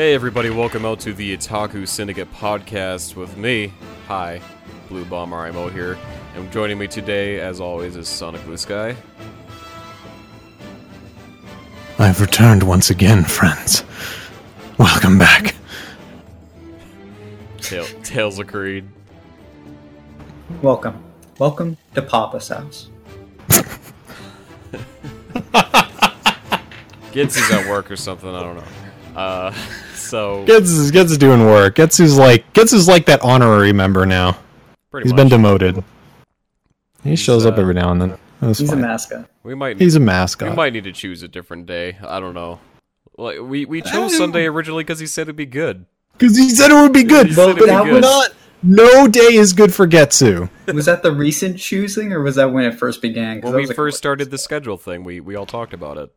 Hey everybody, welcome out to the Otaku Syndicate podcast with me. Hi, Blue Bomber IMO here. And joining me today, as always, is Sonic Blue Sky. I've returned once again, friends. Welcome back. Tail, Tales of Creed. Welcome. Welcome to Papa's house. Gitz is at work or something, I don't know. Uh, so, Getz is, Getz is doing work. Getz is like Getz is like that honorary member now. pretty He's much. been demoted. He shows up uh, every now and then. That's He's a fine. mascot. we might He's a we might need to choose a different day. I don't know. Like we we chose Sunday originally because he said it'd be good. Because he said it would be good. He But that good. would not. No day is good for Getsu. Was that the recent choosing, or was that when it first began? When we was like, first started the schedule thing, we we all talked about it.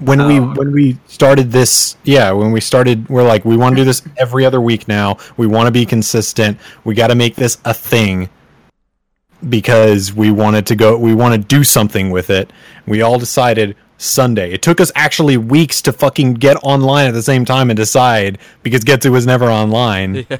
When we Oh. when we started this, yeah, when we started, we're like, we want to do this every other week now. We want to be consistent. We got to make this a thing because we wanted to go. We want to do something with it. We all decided Sunday. It took us actually weeks to fucking get online at the same time and decide because Getsu was never online. Yeah.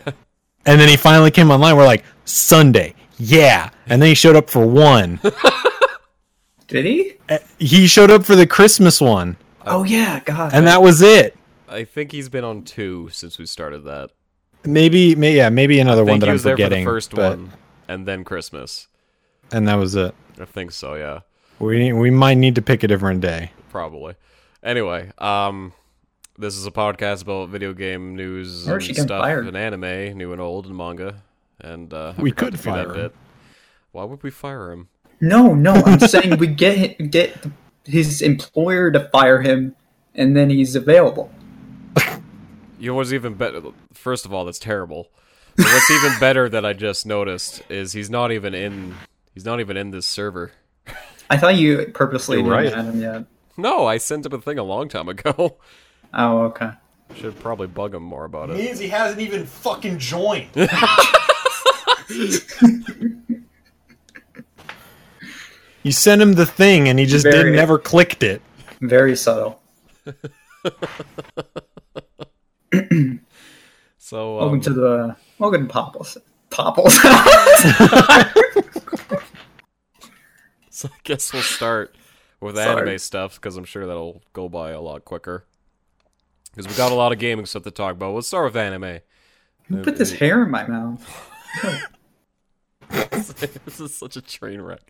And then he finally came online. We're like Sunday, yeah. And then he showed up for one. Did he? Uh, he showed up for the Christmas one, Oh yeah, God. and that was it. I think he's been on two since we started that. Maybe, may, yeah, maybe another I think one that he I'm was there for forgetting. the first but- one, and then Christmas. and that was it. I think so. Yeah, We we might need to pick a different day. probably. Anyway, um, this is a podcast about video game news and stuff fire and anime, new and old, and manga. And uh, We could to that fire him. bit. Why would we fire him? no, no. I'm saying we get hi- get his employer to fire him, and then he's available. You know what's even better? First of all, that's terrible. But what's even better that I just noticed is he's not even in. He's not even in this server. I thought you purposely You're didn't right. add him yet. No, I sent him a thing a long time ago. Oh, okay. Should probably bug him more about it. Means he hasn't even fucking joined. you sent him the thing, and he just Very- didn't never clicked it. Very subtle. So um, Welcome to the welcome to Popples. Popples house. So I guess we'll start with Sorry. anime stuff because I'm sure that'll go by a lot quicker. Because we got a lot of gaming stuff to talk about. Let's start with anime. Put this hair in my mouth. this is such a train wreck.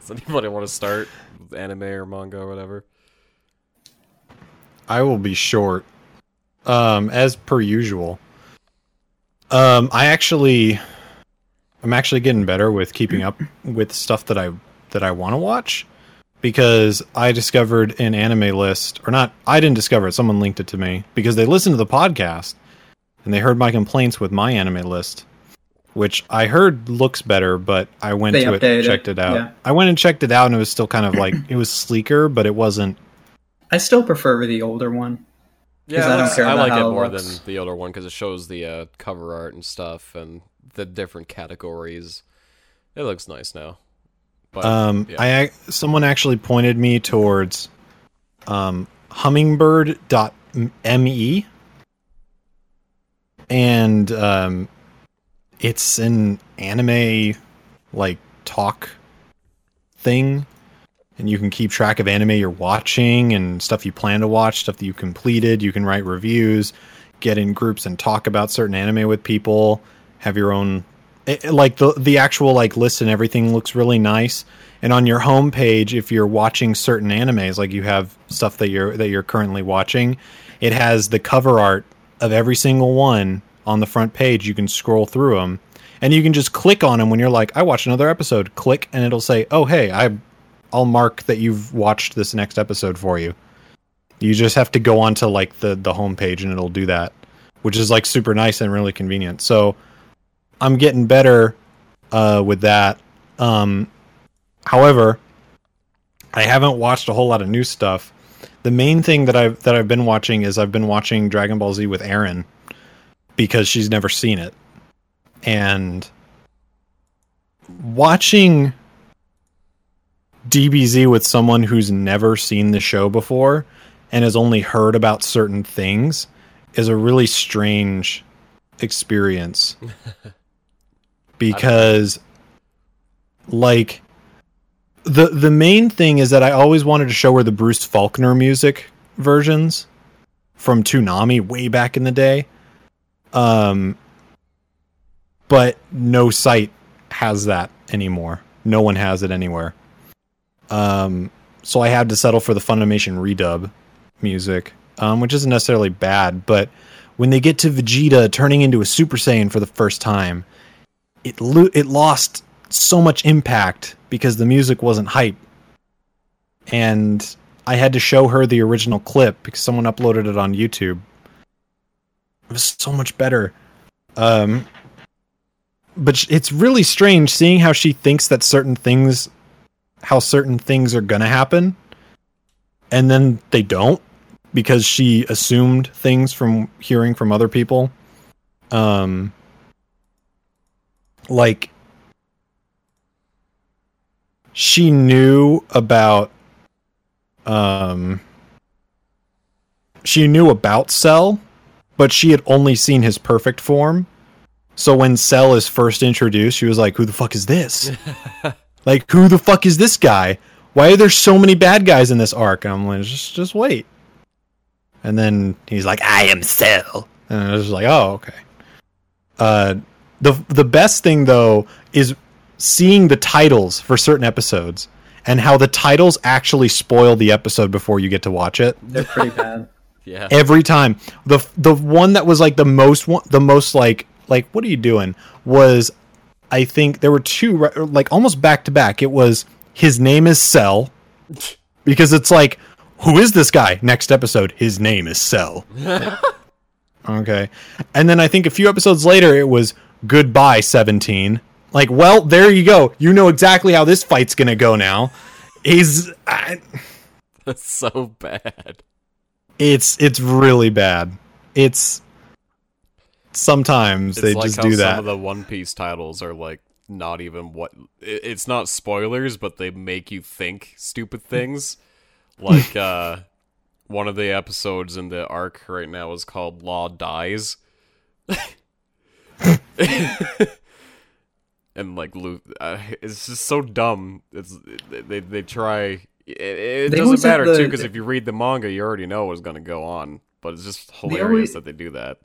Does anybody want to start anime or manga or whatever? I will be short. Um, as per usual. Um, I actually, I'm actually getting better with keeping up with stuff that I that I want to watch because I discovered an anime list, or not. I didn't discover it. Someone linked it to me because they listened to the podcast and they heard my complaints with my anime list, which I heard looks better, but I went They to it, and checked it out. yeah. I went and checked it out, and it was still kind of like it was sleeker, but it wasn't. I still prefer the older one. Yeah, I don't care I like it it more looks. than the older one because it shows the uh, cover art and stuff and the different categories. It looks nice now. But Um, yeah. I someone actually pointed me towards um, hummingbird.me, and um, it's an anime like talk thing, and you can keep track of anime you're watching and stuff you plan to watch, stuff that you completed. You can write reviews, get in groups and talk about certain anime with people. Have your own it, it- like the the actual like list and everything looks really nice. And on your home page, if you're watching certain animes, like you have stuff that you're that you're currently watching, it has the cover art of every single one on the front page. You can scroll through them, and you can just click on them when you're like, I watched another episode. Click, and it'll say, Oh, hey, I, I'll mark that you've watched this next episode for you. You just have to go onto like the the home page, and it'll do that, which is like super nice and really convenient. So I'm getting better uh, with that. Um, however, I haven't watched a whole lot of new stuff. The main thing that I've that I've been watching is I've been watching Dragon Ball Z with Erin because she's never seen it, and watching DBZ with someone who's never seen the show before and has only heard about certain things is a really strange experience because like the the main thing is that I always wanted to show her the Bruce Faulconer music versions from Toonami way back in the day. Um but no site has that anymore. No one has it anywhere. Um so I had to settle for the Funimation redub music, um, which isn't necessarily bad, but when they get to Vegeta turning into a Super Saiyan for the first time, it lo- it lost so much impact because the music wasn't hype. And I had to show her the original clip because someone uploaded it on YouTube. It was so much better. Um, but it's really strange seeing how she thinks that certain things how certain things are to happen and then they don't because she assumed things from hearing from other people um like she knew about um she knew about Cell, but she had only seen his perfect form. So when Cell is first introduced, she was like, "Who the fuck is this? like, who the fuck is this guy? Why are there so many bad guys in this arc?" And I'm like, "Just, just wait." And then he's like, "I am Cell," and I was just like, "Oh, okay." Uh, the the best thing though is seeing the titles for certain episodes and how the titles actually spoil the episode before you get to watch it They're pretty bad. Yeah. every time. The the one that was like the most one, the most like like what are you doing was I think there were two like almost back to back. It was his name is Cell because it's like who is this guy? Next episode, his name is Cell. okay. And then I think a few episodes later it was goodbye 17. Like, well, there you go. You know exactly how this fight's going to go now. He's I, That's so bad. It's it's really bad. It's sometimes It's they like just do some that. of the One Piece titles are like not even what it's not spoilers, but they make you think stupid things. like uh one of the episodes in the arc right now is called Law Dies. and like Lu- uh, it's just so dumb. It's they they try it, it doesn't matter the- too because if you read the manga, you already know what's going to go on. But it's just hilarious always- that they do that.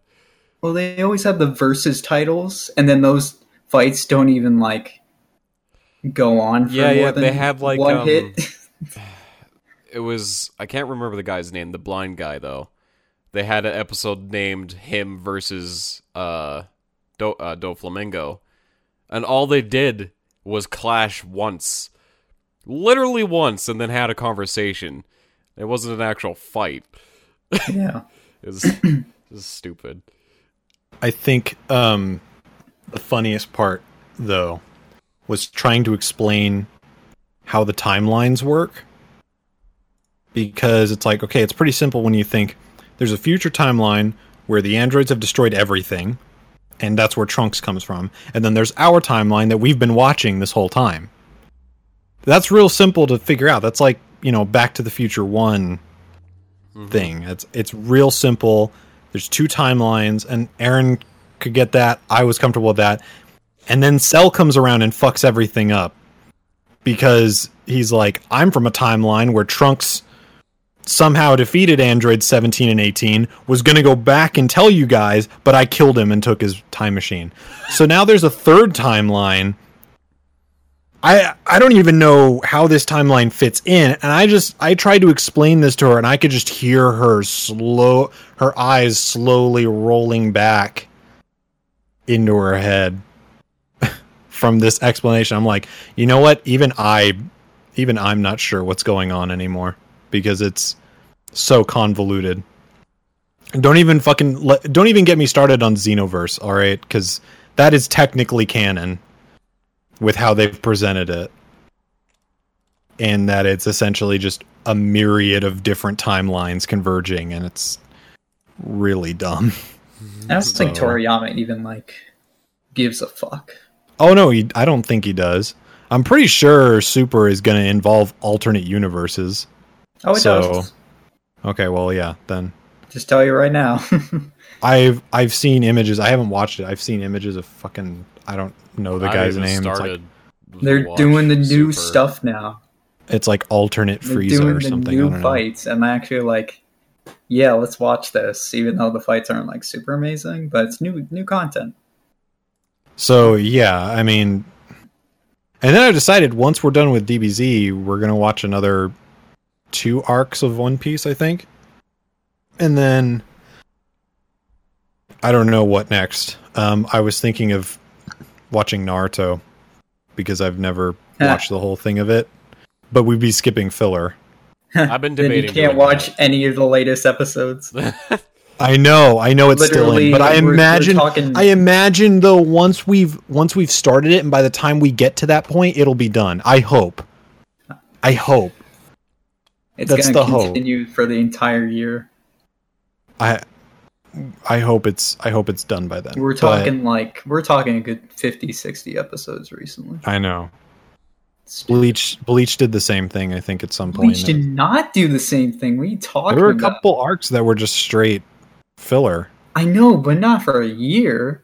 Well, they always have the versus titles, and then those fights don't even like go on. For Yeah, more yeah, than they have like, one um, hit. it was I can't remember the guy's name, the blind guy though. They had an episode named him versus uh Do uh, Doflamingo. And all they did was clash once. Literally once and then had a conversation. It wasn't an actual fight. yeah, It was, it was stupid. I think um, the funniest part though was trying to explain how the timelines work because it's like okay, it's pretty simple when you think there's a future timeline where the androids have destroyed everything and that's where Trunks comes from. And then there's our timeline that we've been watching this whole time. That's real simple to figure out. That's like, you know, Back to the Future 1 mm-hmm. thing. It's it's real simple. There's two timelines and Erin could get that. I was comfortable with that. And then Cell comes around and fucks everything up because he's like, I'm from a timeline where Trunks somehow defeated androids 17 and 18 was going to go back and tell you guys but i killed him and took his time machine so now there's a third timeline i i don't even know how this timeline fits in and i just i tried to explain this to her and i could just hear her slow her eyes slowly rolling back into her head from this explanation i'm like you know what even i even i'm not sure what's going on anymore because it's so convoluted. Don't even fucking let, don't even get me started on Xenoverse, all right? Cuz that is technically canon with how they've presented it. And that it's essentially just a myriad of different timelines converging and it's really dumb. I don't think Toriyama even like gives a fuck. Oh no, he, I don't think he does. I'm pretty sure Super is going to involve alternate universes. Oh, it So- does. Okay, well yeah, then Just tell you right now. I've I've seen images. I haven't watched it. I've seen images of fucking. I don't know the I guy's name. It's like, They're doing the new Super. stuff now. it's like alternate They're Frieza doing or the something. I new don't know. fights. I'm actually like, yeah, let's watch this, even though the fights aren't like super amazing, but it's new new content. So yeah, I mean, and then I decided once we're done with DBZ, we're gonna watch another two arcs of One Piece, I think, and then I don't know what next. Um, I was thinking of watching Naruto because I've never Huh. watched the whole thing of it, but we'd be skipping filler. I've been debating. Then you can't doing watch any of the latest episodes. I know, I know it's still in, but I we're- we're imagine, talking- I imagine though once we've once we've started it, and by the time we get to that point, it'll be done. I hope. I hope. It's That's gonna the hope. continue for the entire year. I I hope it's I hope it's done by then. We're But talking like we're talking a good 50, 60 episodes recently. I know. Bleach Bleach did the same thing. I think at some point. Bleach did not do the same thing. We talking there were a about? couple arcs that were just straight filler. I know, but not for a year.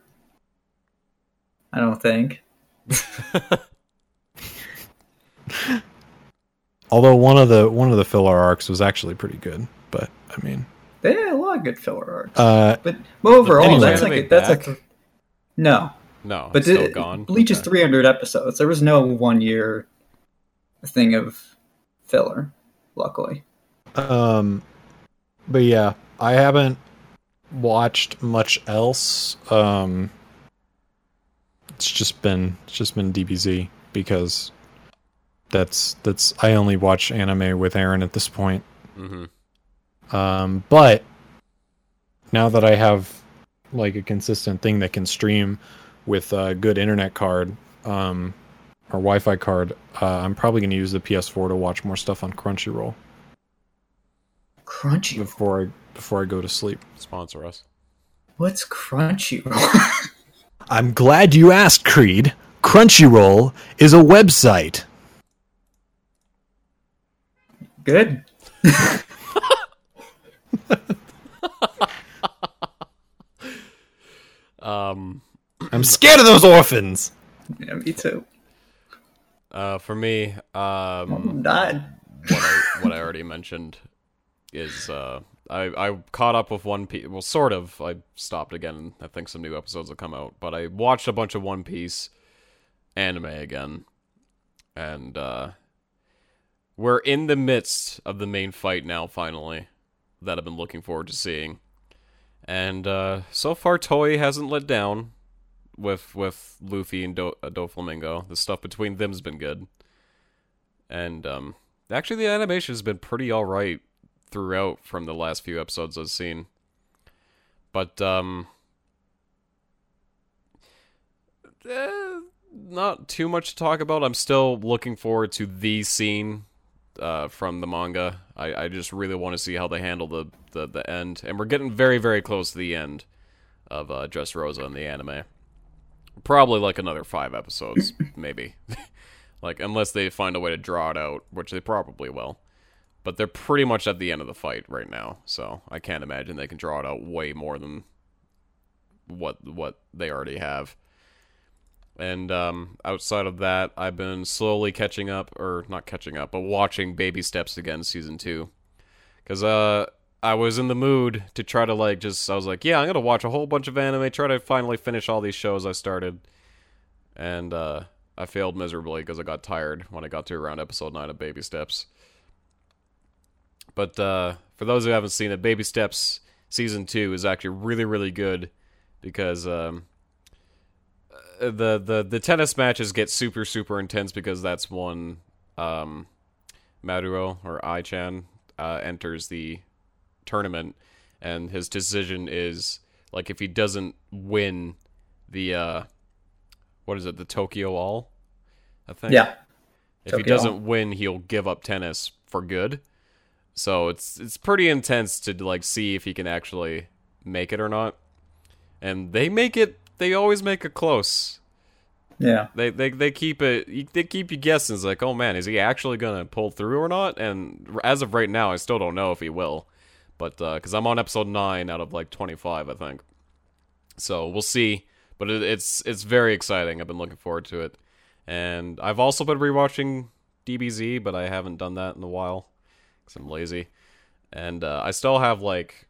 I don't think. Although one of the one of the filler arcs was actually pretty good. But I mean, They had a lot of good filler arcs. uh, But, but overall, Anyway, that's like anime a, that's back? like a, no. no, But it's still the, gone. Bleach is 300 episodes. There was no one year thing of filler. Luckily, Um, but yeah, I haven't watched much else. Um, it's just been it's just been DBZ because that's that's I only watch anime with Erin at this point. Mhm. Um, but now that I have like a consistent thing that can stream with a good internet card, um, or Wi-Fi card, uh, I'm probably going to use the PS4 to watch more stuff on Crunchyroll Crunchy. before I before I go to sleep. Sponsor us. What's Crunchyroll? I'm glad you asked, Creed. Crunchyroll is a website. Good. Um, I'm scared of those orphans. Yeah, me too. uh, for me, um, I'm died. what I, what I already mentioned is uh, I I caught up with One Piece. Well, sort of. I stopped again. I think some new episodes will come out, but I watched a bunch of One Piece anime again, and uh, we're in the midst of the main fight now. Finally, that I've been looking forward to seeing, and uh, so far Toei hasn't let down with with Luffy and Do- uh, Doflamingo. The stuff between them's been good, and um, actually the animation has been pretty all right throughout from the last few episodes I've seen. But um, eh, not too much to talk about. I'm still looking forward to the scene uh, from the manga. I, I just really want to see how they handle the, the, the end, and we're getting very very close to the end of uh, Dressrosa in the anime. Probably like another five episodes, maybe. like unless they find a way to draw it out, which they probably will. But they're pretty much at the end of the fight right now, so I can't imagine they can draw it out way more than what what they already have. And um, outside of that, I've been slowly catching up, or not catching up, but watching Baby Steps again, season two, because uh, I was in the mood to try to like just I was like, yeah, I'm gonna watch a whole bunch of anime, try to finally finish all these shows I started, and uh, I failed miserably because I got tired when I got to around episode nine of Baby Steps. But uh, for those who haven't seen it, Baby Steps season two is actually really really good because um, the the the tennis matches get super super intense because that's one um, Maruo or Ai-chan uh, enters the tournament and his decision is like if he doesn't win the uh what is it the Tokyo All I think Yeah. if he Tokyo All. doesn't win he'll give up tennis for good so it's it's pretty intense to like see if he can actually make it or not and they make it they always make it close Yeah. they they they keep it they keep you guessing. It's like, oh man, is he actually gonna pull through or not? And as of right now, I still don't know if he will. But because I'm on episode nine out of like 25, I think. So we'll see, but it, it's it's very exciting. I've been looking forward to it, and I've also been rewatching DBZ, but I haven't done that in a while because I'm lazy, and uh, I still have like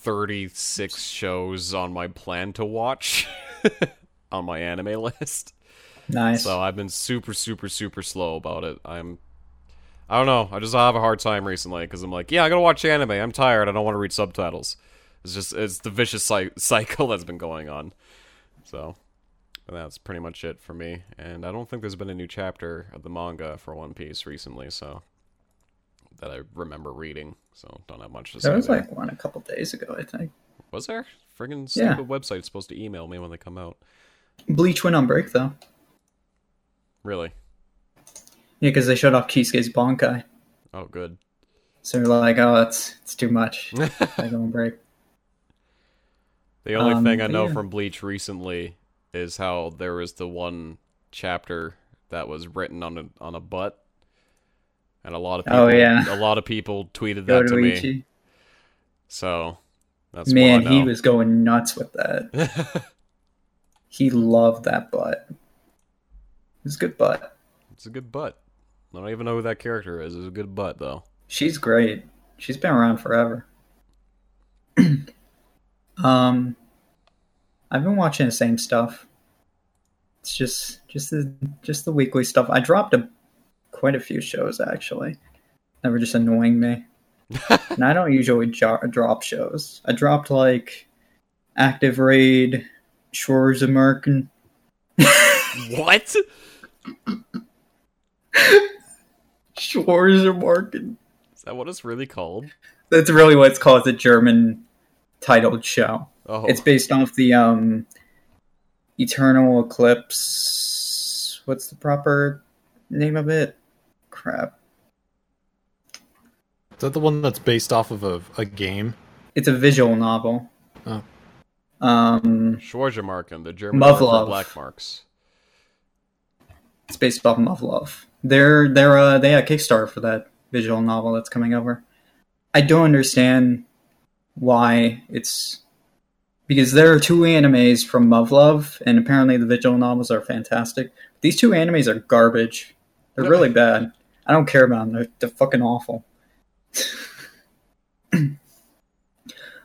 36 shows on my plan to watch on my anime list. Nice. So I've been super, super, super slow about it. I'm, I don't know. I just have a hard time recently because I'm like, yeah, I gotta watch anime. I'm tired. I don't want to read subtitles. It's just it's the vicious cy- cycle that's been going on. So that's pretty much it for me. And I don't think there's been a new chapter of the manga for One Piece recently. So that I remember reading. So don't have much to say. there was there. like one a couple days ago, I think. was there? Friggin' Yeah. stupid website's supposed to email me when they come out. Bleach went on break though. Really? Yeah, because they showed off Kisuke's Bankai. Oh, good. So they're like, oh, it's it's too much. I go on break. The only Um, thing I know yeah. from Bleach recently is how there was the one chapter that was written on a on a butt, and a lot of people, Oh, yeah. a lot of people tweeted that to me. So that's Man, what I he was going nuts with that. He loved that butt. It was a good butt. it's a good butt. I don't even know who that character is. It's a good butt though. She's great. She's been around forever. um, I've been watching the same stuff. It's just just the just the weekly stuff. I dropped a quite a few shows actually that were just annoying me. and I don't usually jo- drop shows. I dropped like Active Raid, Schwarzesmarken. what? Schwarzesmarken. Is that what it's really called? That's really what it's called. It's a German titled show. Oh, It's based off the um Eternal Eclipse. What's the proper name of it? Crap. Is that the one that's based off of a, a game? It's a visual novel. Oh. Um Schwarzmarken, the German Muv word for black marks. it's based off of Muv-Luv. They're they're uh they had a Kickstarter for that visual novel that's coming over. I don't understand why it's because there are two animes from Muv-Luv, and apparently the visual novels are fantastic. These two animes are garbage. They're really bad. I don't care about them. They're, they're fucking awful.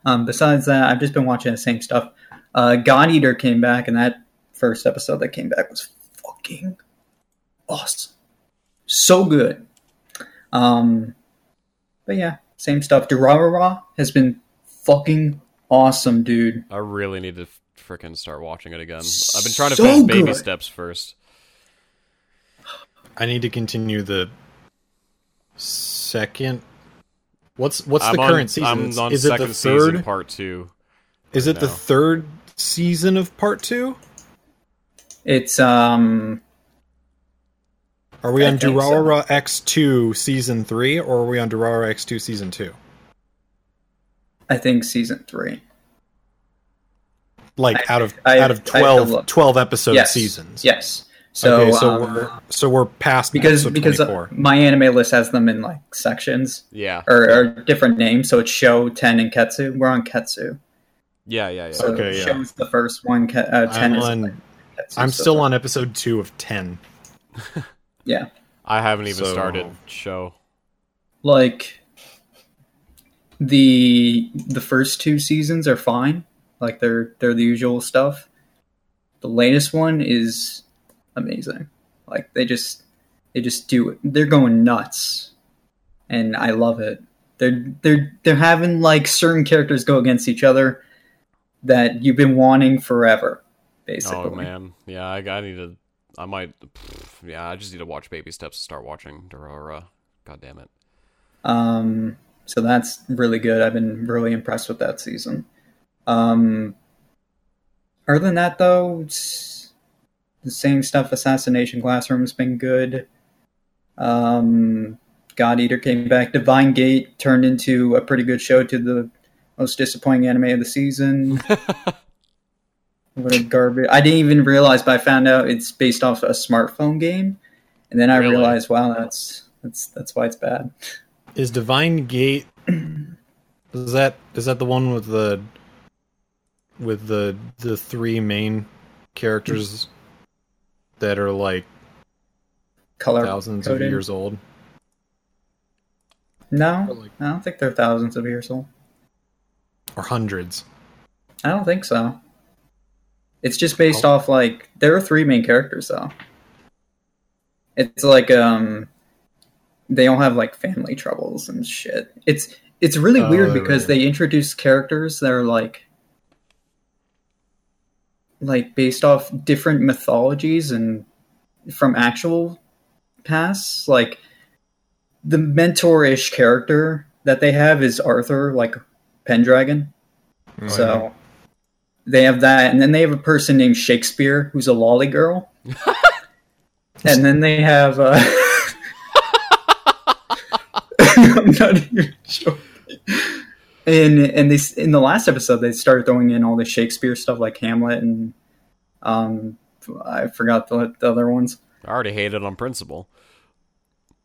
um, besides that, I've just been watching the same stuff. Uh, God Eater came back, and that first episode that came back was fucking awesome. So good. Um, but yeah, same stuff. Durarara has been fucking awesome, dude. I really need to freaking start watching it again. I've been trying to So finish Baby good. Steps first. I need to continue the second. What's what's I'm the on, current season? I'm Is- on is it second the season, third? part two. Is it the third season of part two? It's um Are we I on think so. X two season three, or are we on Durarara X two season two? I think season three. Like I- out of I- out of I 12, look. 12 episode yes. seasons. Yes. So, okay, so um, we're so we're past because because 24. my anime list has them in like sections Yeah, or, or different names. So it's show ten and Ketsu. We're on Ketsu. yeah, yeah, yeah. So Okay, yeah. show's the first one. Ke- uh, ten I'm is on- like Ketsu, I'm so- still on episode two of ten. Yeah, I haven't even So- started show. like the the first two seasons are fine. Like they're they're the usual stuff. The latest one is amazing. Like they just they just do it. They're going nuts, and I love it. They're they're they're having like certain characters go against each other that you've been wanting forever. Basically, Oh man, yeah, I, I need to. I might. pff, yeah, I just need to watch Baby Steps to start watching Durara. God damn it. Um, so that's really good. I've been really impressed with that season. Um, other than that, though, the same stuff. Assassination Classroom's been good. Um, God Eater came back. Divine Gate turned into a pretty good show to the most disappointing anime of the season. what a garbage! I didn't even realize, but I found out it's based off a smartphone game, and then I Really? realized, wow, that's that's that's why it's bad. Is Divine Gate is that is that the one with the with the the three main characters that are like Color thousands coded? of years old? No, like- I don't think they're thousands of years old. or hundreds? I don't think so. It's just based Oh. off like there are three main characters though. It's like um they all have like family troubles and shit. It's it's really Oh, weird because right. they introduce characters that are like like based off different mythologies and from actual pasts. Like the mentor-ish character that they have is Arthur, like Pendragon. Oh, So they have that, and then they have a person named Shakespeare who's a lolly girl, and then they have. Uh... I'm not even sure. And and they in the last episode they started throwing in all the Shakespeare stuff like Hamlet and um I forgot the, the other ones. I already hate it on principle.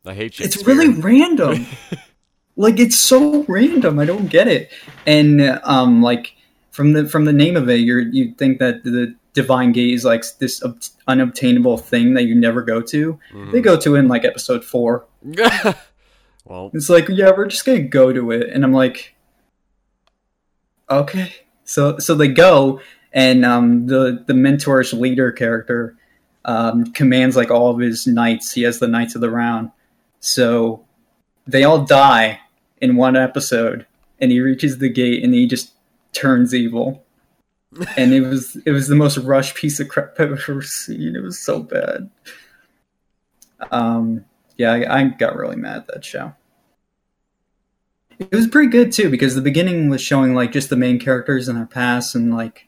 I hate Shakespeare. It's really random. like it's so random. I don't get it. And um, like from the from the name of it, you're you think that the divine gate is like this ob- unobtainable thing that you never go to. Mm-hmm. They go to it in like episode four. well, It's like yeah, we're just gonna go to it, and I'm like, okay. So so they go, and um, the the mentor's leader character um, commands like all of his knights. He has the knights of the round. So they all die in one episode, and he reaches the gate, and he just turns evil. and it was it was the most rushed piece of crap I've ever seen. It was so bad. Um, yeah, I, I got really mad at that show. It was pretty good too because the beginning was showing like just the main characters and their past and like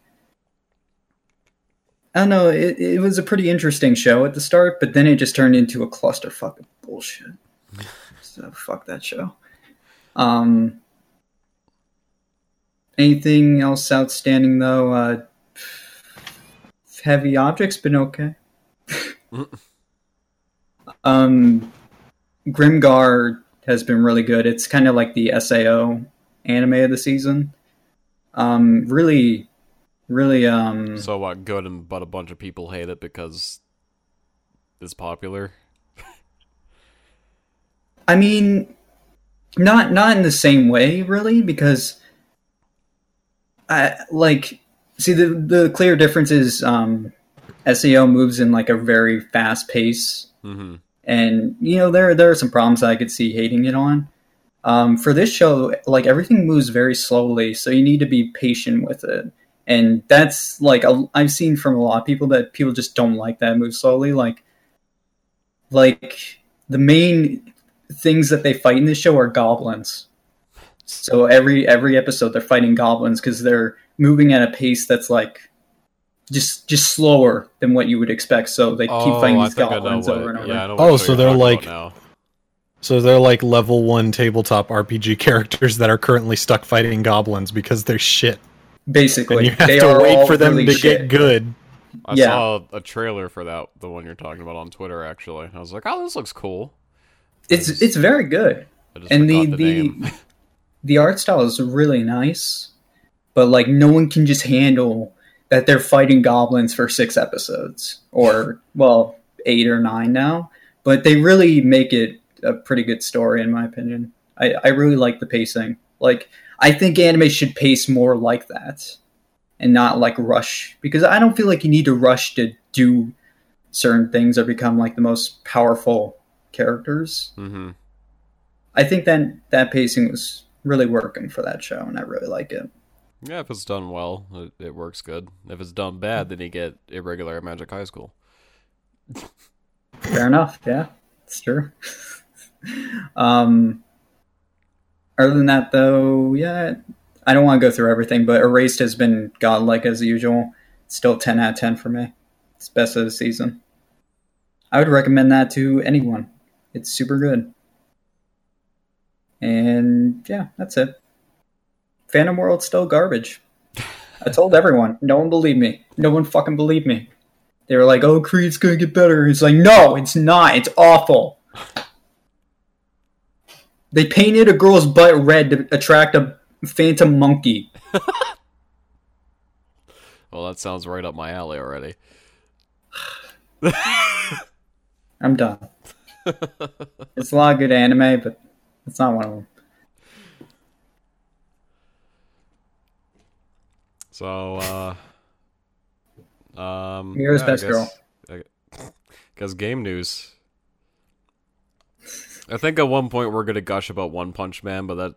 I don't know, it, it was a pretty interesting show at the start, but then it just turned into a clusterfuck of bullshit. so fuck that show. Um anything else outstanding though? Uh heavy objects been okay. um Grimgar has been really good. It's kind of like the SAO anime of the season. Um, really, really. Um, so what? Good, and but a bunch of people hate it because it's popular. I mean, not not in the same way, really, because I like see the the clear difference is um, SAO moves in like a very fast pace. hmm and you know there there are some problems I could see hating it on. Um, for this show, like everything moves very slowly, so you need to be patient with it, and that's like i I've seen from a lot of people that people just don't like that move slowly. Like, like the main things that they fight in this show are goblins. So every every episode they're fighting goblins because they're moving at a pace that's like just just slower than what you would expect. So they keep oh, fighting Oh, I these think I know goblins over and over. Yeah, Oh, so they're like- So they're like level one tabletop RPG characters that are currently stuck fighting goblins because they're shit, Basically, and you have they to are wait for them really to shit. get good. I Yeah. saw a trailer for that, the one you're talking about on Twitter. Actually, I was like, "Oh, this looks cool." It's it's very good. And the the, the the art style is really nice, but like no one can just handle that they're fighting goblins for six episodes or well eight or nine now. But they really make it a pretty good story in my opinion. I, I really like the pacing. Like I think anime should pace more like that and not like rush because I don't feel like you need to rush to do certain things or become like the most powerful characters. hmm I think that that pacing was really working for that show, and I really like it. Yeah, if it's done well, it, it works good. If it's done bad, then you get irregular Magic High School. Fair enough. Yeah, it's true. um, other than that, though, yeah, I don't want to go through everything, but Erased has been godlike as usual. Still ten out of ten for me. It's best of the season. I would recommend that to anyone. It's super good. And yeah, that's it. Phantom World's still garbage. I told everyone. No one believed me. No one fucking believed me. They were like, "Oh, Creed's gonna get better." It's like, no, it's not. It's awful. They painted a girl's butt red to attract a phantom monkey. Well, that sounds right up my alley already. I'm done. it's a lot of good anime, but it's not one of them. So, uh, um, Mira's yeah, best guess- girl. Guess game news. I think at one point we're gonna gush about One Punch Man, but that,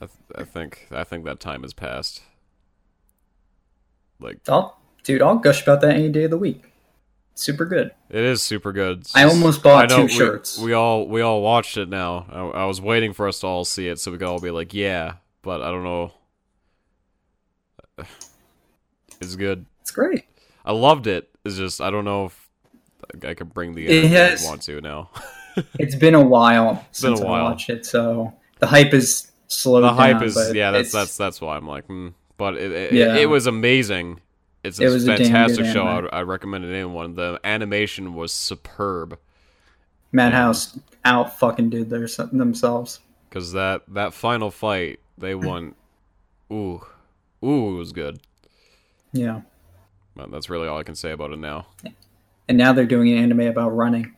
I, th- I think, I think that time has passed. Like, I'll, dude, I'll gush about that any day of the week. Super good. it is super good. I almost bought I know two we- shirts. We all, we all watched it now. I, I was waiting for us to all see it, so we could all be like, yeah, but I don't know. It's good. It's great. I loved it. It's just I don't know if I could bring the energy has- I want to now. It's been a while been since a while. I watched it, so the hype is slowed the down. hype is yeah. That's that's that's why I'm like, hmm. but it it, Yeah. it was amazing. It's a It was a fantastic show. anime. I, I recommend it to anyone. The animation was superb Madhouse out fucking did their themselves. because that that final fight they won. Ooh, ooh, it was good. Yeah, But that's really all I can say about it now. and now they're doing an anime about running.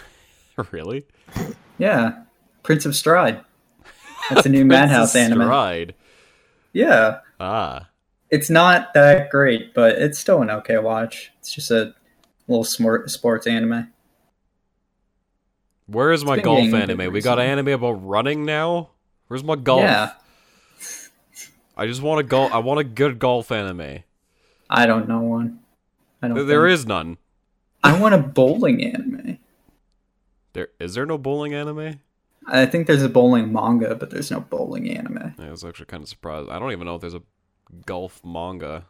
really, Yeah, Prince of Stride. That's a new Madhouse anime. Stride. Yeah, Ah, it's not that great, but it's still an okay watch. It's just a little smart sports anime. where is my golf getting a bit anime? We got an anime about running now. Where's my golf? Yeah, I just want a golf. I want a good golf anime. I don't know one. I don't. There, think. is none. I want a bowling anime. There is there no bowling anime? I think there's a bowling manga, but there's no bowling anime. I was actually kind of surprised. I don't even know if there's a golf manga,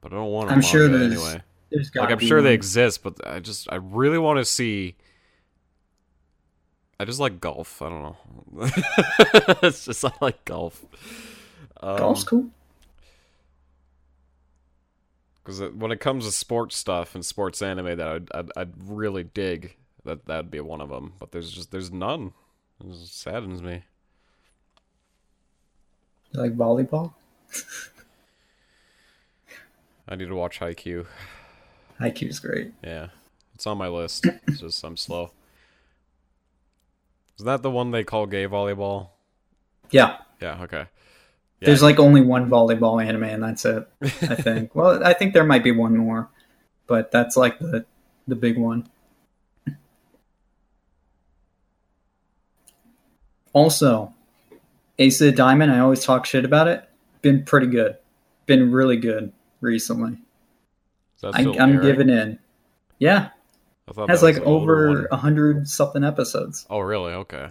but I don't want I'm sure there's. anyway. There's Like I'm sure they exist, but I just I really want to see. I just like golf. I don't know. it's just I like golf. Um, Golf's cool. because when it comes to sports stuff and sports anime that I'd, I'd, I'd really dig that that'd be one of them. But there's just there's none. It just saddens me. You like volleyball? i need to watch haikyuu. IQ's great. yeah. It's on my list. It's just i'm slow. Is that the one they call gay volleyball? Yeah, yeah okay yeah. there's like only one volleyball anime, and that's it. I think. well, I think there might be one more, but that's like the the big one. Also, Ace of the Diamond. I always talk shit about it. Been pretty good. Been really good recently. I, I'm giving in. Yeah, I thought has like over a hundred something episodes. oh really okay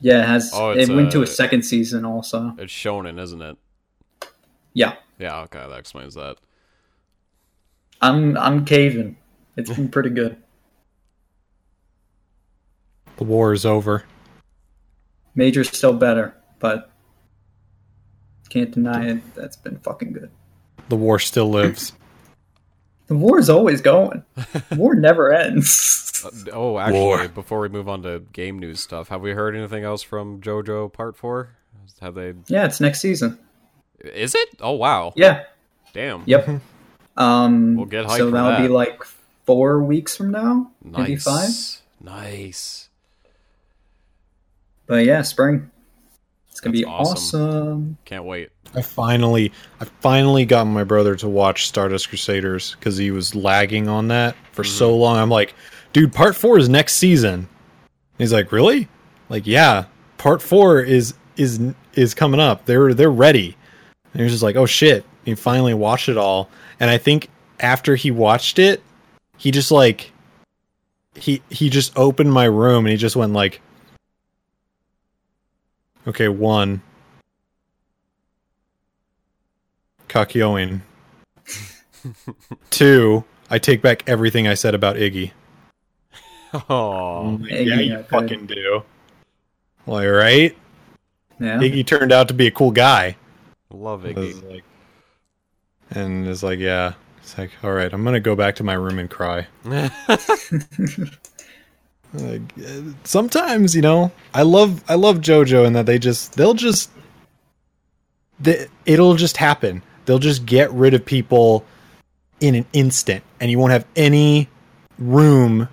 Yeah, it has. Oh, it it's, went to uh, a second season also. it's shonen isn't it Yeah, yeah okay that explains that I'm I'm caving. It's been pretty good. The war is over. Major's still better, but can't deny it. That's been fucking good. The war still lives. The war is always going. War never ends. Uh, oh actually War. before we move on to game news stuff have we heard anything else from jojo part four have they yeah, it's next season. is it oh wow Yeah. damn Yep. Um. We'll get hyped so that'll be like four weeks from now, maybe five. nice But yeah, spring. It's gonna That's be awesome. awesome. can't wait I finally, I finally got my brother to watch Stardust Crusaders because he was lagging on that for so mm-hmm. long. I'm like, dude, part four is next season. And he's like, really? Like, yeah, part four is is is coming up. They're they're ready. And he was just like, oh shit. He finally watched it all, and I think after he watched it, he just like he he just opened my room and he just went like, okay, one. Kakyoin. Two, I take back everything I said about Iggy. oh Iggy, yeah, you okay. fucking do. Like, right? Yeah. Iggy turned out to be a cool guy. love It iggy like- and it's like, yeah. It's like, all right, I'm gonna go back to my room and cry. Like, sometimes, you know, I love I love JoJo in that they just they'll just they, it'll just happen. they'll just get rid of people in an instant and you won't have any room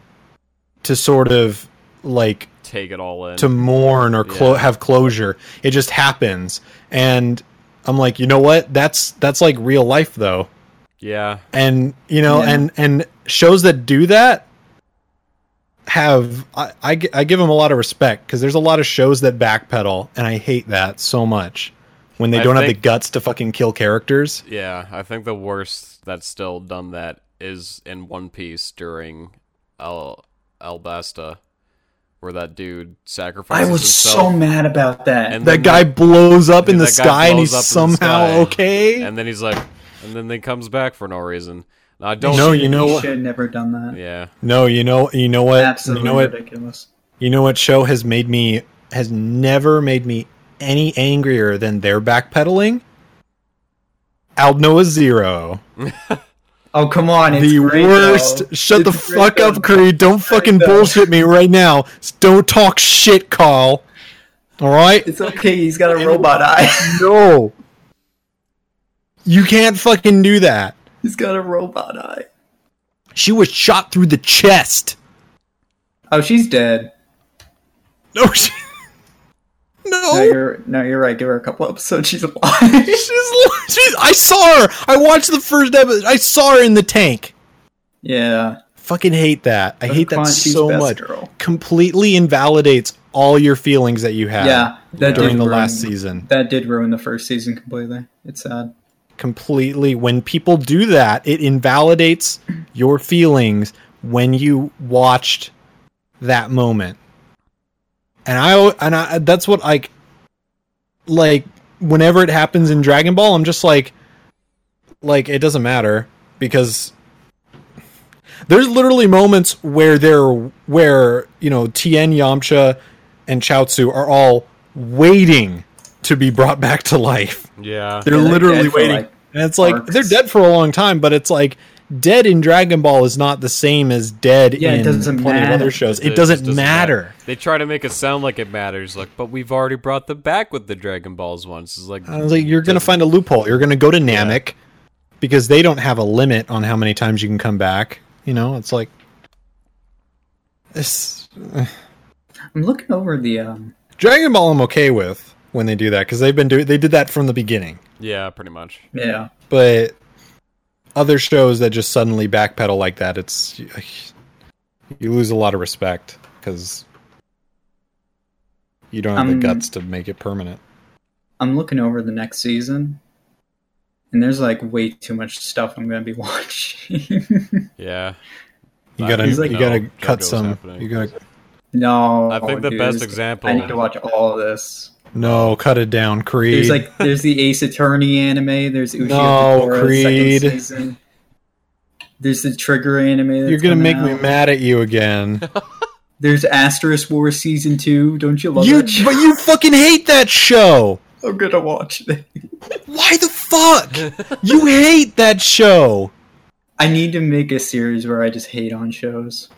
to sort of like Take it all in. to mourn or clo- Yeah. have closure. It just happens. And I'm like, you know what? That's that's like real life though. yeah. And you know, Yeah. and and shows that do that have I, I, I give them a lot of respect because there's a lot of shows that backpedal and I hate that so much when they I don't have the guts to fucking kill characters. Yeah, I think the worst that's still done that is in One Piece during Al Alabasta, where that dude sacrifices. I was himself. so mad about that. And That then guy blows up in the sky and he's up in the somehow okay. and then he's like, and then they comes back for no reason. Now, I don't No, you know He what? should have never done that. Yeah, No, you know, you know what? Absolutely you know what? ridiculous. You know what show has made me has never made me any angrier than their backpedaling? Aldnoah Zero. Oh come on! It's the great, worst. though. Shut the It's great, fuck though. up, Creed. Don't fucking though. bullshit me right now. Don't talk shit, Carl. All right? It's okay. He's got a robot eye. No. You can't fucking do that. He's got a robot eye. She was shot through the chest. Oh, she's dead. No, she. No, No. you're no, you're right. Give her a couple episodes. She's alive. She's, she's, I saw her. I watched the first episode. I saw her in the tank. yeah. Fucking hate that. I hate that so much. girl. Completely invalidates all your feelings that you had Yeah, that during the ruin- last season. That did ruin the first season completely. It's sad. Completely. When people do that, it invalidates your feelings when you watched that moment. And I and I that's what like like whenever it happens in Dragon Ball, I'm just like like it doesn't matter because there's literally moments where they're where you know Tien, Yamcha, and Chaozu are all waiting to be brought back to life. yeah. They're Yeah, they're literally waiting, like, and it's like arcs. they're dead for a long time. But it's like dead in Dragon Ball is not the same as dead Yeah, in doesn't plenty of other shows. It, It doesn't, just matter. They try to make it sound like it matters, like, but we've already brought them back with the Dragon Balls once. It's like, I was like, you're gonna find a loophole. You're gonna go to Namek because they don't have a limit on how many times you can come back. You know, it's like this. I'm looking over the um. Dragon Ball I'm okay with when they do that because they've been doing they did that from the beginning. yeah, pretty much. Yeah. But other shows that just suddenly backpedal like that, it's you lose a lot of respect because you don't have Um, the guts to make it permanent. I'm looking over the next season, and there's like way too much stuff I'm gonna be watching. Yeah. You gotta don't you gotta know cut JoJo's some. happening. You gotta no, I think the dude, best example- I need to watch all of this. No cut it down, Creed. There's like there's the Ace Attorney anime. There's Uchiha No, Totoro Creed. second season. There's the Trigger anime. That's You're gonna coming make me mad at you again. There's Asterisk War season two. Don't you love you, that? Show? but you fucking hate that show. I'm gonna watch it. Why the fuck? you hate that show. I need to make a series where I just hate on shows.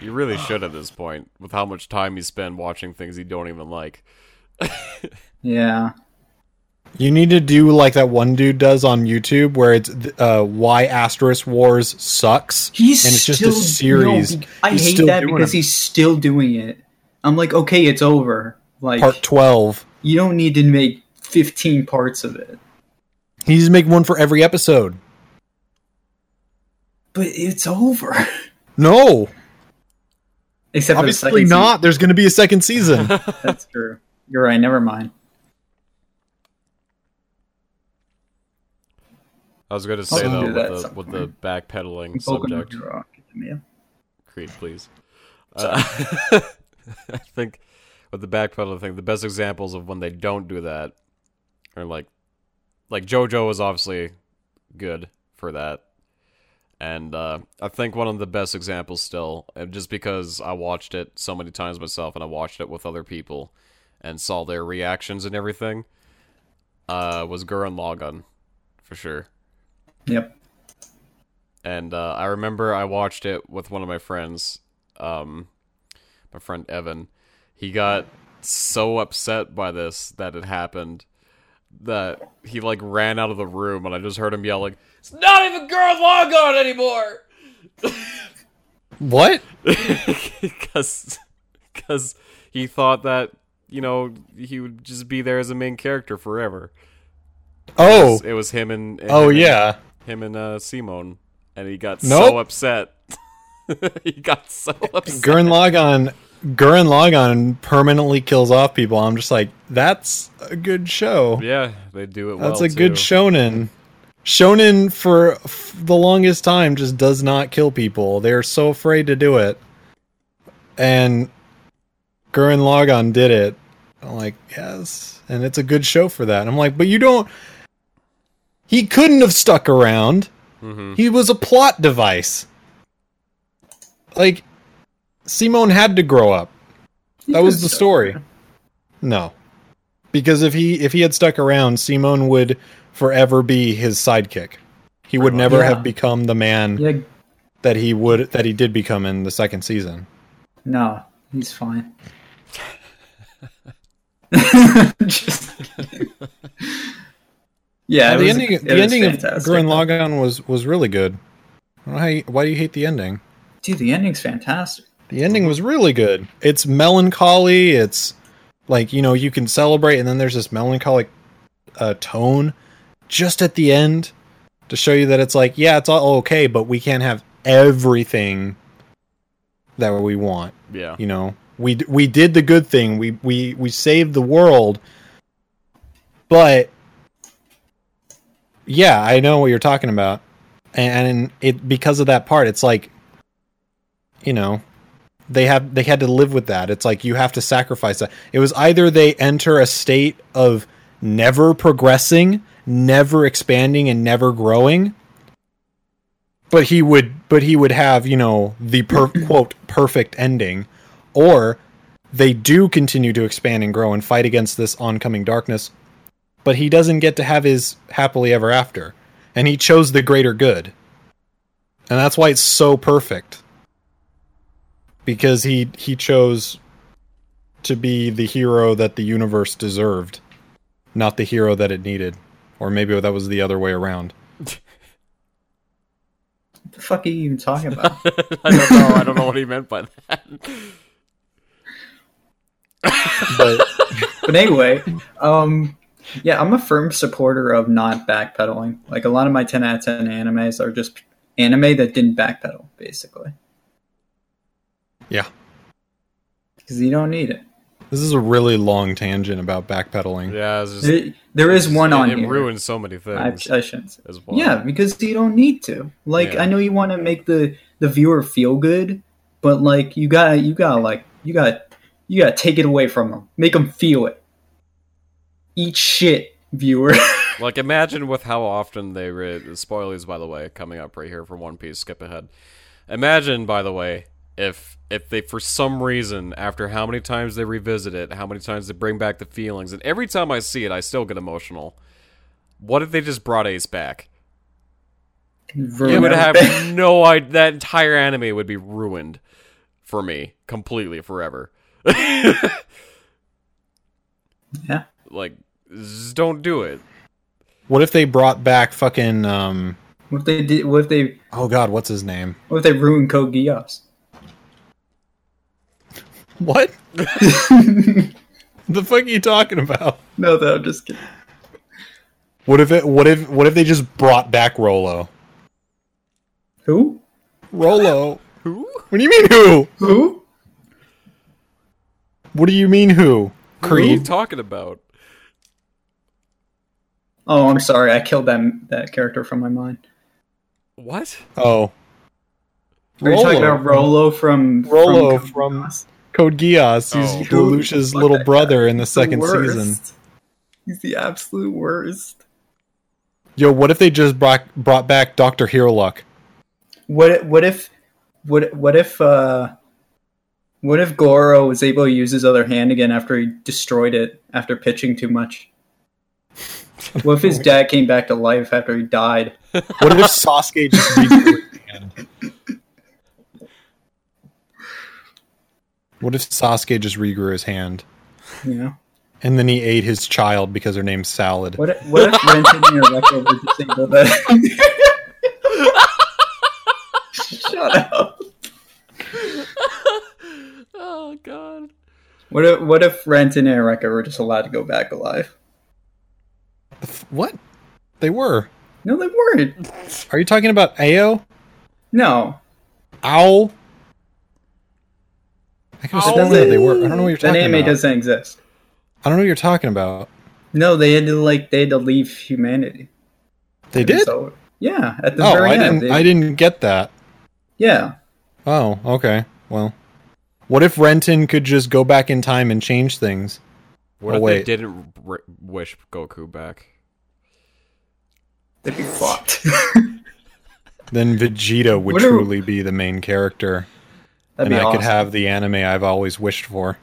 You really should at this point, with how much time you spend watching things you don't even like. Yeah. You need to do like that one dude does on YouTube, where it's uh, why Asterisk Wars sucks, He's and it's just still, a series. No, I He's hate that because he's still doing it. I'm like, okay, it's over. Like, Part twelve. you don't need to make 15 parts of it. He to make one for every episode. But it's over. No, Except obviously not. There's going to be a second season. season. That's true. You're right. Never mind. I was going to say though with the with the backpedaling subject. Creed, please. Uh, I think with the backpedaling thing, the best examples of when they don't do that are like, like JoJo is obviously good for that, and uh, I think one of the best examples still, just because I watched it so many times myself and I watched it with other people and saw their reactions and everything, uh, was Gurren Lagann, for sure. Yep. and uh, I remember I watched it with one of my friends, um, my friend Evan. He got so upset by this that it happened that he like ran out of the room, and I just heard him yell like, "It's not even Gurren Lagann anymore!" What? because because he thought that you know he would just be there as a main character forever. It Oh, was, it was him and, and oh him and- yeah. him and uh, Simon, and he got so upset. he got so upset. Gurren Lagann, Gurren Lagann permanently kills off people. I'm just like, that's a good show. yeah, they do it well. That's a good shonen. Shonen for f- the longest time just does not kill people. They're so afraid to do it. And Gurren Lagann did it. I'm like, yes. And it's a good show for that. I'm like, but you don't. He couldn't have stuck around. Mhm. He was a plot device. Like, Simon had to grow up. That was the story. No. Because if he if he had stuck around, Simon would forever be his sidekick. He would never Yeah. have become the man Yeah, that he would that he did become in the second season. no, he's fine. Just kidding. yeah, it the was- ending it the was ending of fantastic. Gurren Lagann was was really good. I don't know how you- why do you hate the ending? Dude, the ending's fantastic. The ending was really good. It's melancholy. It's like you know you can celebrate, and then there's this melancholic uh, tone just at the end to show you that it's like yeah, it's all okay, but we can't have everything that we want. Yeah, You know, we we did the good thing. We we we saved the world, but yeah, I know what you're talking about, and, it because of that part, it's like, you know, they have they had to live with that. It's like you have to sacrifice that. It was either they enter a state of never progressing, never expanding, and never growing. But he would, but he would have, you know, the per- quote perfect ending, or they do continue to expand and grow and fight against this oncoming darkness, but he doesn't get to have his happily ever after, and he chose the greater good, and that's why it's so perfect because he he chose to be the hero that the universe deserved, not the hero that it needed, or maybe that was the other way around. What the fuck are you even talking about? I don't know. I don't know what he meant by that. But but anyway, um, yeah, I'm a firm supporter of not backpedaling. Like a lot of my 10 out of 10 animes are just anime that didn't backpedal, basically, yeah, because you don't need it. this is a really long tangent about backpedaling. Yeah, it's just, There, there is one it, on it here. ruins so many things I shouldn't as well. Yeah, because you don't need to. Like, Yeah. I know you want to make the the viewer feel good, but like, you gotta, you gotta, like, you gotta, you gotta take it away from them. Make them feel it. Eat shit, viewer. Like imagine with how often they read spoilers by the way coming up right here for One Piece skip ahead. Imagine by the way if if they for some reason after how many times they revisit it, how many times they bring back the feelings and every time I see it I still get emotional. What if they just brought Ace back? You would have no idea that entire anime would be ruined for me completely forever. Yeah. like just don't do it. What if they brought back fucking um What if they did? What if they? oh god, what's his name? What if they ruined Code Geass? What? the fuck are you talking about? No, though, I'm just kidding. What if it what if what if they just brought back Rolo? Who? Rolo. Who? What do you mean who? Who? What do you mean who? What are you talking about? Oh, I'm sorry. I killed that that character from my mind. What? Oh. Are you talking about Rolo from Rolo Code from Geass? Code Geass. Oh. He's Dude, Lelouch's little that brother in the He's the second season. He's the absolute worst. Yo, what if they just brought brought back Doctor Hiluluk? What? What if? What? What if? uh What if Goro was able to use his other hand again after he destroyed it after pitching too much? What if his dad came back to life after he died? What if Sasuke just regrew his hand? What if Sasuke just regrew his hand? You know, And then he ate his child because her name's Salad. What if, what if Renton and Rebecca were disabled? Shut up. Oh god. What if what if Renton and Eureka were just allowed to go back alive? What? They were. No, they weren't. Are you talking about Ao? No, Owl? I could have sworn that they were. I don't know what you're the talking anime about. doesn't exist. I don't know what you're talking about. No, they had to like they had to leave humanity. They did? So yeah, at the Oh, very I end. didn't. they- I didn't get that. Yeah, Oh, okay. Well, what if Renton could just go back in time and change things? What Oh, if wait. they didn't r- wish Goku back? they'd be fucked. Then Vegeta would What are- truly be the main character, That'd and be I awesome. could have the anime I've always wished for.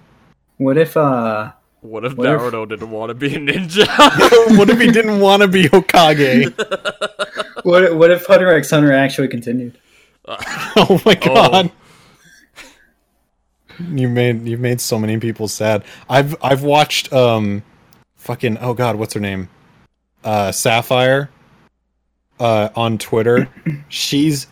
What if uh What if What if- Naruto didn't want to be a ninja? what if he didn't want to be Hokage? what if- what if Hunter x Hunter actually continued? oh my god. You made you made so many people sad. I've I've watched um fucking oh god, what's her name? Uh Sapphire uh on Twitter. she's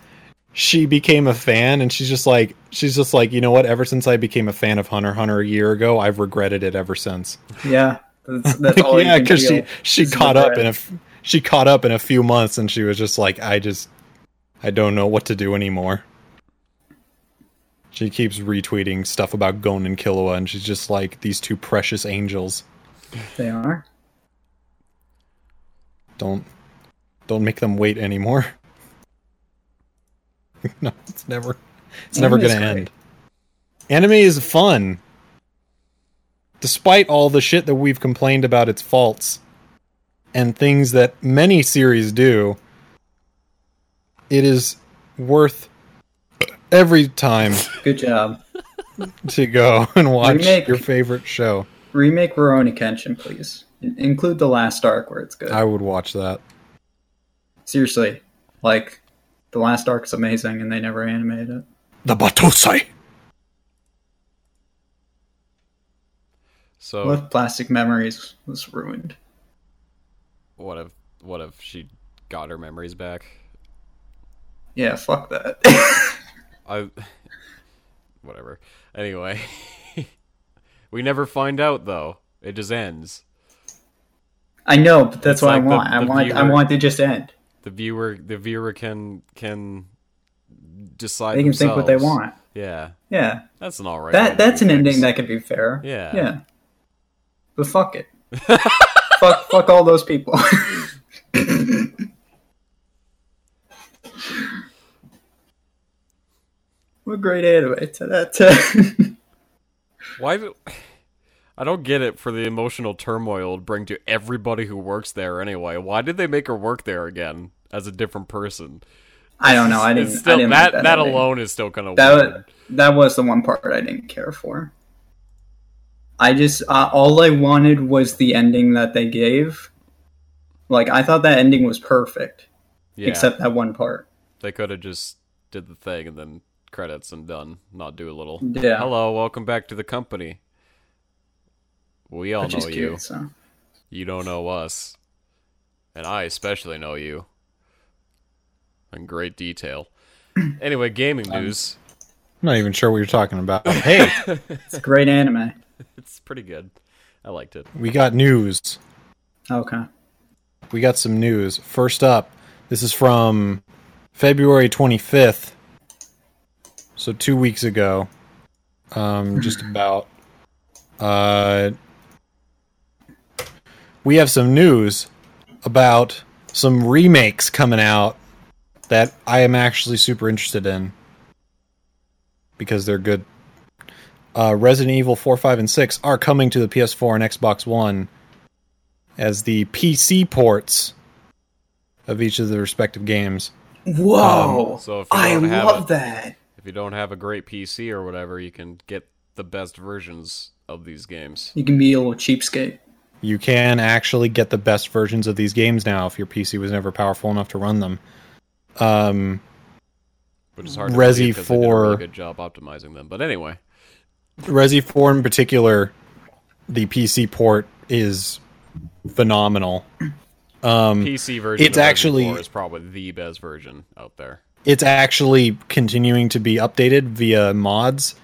she became a fan and she's just like she's just like, you know what, ever since I became a fan of Hunter Hunter a year ago, I've regretted it ever since. Yeah, that's, that's all. yeah, because she she caught up in a she caught up in a few months, and she was just like, I just I don't know what to do anymore. She keeps retweeting stuff about Gon and Killua, and she's just like these two precious angels. They are. Don't don't make them wait anymore. no, it's never it's never gonna great. end. Anime is fun. Despite all the shit that we've complained about its faults and things that many series do, it is worth every time Good job. to go and watch Remake. your favorite show. Remake Rurouni Kenshin, please. In- include the last arc where it's good. I would watch that. Seriously, like the last arc's amazing, and they never animated it. The Battousai. so What Plastic Memories was ruined? what if what if she got her memories back? Yeah, fuck that. I whatever. Anyway, we never find out though. It just ends. I know, but that's It's what like I the- want. I the want. I want it to just end. The viewer the viewer can can decide. They can think what they want. Yeah, Yeah, that's an alright. that that's an things. ending that could be fair. Yeah. yeah. But fuck it. fuck, fuck all those people. what great anime! To that. Why I don't get it for the emotional turmoil it'll bring to everybody who works there anyway. Why did they make her work there again as a different person? I don't know. I didn't. Still I didn't that like that, ending. alone is still kind of That weird. was, that was the one part I didn't care for. I just uh, all I wanted was the ending that they gave. Like I thought that ending was perfect, yeah, except that one part. they could have just did the thing and then credits and done, not do a little. Yeah. Hello, welcome back to the company. We all Which know is you. cute. So You don't know us. And I especially know you. In great detail. Anyway, gaming Um, news. I'm not even sure what you're talking about. Hey, it's a great anime. It's pretty good. I liked it. we got news. Okay. we got some news. First up, this is from February 25th, so two weeks ago. Um, just about. Uh, we have some news about some remakes coming out that I am actually super interested in because they're good. Uh, Resident Evil 4, 5, and 6 are coming to the PS4 and Xbox One as the PC ports of each of the respective games. Whoa! So if you I have love it- that. If you don't have a great PC or whatever, you can get the best versions of these games. You can be a little cheapskate. You can actually get the best versions of these games now if your PC was never powerful enough to run them. Um, Which is hard to Resi believe 'cause they did a really good job optimizing them. But anyway, Resi 4 in particular, the PC port is phenomenal. Um, PC version. It's of Resident actually- 4 is probably the best version out there. It's actually continuing to be updated via mods.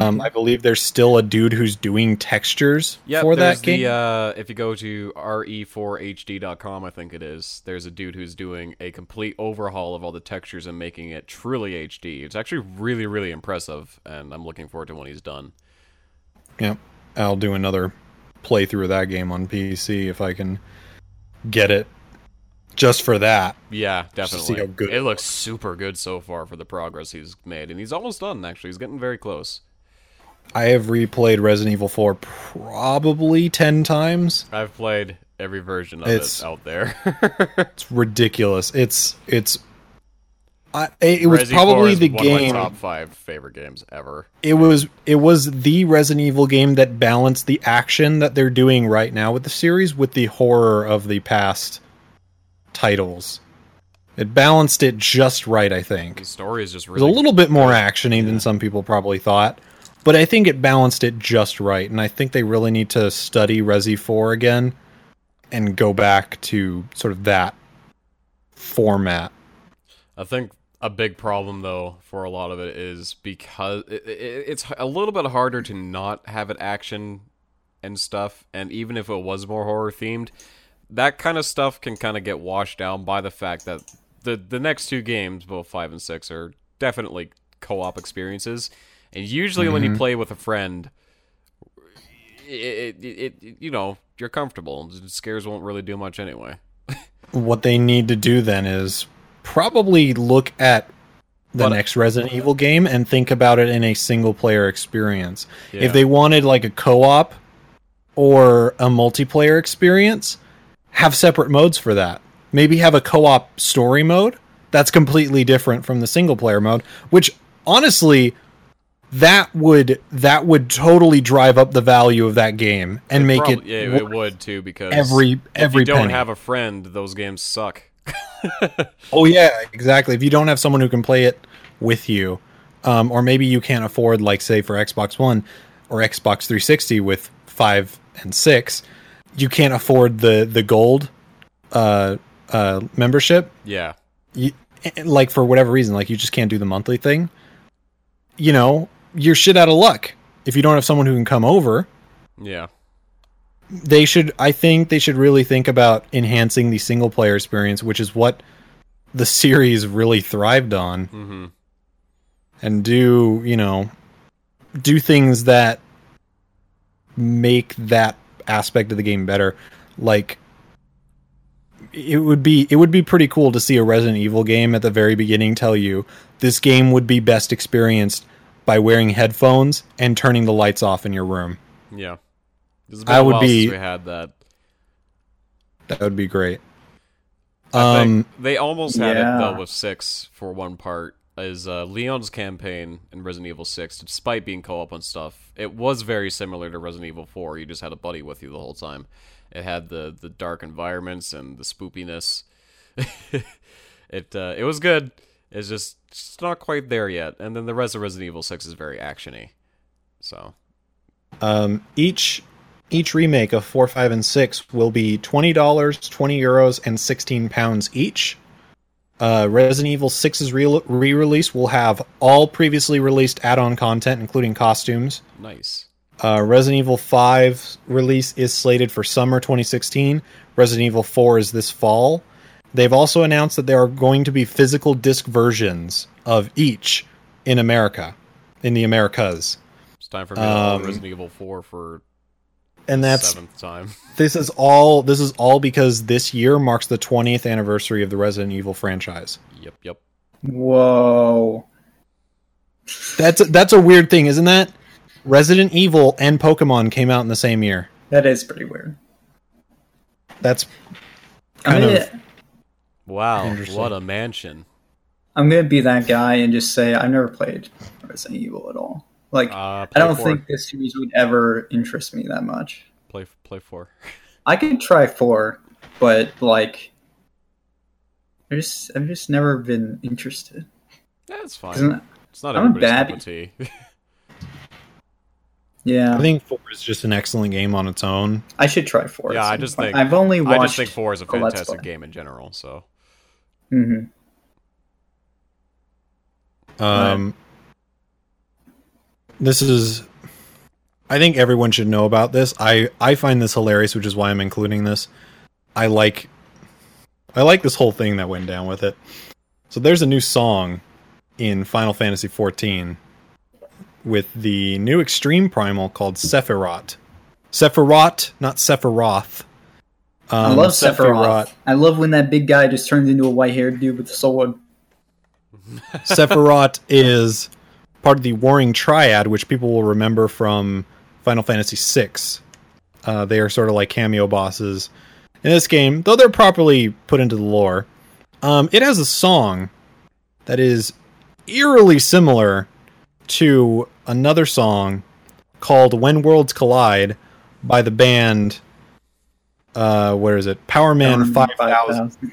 Um, I believe there's still a dude who's doing textures Yeah, for that game. the uh, if you go to re4hd.com, I think it is. There's a dude who's doing a complete overhaul of all the textures and making it truly HD. It's actually really, really impressive, and I'm looking forward to when he's done. Yep. I'll do another playthrough of that game on PC if I can get it just for that. Yeah, definitely. it it looks super good so far for the progress he's made, and he's almost done. Actually, he's getting very close. I have replayed Resident Evil 4 probably 10 times. I've played every version of It's- it out there. It's ridiculous. It's it's I, it was Resi 4 probably the one of my game top five favorite games ever. it was it was the Resident Evil game that balanced the action that they're doing right now with the series with the horror of the past titles. It balanced it just right, I think. The story is just It was really a little bit more actiony than some people probably thought, but I think it balanced it just right. And I think they really need to study Resi 4 again and go back to sort of that format. I think a big problem though for a lot of it is because it, it, it's a little bit harder to not have it action and stuff, and even if it was more horror themed, that kind of stuff can kind of get washed down by the fact that the the next two games, both five and six, are definitely co-op experiences, and usually when you mm-hmm. play with a friend. It, it, it, it, you know, you're comfortable. Scares won't really do much anyway. What they need to do then is probably look at the But- next Resident Evil game and think about it in a single player experience. Yeah. If they wanted like a co-op or a multiplayer experience, have separate modes for that. Maybe have a co-op story mode that's completely different from the single player mode, which honestly that would that would totally drive up the value of that game and make Prob- it yeah, it would too because every if every you don't have a friend, those games suck. Oh yeah, exactly. If you don't have someone who can play it with you, um, or maybe you can't afford, like, say, for Xbox One or Xbox 360 with five and six, you can't afford the the gold uh, uh, membership. Yeah, You, like for whatever reason, like you just can't do the monthly thing. You know, you're shit out of luck if you don't have someone who can come over. yeah, they should i think they should really think about enhancing the single player experience which is what the series really thrived on hmm and do you know do things that make that aspect of the game better like it would be it would be pretty cool to see a resident evil game at the very beginning tell you this game would be best experienced by wearing headphones and turning the lights off in your room yeah. It's been I a would while be- since we had that. that would be great I um think they almost had it though with six for one part. Is uh, Leon's campaign in Resident Evil Six, despite being co-op on stuff, it was very similar to Resident Evil Four. You just had a buddy with you the whole time. It had the the dark environments and the spoopiness. it uh, it was good. It's just it's not quite there yet. And then the rest of Resident Evil Six is very actiony. So Um, each each remake of four, five, and six will be twenty dollars, twenty euros, and sixteen pounds each. Uh, Resident Evil 6's re- re-release will have all previously released add-on content, including costumes. nice. Uh, Resident Evil 5's release is slated for summer 2016. Resident Evil 4 is this fall. They've also announced that there are going to be physical disc versions of each in America, in the Americas. It's time for me to Um, Resident Evil Four for And that's seventh time. this is all this is all because this year marks the 20th anniversary of the Resident Evil franchise. Yep, yep. Whoa. That's that's a weird thing, isn't that? Resident Evil and Pokemon came out in the same year. That is pretty weird. That's I'm kind gonna, of Wow, what a mansion. I'm gonna be that guy and just say I've never played Resident Evil at all. Like Uh, I don't four. think this series would ever interest me that much. play play four. I could try four, but like, I just I've just never been interested. That's fine. It's not I'm a everybody's cup of tea. Yeah, I think four is just an excellent game on its own. I should try four. Yeah, I just point. think- I've only watched. I just think four is a fantastic game in general. So Mhm. Um, this is. I think everyone should know about this. I I find this hilarious, which is why I'm including this. I like. I like this whole thing that went down with it. So there's a new song in Final Fantasy XIV with the new Extreme Primal called Sephirot. Sephirot, not Sephiroth. I Um, love Sephiroth. I love when that big guy just turns into a white-haired dude with a sword. Sephirot is part of the Warring Triad, which people will remember from Final Fantasy VI. Uh, they are sort of like cameo bosses in this game, though they're properly put into the lore. Um, it has a song that is eerily similar to another song called "When Worlds Collide" by the band. Uh, where is it? Powerman Um, Five Thousand. 5000.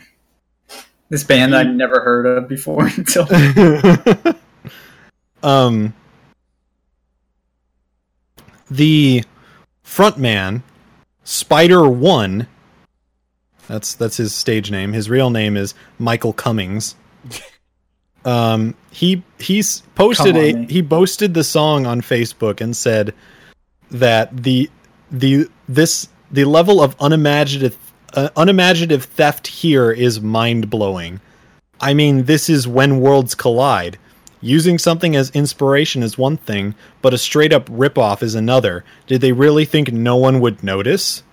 This band I've never heard of before until um the frontman spider one that's that's his stage name. His real name is michael cummings. Um he he's posted on, a man. he boasted the song on facebook and said that the the this the level of unimaginative uh, unimaginative theft here is mind-blowing. I mean this is when worlds collide Using something as inspiration is one thing, but a straight up ripoff is another. Did they really think no one would notice?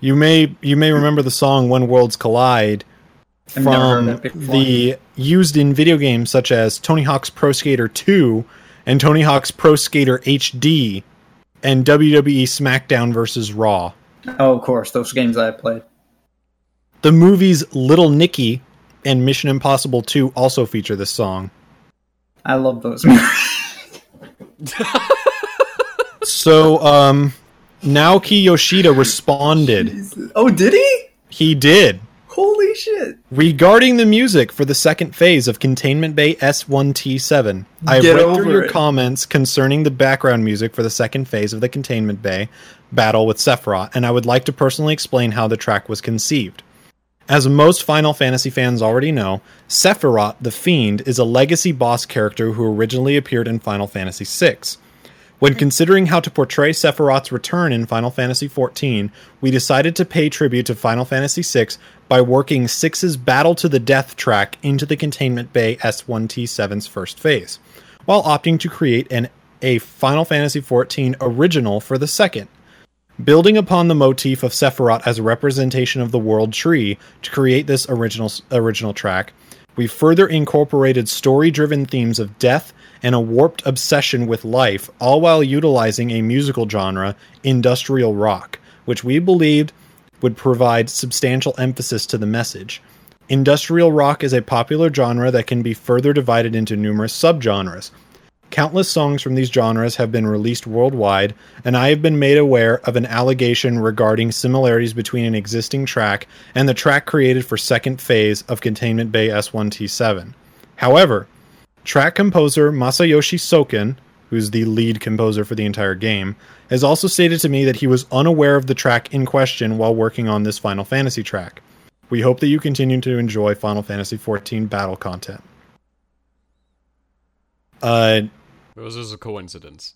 You may you may remember the song When Worlds Collide I've never heard from the used in video games such as Tony Hawk's Pro Skater 2 and Tony Hawk's Pro Skater HD and WWE SmackDown vs. Raw. oh, of course, those games I played. The movies Little Nicky and Mission Impossible 2 also feature this song. I love those. So, um, Naoki Yoshida responded. oh, did he? He did. Holy shit! Regarding the music for the second phase of Containment Bay S1T7, I have Get read through your it. comments concerning the background music for the second phase of the Containment Bay battle with Sephirot, and I would like to personally explain how the track was conceived. As most Final Fantasy fans already know, Sephirot the Fiend is a legacy boss character who originally appeared in Final Fantasy VI. When considering how to portray Sephirot's return in Final Fantasy XIV, we decided to pay tribute to Final Fantasy VI by working 6's Battle to the Death track into the Containment Bay S1T7's first phase, while opting to create an a Final Fantasy XIV original for the second. Building upon the motif of Sephirot as a representation of the world tree to create this original original track, we further incorporated story-driven themes of death and a warped obsession with life, all while utilizing a musical genre, industrial rock, which we believed would provide substantial emphasis to the message. Industrial rock is a popular genre that can be further divided into numerous subgenres. Countless songs from these genres have been released worldwide, and I have been made aware of an allegation regarding similarities between an existing track and the track created for second phase of Containment Bay S1T7. However, track composer Masayoshi Soken, who's the lead composer for the entire game, has also stated to me that he was unaware of the track in question while working on this Final Fantasy track. We hope that you continue to enjoy Final Fantasy XIV battle content. Uh, it was just a coincidence.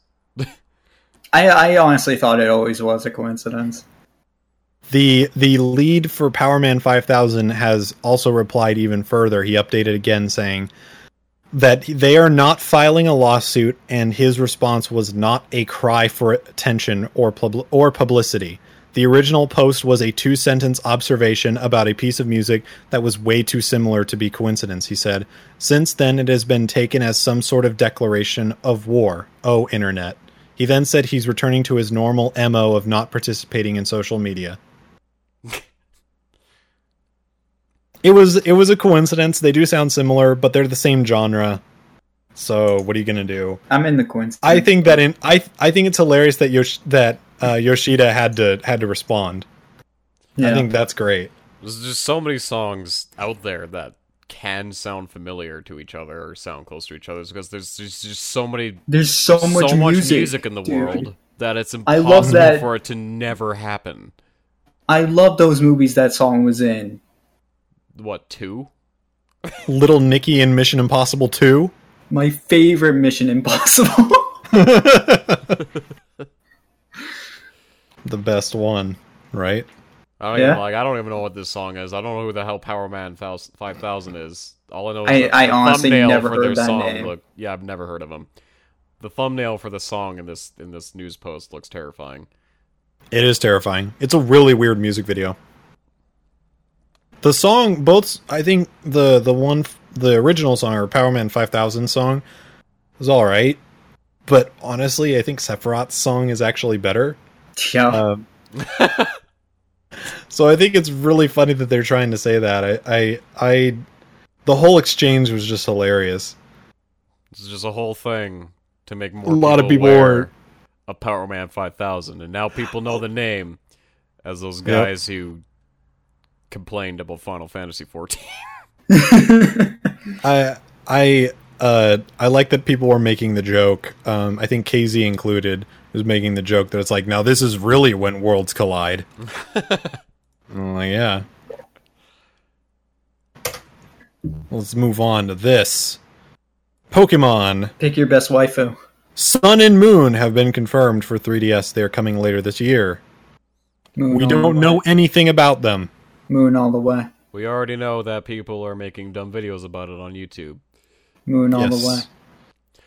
I, I honestly thought it always was a coincidence. The the lead for Powerman 5000 has also replied even further. He updated again saying that they are not filing a lawsuit and his response was not a cry for attention or pub- or publicity. The original post was a two sentence observation about a piece of music that was way too similar to be coincidence, he said. Since then, it has been taken as some sort of declaration of war. Oh, internet. He then said he's returning to his normal MO of not participating in social media. it was it was a coincidence. They do sound similar, but they're the same genre. So what are you gonna do? I'm in the coincidence. I think that in I I think it's hilarious that Yosh, that uh, Yoshida had to had to respond. Yeah. I think that's great. There's just so many songs out there that can sound familiar to each other or sound close to each other because there's, there's just so many There's so much, so much music, music, in the dude. world that it's I impossible love that- for it to never happen. I love those movies that song was in. What two? Little Nicky in Mission Impossible 2. My favorite Mission Impossible. The best one, right? I don't Yeah? even like. I don't even know what this song is. I don't know who the hell Powerman Five Thousand is. All I know is I- the, I the honestly thumbnail never for heard their that song. name. Look, yeah, I've never heard of them. The thumbnail for the song in this in this news post looks terrifying. It is terrifying. It's a really weird music video. The song, both I think the the one the original song or Powerman Five Thousand song was all right, but honestly, I think Sephirot's song is actually better. yeah. Um, so I think it's really funny that they're trying to say that. I, I, I, the whole exchange was just hilarious. This is just a whole thing to make more. A lot of people aware were- of Powerman Five Thousand, and now people know the name as those Yep. guys who complained about Final Fantasy fourteen. I, I, uh, I like that people were making the joke. Um, I think KZ included was making the joke that it's like, now this is really when worlds collide. Like, yeah. Let's move on to this. Pokemon Pick your best waifu. Sun and Moon have been confirmed for 3DS. They're coming later this year. Moon We don't know anything about them. Moon all the way. We already know that people are making dumb videos about it on YouTube. Moon all Yes. the way.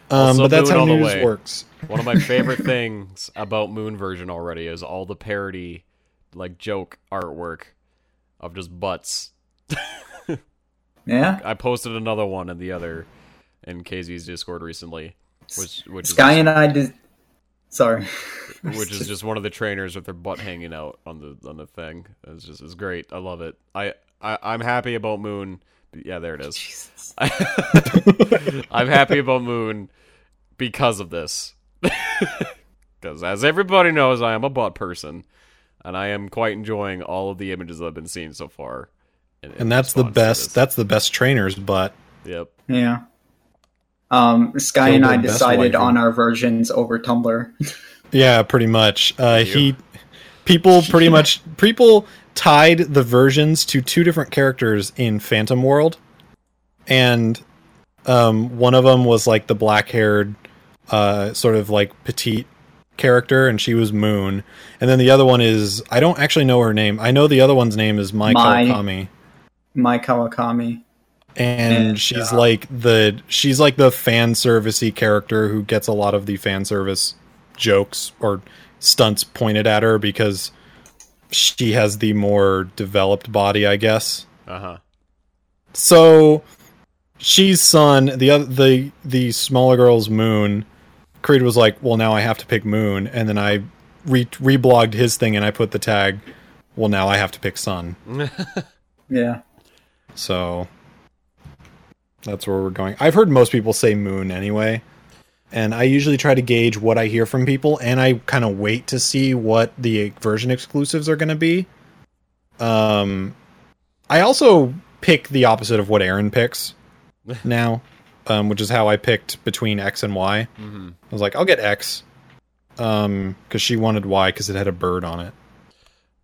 Um, Also but that's Moon how all news way. works. One of my favorite things about Moon version already is all the parody, like joke artwork of just butts. Yeah. I posted another one in the other in KZ's Discord recently, which which Sky is, and I did. Sorry. which is just one of the trainers with their butt hanging out on the on the thing. It's just it's great. I love it. I, I I'm happy about Moon. Yeah, there it is. Jesus. I'm happy about Moon because of this. Because as everybody knows, I am a butt person, and I am quite enjoying all of the images that I've been seeing so far. in- in And that's the best. That's the best trainers. But Yep. Yeah. Um, Sky Killed and I decided on our versions over Tumblr. yeah, pretty much. Uh, he people pretty much people tied the versions to two different characters in Phantom World, and um, one of them was like the black-haired, uh, sort of like petite character, and she was Moon. And then the other one is I don't actually know her name. I know the other one's name is Mai Mai. Kawakami. Mai Kawakami. And And, she's uh, like the she's like the fan servicey character who gets a lot of the fan service jokes or stunts pointed at her because she has the more developed body, I guess. Uh huh. So she's Sun, the other the the smaller girl's Moon. Creed was like, "Well, now I have to pick Moon," and then I re reblogged his thing and I put the tag, "Well, now I have to pick Sun." Yeah. So that's where we're going. I've heard most people say moon anyway. And I usually try to gauge what I hear from people and I kind of wait to see what the version exclusives are going to be. Um I also pick the opposite of what Erin picks now, um which is how I picked between X and Y. hmm I was like, I'll get X. Um cuz she wanted Y cuz it had a bird on it.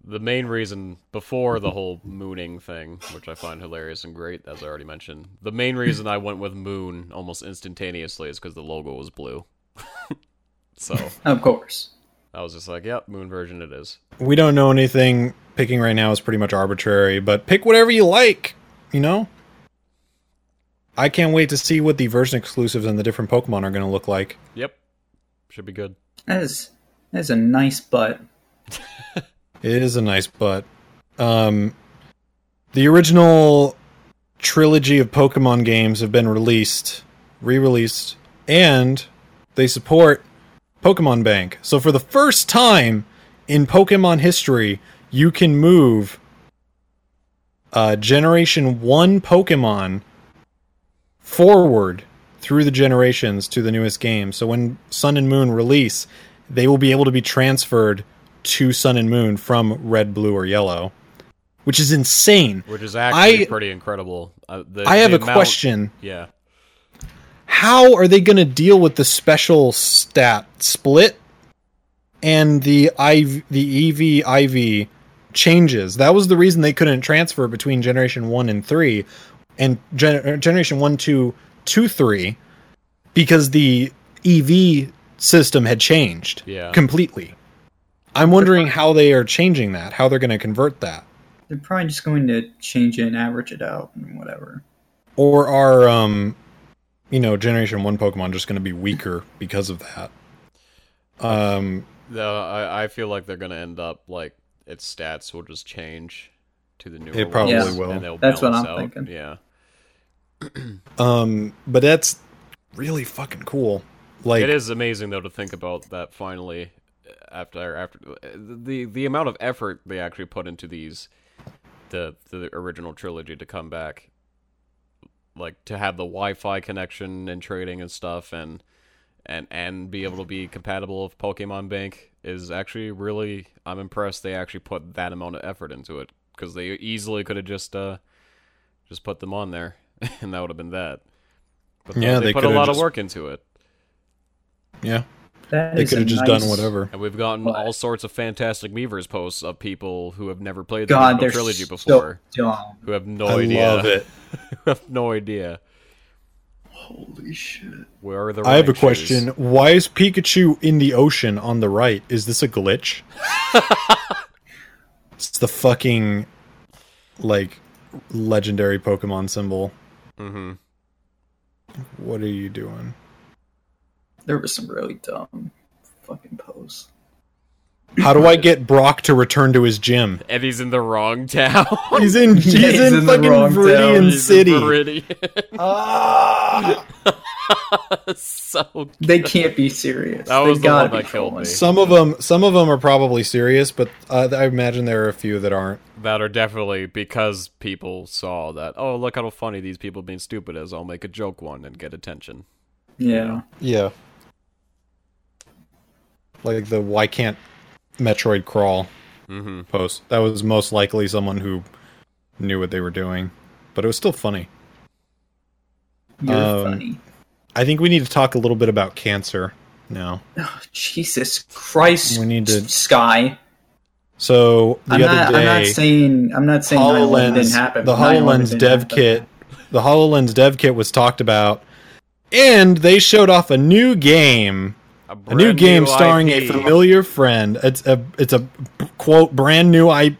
The main reason before the whole mooning thing, which I find hilarious and great, as I already mentioned, the main reason I went with moon almost instantaneously is because the logo was blue. so Of course. I was just like, "Yep, moon version it is." We don't know anything. Picking right now is pretty much arbitrary, but pick whatever you like, you know? I can't wait to see what the version exclusives and the different Pokemon are going to look like. Yep, should be good. That is that is a nice butt. It is a nice butt. Um, the original trilogy of Pokemon games have been released, re-released, and they support Pokemon Bank. So for the first time in Pokemon history, you can move uh, Generation One Pokemon forward through the generations to the newest game. So when Sun and Moon release, they will be able to be transferred to Sun and Moon from Red, Blue, or Yellow, which is insane. which is actually I- pretty incredible. Uh, the, I have a amount- question. Yeah, How are they going to deal with the special stat split and the IV, the EV IV changes? That was the reason they couldn't transfer between Generation 1 and 3 and gen- Generation 1 to 2 3 because the EV system had changed Yeah. completely. I'm wondering how they are changing that, how they're going to convert that. They're probably just going to change it and average it out and whatever. Or are um you know, generation 1 Pokemon just going to be weaker because of that? Um No, I, I feel like they're gonna end up like its stats will just change to the new. It probably Yeah. will. And they'll That's what I'm out. thinking. Yeah, um but that's really fucking cool. Like it is amazing though to think about that. Finally, after after the the amount of effort they actually put into these, the the original trilogy to come back, like to have the Wi-Fi connection and trading and stuff, and and and be able to be compatible with Pokemon Bank is actually really. I'm impressed they actually put that amount of effort into it because they easily could have just uh just put them on there, and that would have been that. But Yeah, they, they put a lot of work into it. yeah, That they could have just nice- done whatever. And we've gotten What? all sorts of fantastic Miiverse posts of people who have never played the God, trilogy so before, dumb. who have no I idea. love it. who have no idea. Holy shit! Where are the I have a question. shoes? Why is Pikachu in the ocean on the right? Is this a glitch? it's the fucking like legendary Pokemon symbol. Mm-hmm. What are you doing? There was some really dumb fucking posts. How do I get Brock to return to his gym? And he's in the wrong town. He's in he's, Yeah, he's in, in fucking wrong. Viridian He's in City. Viridian. Ah! so They can't be serious. That They was the one that killed me. some of them some of them are probably serious, but uh, I imagine there are a few that aren't. that are definitely because people saw that. Oh, look how funny these people being stupid is. I'll make a joke one and get attention. Yeah. Yeah. Like the why can't Metroid crawl hmm post. That was most likely someone who knew what they were doing, but it was still funny. You're Um, funny. I think we need to talk a little bit about cancer now. Oh, Jesus Christ, We need to- Sky. So the I'm other not. I'm not saying. I'm not saying 9/11 didn't happen. the Hololens dev happen. kit, the Hololens dev kit was talked about, and they showed off a new game, A, a new game starring IP. a familiar friend. It's a it's a quote brand new I.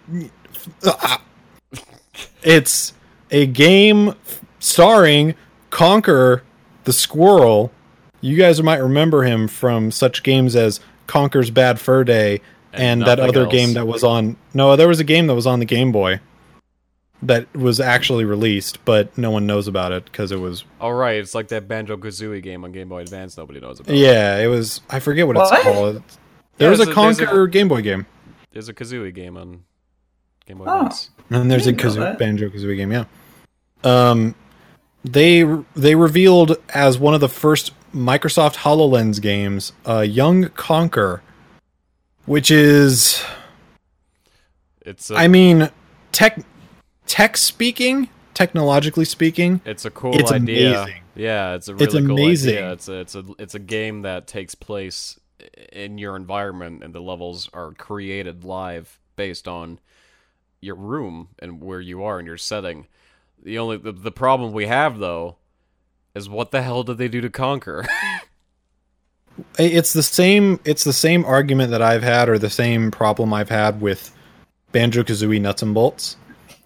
It's a game starring Conker the Squirrel. You guys might remember him from such games as Conker's Bad Fur Day And and, that other else. game that was on. No, there was a game that was on the Game Boy that was actually released, but no one knows about it because it was. All right, it's like that Banjo Kazooie game on Game Boy Advance. Nobody knows about. Yeah, it was. I forget what, What? it's called. There Yeah, was a there's a- there's a- Conker Game Boy game, There's a Kazooie game on Game Boy Oh. Advance. and there's a Kazoo- Banjo Kazooie game. Yeah. Um, they they revealed as one of the first Microsoft Hololens games, uh, Young Conker, which is It's a, I mean, tech tech speaking, technologically speaking, it's a cool it's idea. amazing. Yeah, it's a really It's cool amazing. idea. It's a it's a it's a game that takes place in your environment, and the levels are created live based on your room and where you are in your setting. The only the, the problem we have though is what the hell did they do to Conker? it's the same. It's the same argument that I've had, or the same problem I've had with Banjo Kazooie Nuts and Bolts,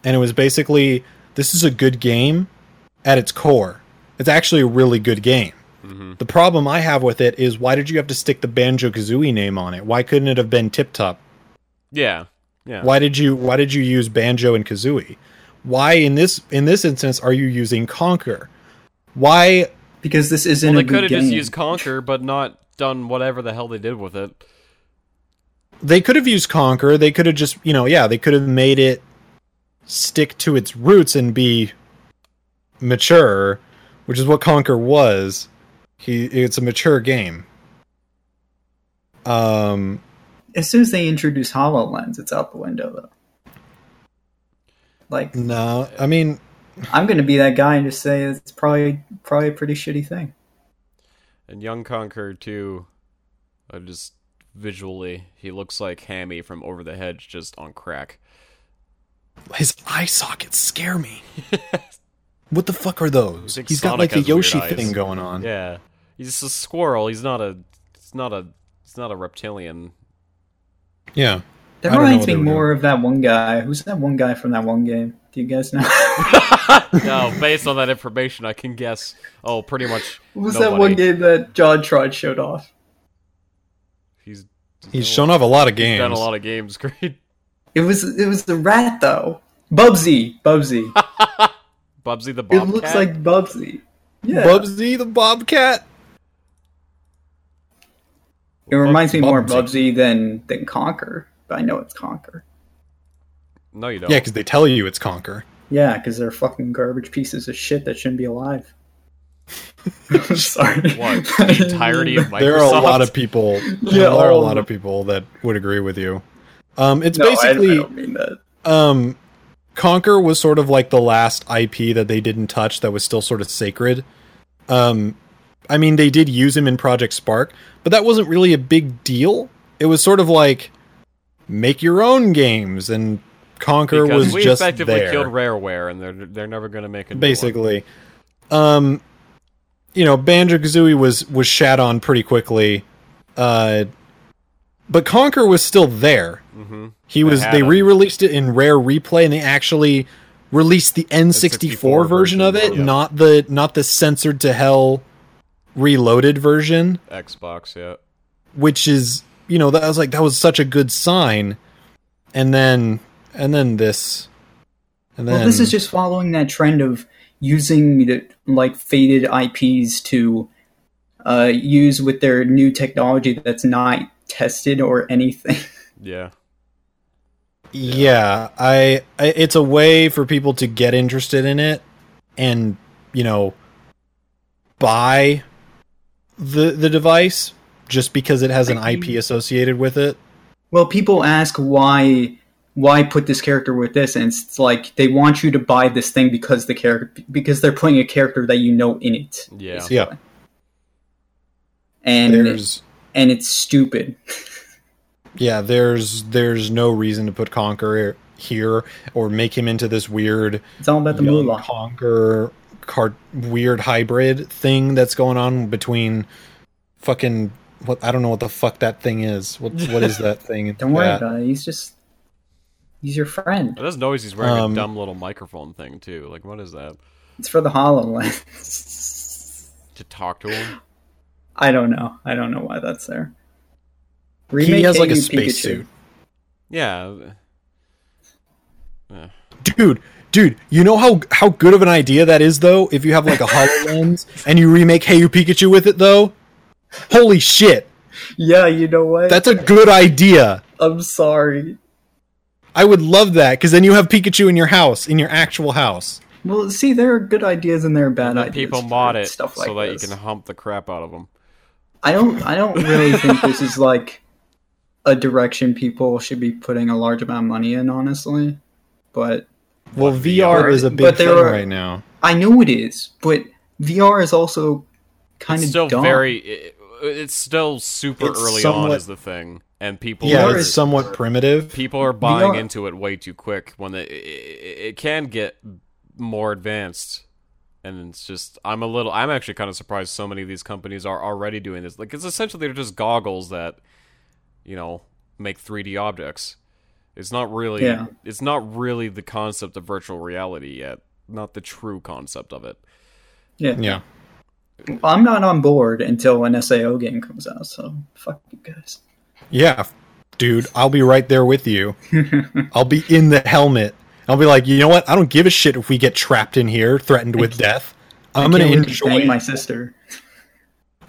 and it was basically this is a good game at its core. It's actually a really good game. hmm The problem I have with it is why did you have to stick the Banjo Kazooie name on it? Why couldn't it have been Tip Top? Yeah, yeah. Why did you Why did you use Banjo and Kazooie? Why in this in this instance are you using Conker? Why because this isn't Well, a they could good have game. just used Conker, but not done whatever the hell they did with it. they could have used Conker. They could have just, you know, yeah, they could have made it stick to its roots and be mature, which is what Conker was. He it's a mature game. Um as soon as they introduce Hololens, it's out the window though. Like No, I mean, I'm gonna be that guy and just say it's probably probably a pretty shitty thing. And Young Conker too, I just visually he looks like Hammy from Over the Hedge, just on crack. His eye sockets scare me. what the fuck are those? He's got Sonic like a has weird Yoshi eyes. thing going on. Yeah, he's a squirrel. He's not a. It's not a. It's not a reptilian. Yeah. That I don't know reminds what me they were more of that one guy. Who's that one guy from that one game? Do you guys know? no, based on that information, I can guess. Oh, pretty much. What was nobody. that one game that JonTron showed off? He's He's shown off a lot of He's games. done a lot of games. Great. It was it was the rat though. Bubsy, Bubsy. Bubsy the bobcat. it looks like Bubsy. Yeah, Bubsy the Bobcat. it reminds me more of Bubsy. Bubsy than than Conker, but I know it's Conker. No, you don't. Yeah, because they tell you it's Conker. Yeah, because they're fucking garbage pieces of shit that shouldn't be alive. I'm sorry. What? The entirety of Microsoft. There are a lot of people. Yeah, there are a lot of of people that would agree with you. Um, it's No, I- I, basically don't mean that. um, Conker was sort of like the last IP that they didn't touch that was still sort of sacred. Um, I mean, they did use him in Project Spark, but that wasn't really a big deal. It was sort of like make your own games, and Conker because was we just effectively there. killed Rareware, and they're they're never going to make a new one. basically. Um, you know, Banjo Kazooie was was shat on pretty quickly, uh, but Conker was still there. Mhm. He was. had They re-released it in Rare Replay, and they actually released the N64 N64 version of it, yeah. not the not the censored to hell reloaded version, Xbox. Yeah. which is you know that was like that was such a good sign, and then and then this, and then Well, this is just following that trend of using the, like faded IPs to uh, use with their new technology that's not tested or anything. Yeah. Yeah, I, I it's a way for people to get interested in it and, you know, buy the the device just because it has an IP associated with it. Well, people ask why why put this character with this, and it's like they want you to buy this thing because the character because they're putting a character that you know in it. Yeah. basically. Yeah. and There's and it's stupid. yeah, there's there's no reason to put Conker here or make him into this weird It's all about the moolah. Conker card weird hybrid thing that's going on between fucking what I don't know what the fuck that thing is. What what is that thing? Don't worry Yeah. about it. He's just he's your friend. It does noise he's wearing Um, a dumb little microphone thing too. Like, what is that? It's for the Hololens. To talk to him? I don't know. I don't know why that's there. He has like a spacesuit. Yeah. Dude, dude, you know how how good of an idea that is though? If you have like a HoloLens and you remake Hey You Pikachu with it though? Holy shit. Yeah, you know what? That's a good idea. I'm sorry. I would love that cuz then you have Pikachu in your house, in your actual house. Well, see, there are good ideas and there are bad And ideas. people mod it stuff like so that this. you can hump the crap out of them. I don't. I don't really think this is like a direction people should be putting a large amount of money in. Honestly, but Well, What, VR VR? is a big thing are- right now. I know it is. But VR is also kind It's of still dumb. very. It, it's still super It's early on somewhat- is the thing, and people Yeah, are, it's somewhat primitive. people are buying VR into it way too quick when they, it, it can get more advanced. And it's just, I'm a little, I'm actually kind of surprised so many of these companies are already doing this. Like, it's essentially they're just goggles that, you know, make 3D objects. It's not really, Yeah. it's not really the concept of virtual reality yet. Not the true concept of it. Yeah. Yeah. I'm not on board until an SAO game comes out. So fuck you guys. Yeah, dude, I'll be right there with you. I'll be in the helmet. I'll be like, you know what? I don't give a shit if we get trapped in here, threatened with death. I'm gonna can't to enjoy. bang my sister.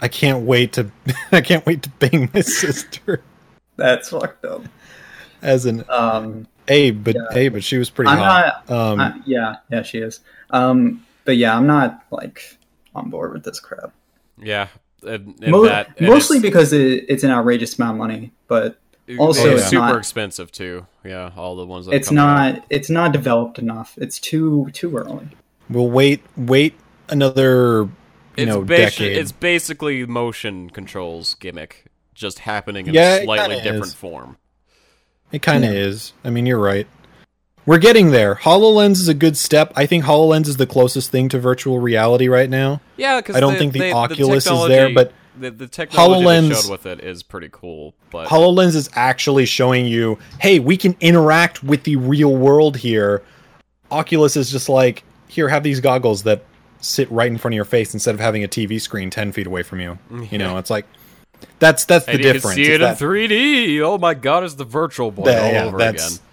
I can't wait to. I can't wait to bang my sister That's fucked up. as an Um, A, but Yeah. A, but she was pretty I'm hot. not. um, I- yeah, yeah, she is. Um, but yeah, I'm not like on board with this crap. Yeah. And, and Mo- that, and mostly because it, it's an outrageous amount of money. But Also, it's it's super not- expensive too. Yeah, all the ones that It's come out. not. It's not developed enough. It's too too early. We'll wait wait another you It's know basi- decade. It's basically motion controls gimmick, just happening in Yeah, a slightly different is. form. It kind of Yeah. is. I mean, you're right. We're getting there. HoloLens is a good step. I think HoloLens is the closest thing to virtual reality right now. Yeah, because I don't think the Oculus is there, but the, the technology HoloLens- they showed with it is pretty cool. But HoloLens is actually showing you, hey, we can interact with the real world here. Oculus is just like, here, have these goggles that sit right in front of your face instead of having a TV screen 10 feet away from you. You know, it's like, that's that's the and you can difference. see it in that- 3D. Oh my god, it's the Virtual Boy that- all yeah, over that's- again.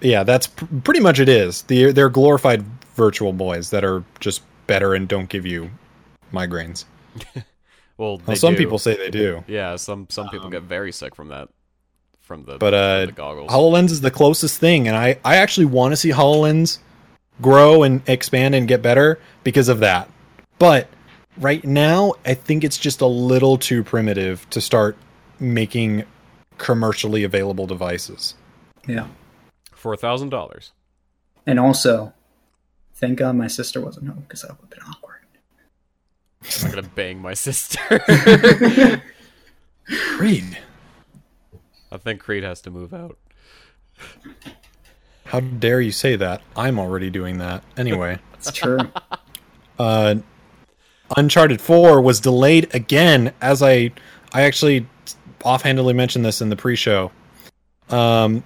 Yeah, that's pr- pretty much it is. The, they're glorified virtual boys that are just better and don't give you migraines. Well, they Well, some do. people say they do. Yeah, some some people get very sick from that. From the But uh, the goggles. HoloLens is the closest thing, and I, I actually want to see HoloLens grow and expand and get better because of that. But right now, I think it's just a little too primitive to start making commercially available devices. Yeah. for a thousand dollars. And also, thank God my sister wasn't home because that would have been awkward. I'm not gonna bang my sister. Creed, I think Creed has to move out. how dare you say that? I'm already doing that anyway. That's true. uh, Uncharted 4 was delayed again as I I actually offhandedly mentioned this in the pre-show. Um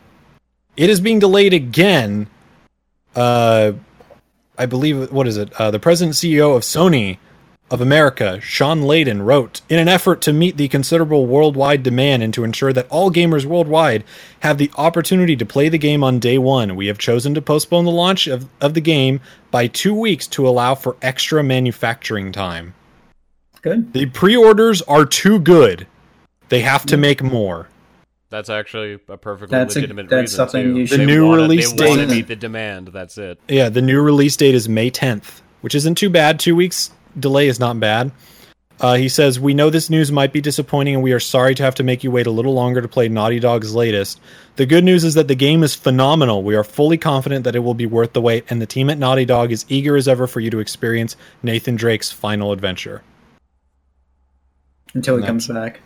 it is being delayed again. Uh I believe what is it? Uh, the president and CEO of Sony of America, Shawn Layden, wrote In an effort to meet the considerable worldwide demand and to ensure that all gamers worldwide have the opportunity to play the game on day one, we have chosen to postpone the launch of, of the game by two weeks to allow for extra manufacturing time. Good. The pre orders are too good. They have to make more. That's actually a perfectly That's a- legitimate that's reason something too. you The new wanna, release they wanna date- meet the demand. That's it. Yeah, the new release date is May 10th, which isn't too bad. Two weeks delay is not bad. Uh, he says, We know this news might be disappointing and we are sorry to have to make you wait a little longer to play Naughty Dog's latest. The good news is that the game is phenomenal. We are fully confident that it will be worth the wait, and the team at Naughty Dog is eager as ever for you to experience Nathan Drake's final adventure. Until he And comes back.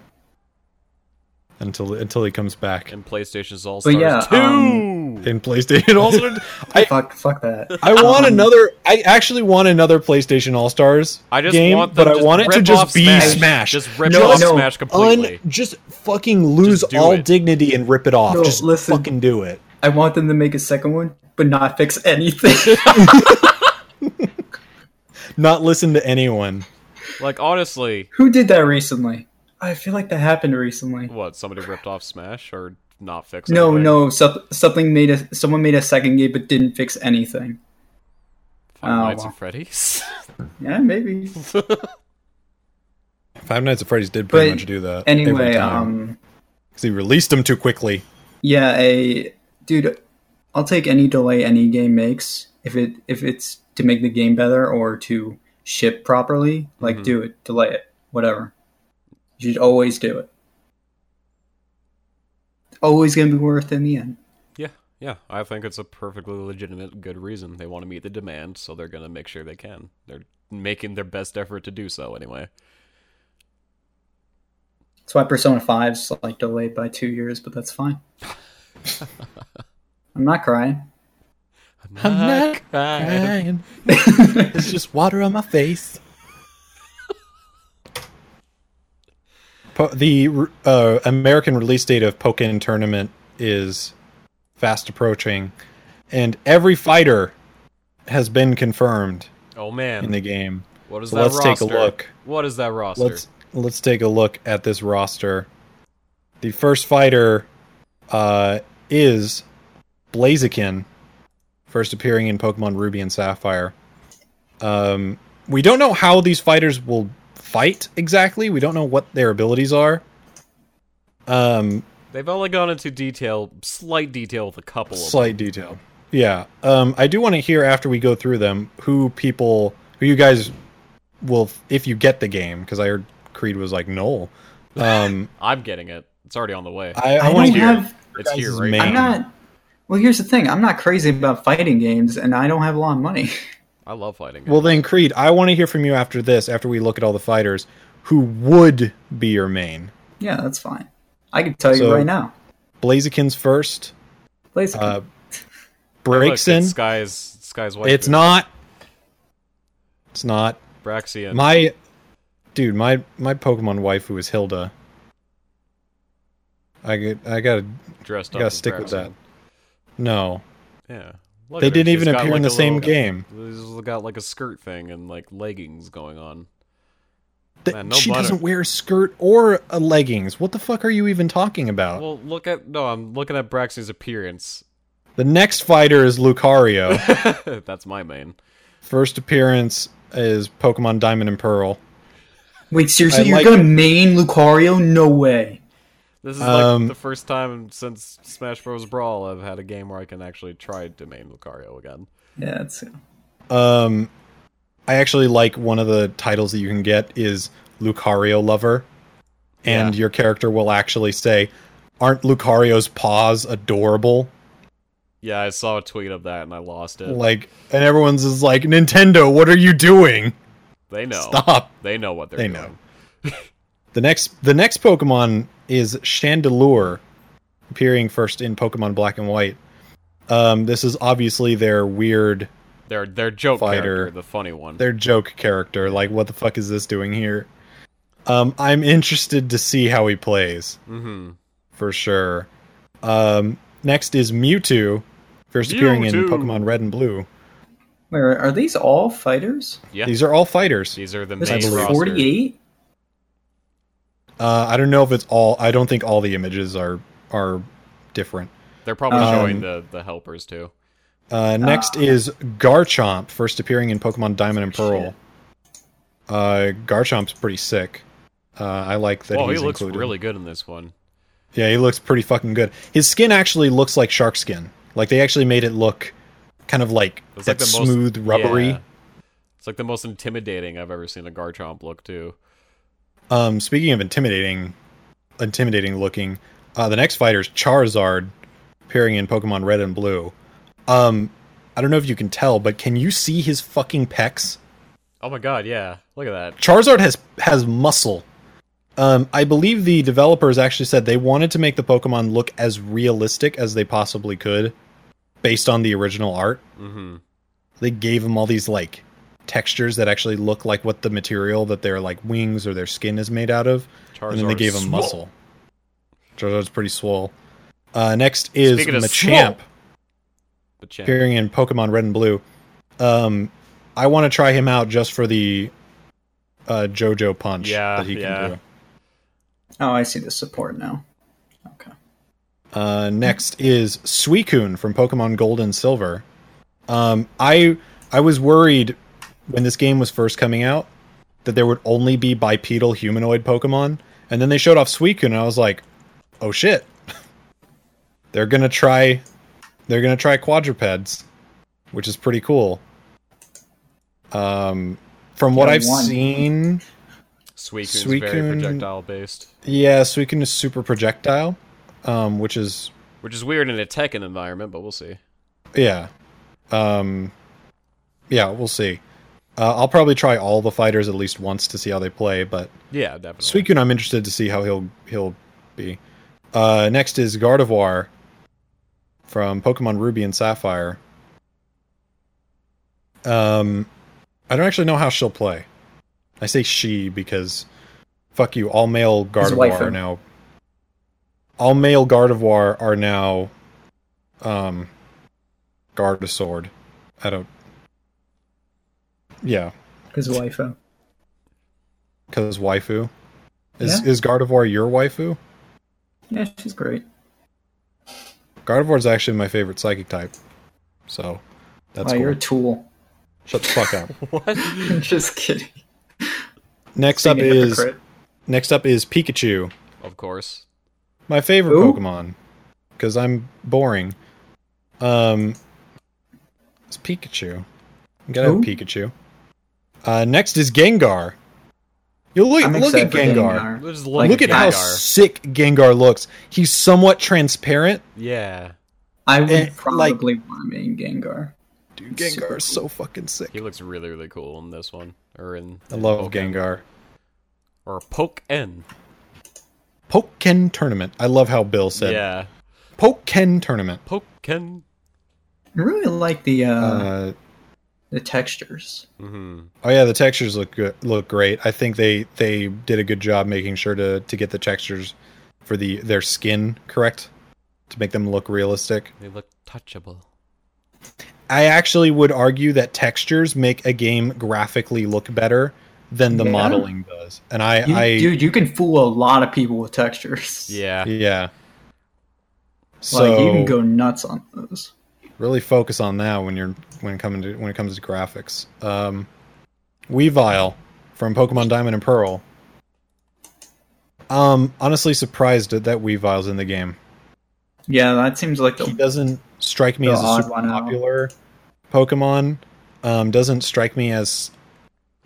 Until until he comes back And PlayStation's All But Stars yeah, Two. um, in PlayStation All Stars. I fuck, fuck that. I want Um, another. I actually want another PlayStation All Stars I just game, want but I want it to just be Smash. Smash. Just rip No, off no, Smash completely. Un, just fucking lose Just all it. dignity and rip it off. No, just listen. fucking do it. I want them to make a second one, but not fix anything. Not listen to anyone. like honestly, Who did that recently? I feel like that happened recently. what somebody ripped off Smash or not fix? No, anything? no, some, something made a someone made a second game but didn't fix anything. Five Oh, Nights well. at Freddy's. Yeah, maybe. Five Nights at Freddy's did pretty But much do that. every Anyway, time. um, 'Cause he released them too quickly. yeah, a dude, I'll take any delay any game makes if it if it's to make the game better or to ship properly. Like, Mhm. do it, delay it, whatever. You should always do it. Always gonna be worth in the end. yeah, yeah. I think it's a perfectly legitimate, good reason. They want to meet the demand, so they're gonna make sure they can. They're making their best effort to do so anyway. That's why Persona 5's like delayed by two years, but that's fine. I'm not crying. I'm not crying. crying. There's just water on my face. Po- the uh, American release date of Pokken Tournament is fast approaching, and every fighter has been confirmed Oh man, in the game. what is So that let's take a look. What is that roster? Let's let's take a look at this roster. The first fighter uh, is Blaziken, first appearing in Pokemon Ruby and Sapphire. Um, we don't know how these fighters will fight exactly. We don't know what their abilities are. Um, They've only gone into detail, slight detail with a couple of slight detail. Yeah. Um, I do want to hear after we go through them who people who you guys will if you get the game because I heard Creed was like Noel. Um. I'm getting it. It's already on the way. I, I, I want to hear have. it's here right main- I'm not. Well, here's the thing. I'm not crazy about fighting games, and I don't have a lot of money. I love fighting. Well, then, Creed, I want to hear from you after this, after we look at all the fighters, who would be your main. yeah, that's fine. I can tell you right now. Blaziken's first. Blaziken. Uh, Look, breaks in. Sky's Sky's wife. It's not. It's not. Braxian. My dude, my my Pokemon waifu is Hilda. I get, I gotta dressed I up. gotta as stick with that. No, Yeah. Look they didn't She's even got, appear like, in the a same little- game. She's got like a skirt thing and like leggings going on. Th- Man, no she butter. doesn't wear a skirt or a leggings. What the fuck are you even talking about? Well, look at no. I'm looking at Braxian's appearance. the next fighter is Lucario. That's my main. First appearance is Pokemon Diamond and Pearl. Wait, seriously, I you're like- gonna main Lucario? No way. This is like Um, the first time since Smash Bros. Brawl I've had a game where I can actually try to main Lucario again. Yeah, it's Um, I actually like one of the titles that you can get is Lucario Lover, and Yeah. your character will actually say, "Aren't Lucario's paws adorable?" Yeah, I saw a tweet of that and I lost it. Like, and everyone's is like, "Nintendo, what are you doing? they know. Stop!" They know what they're They doing. know. The next, the next Pokemon is Chandelure, appearing first in Pokemon Black and White. Um, this is obviously their weird, Their their joke Fighter. character, the funny one. their joke character. Like, what the fuck is this doing here? Um, I'm interested to see how he plays mm-hmm. for sure. Um, next is Mewtwo, first appearing in Pokemon Red and Blue. Wait, are are these all fighters? Yeah, These are all fighters. these are the There's main I believe. roster. 48? Uh, I don't know if it's all. I don't think all the images are are different. They're probably Um, showing the the helpers too. Uh, next is Garchomp, first appearing in Pokemon Diamond and Pearl. Uh, Garchomp's pretty sick. Uh, I like that Well, he he's looks included. really good in this one. Yeah, he looks pretty fucking good. His skin actually looks like shark skin. Like they actually made it look kind of like It's that like the most- smooth, rubbery. Yeah. It's like the most intimidating I've ever seen a Garchomp look too. Um, speaking of intimidating, intimidating looking, uh, the next fighter is Charizard, appearing in Pokemon Red and Blue. Um, I don't know if you can tell, but can you see his fucking pecs? Oh my god, yeah. Look at that. Charizard has has muscle. Um, I believe the developers actually said they wanted to make the Pokemon look as realistic as they possibly could, based on the original art. Mm-hmm. They gave him all these like textures that actually look like what the material that their like wings or their skin is made out of, Charizard. and then they gave them muscle. Charizard's pretty swole. Uh, next is Speaking of Machamp, The champ. appearing in Pokemon Red and Blue. Um, I want to try him out just for the uh, JoJo punch Yeah, that he can yeah. do. Oh, I see the support now. Okay. Uh, next is Suicune from Pokemon Gold and Silver. Um, I I was worried when this game was first coming out that there would only be bipedal humanoid Pokemon, and then they showed off Suicune, and I was like, oh shit, they're gonna try they're gonna try quadrupeds, which is pretty cool. Um, from what I've one. seen, Suicune's very projectile based. yeah, Suicune is super projectile, um, which is Which is weird in a Tekken environment, but we'll see. Yeah. Um yeah, we'll see. Uh, I'll probably try all the fighters at least once to see how they play, but Yeah, definitely. Suicune I'm interested to see how he'll he'll be. Uh next is Gardevoir from Pokemon Ruby and Sapphire. Um I don't actually know how she'll play. I say she because fuck you, all male His Gardevoir are now all male Gardevoir are now um Gardevoir. I don't Yeah, Because waifu. because waifu. Is Yeah. is Gardevoir your waifu? Yeah, she's great. Gardevoir is actually my favorite psychic type. So that's wow, cool. you're a tool. Shut the fuck up. what? just kidding. Next up Being a is hypocrite. next up is Pikachu, Of course. my favorite Who? Pokemon, because I'm boring. Um, it's Pikachu. You gotta have Pikachu. Uh, next is Gengar You look look at excited for Gengar. Just Like, look at how sick Gengar looks. He's somewhat transparent. Yeah, I would like- probably want to main Gengar. Dude, It's super Gengar is so fucking sick. he looks really really cool in this one or in. I love Pokemon. Gengar. or Poke N. Pokken tournament. I love how Bill said Yeah, Pokken tournament. Pokken. I really like the uh, Uh, the textures. Mm-hmm. oh yeah, the textures look good. Look great. I think they they did a good job making sure to to get the textures for the their skin correct to make them look realistic. They look touchable. I actually would argue that textures make a game graphically look better than the Yeah. modeling does. And I You, I dude, you can fool a lot of people with textures. Yeah, yeah. So like you can go nuts on those. Really focus on that when you're when it coming to when it comes to graphics. Um, Weavile from Pokemon Diamond and Pearl. Um, honestly surprised that that Weavile's in the game. Yeah, that seems like He the doesn't strike me as a super one out. popular Pokemon. Um, doesn't strike me as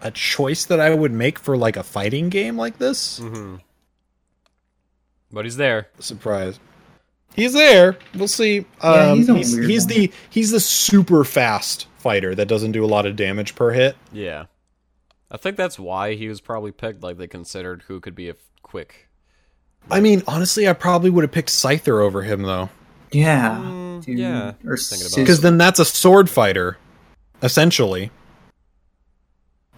a choice that I would make for like a fighting game like this. hmm But he's there. Surprise. He's there. We'll see. Yeah, Um, he's a he's he's the he's the super fast fighter that doesn't do a lot of damage per hit. Yeah, I think that's why he was probably picked. Like they considered who could be a quick. I mean, honestly, I probably would have picked Scyther over him though, yeah, Mm, yeah, or thinking about Sizz- because then that's a sword fighter, essentially.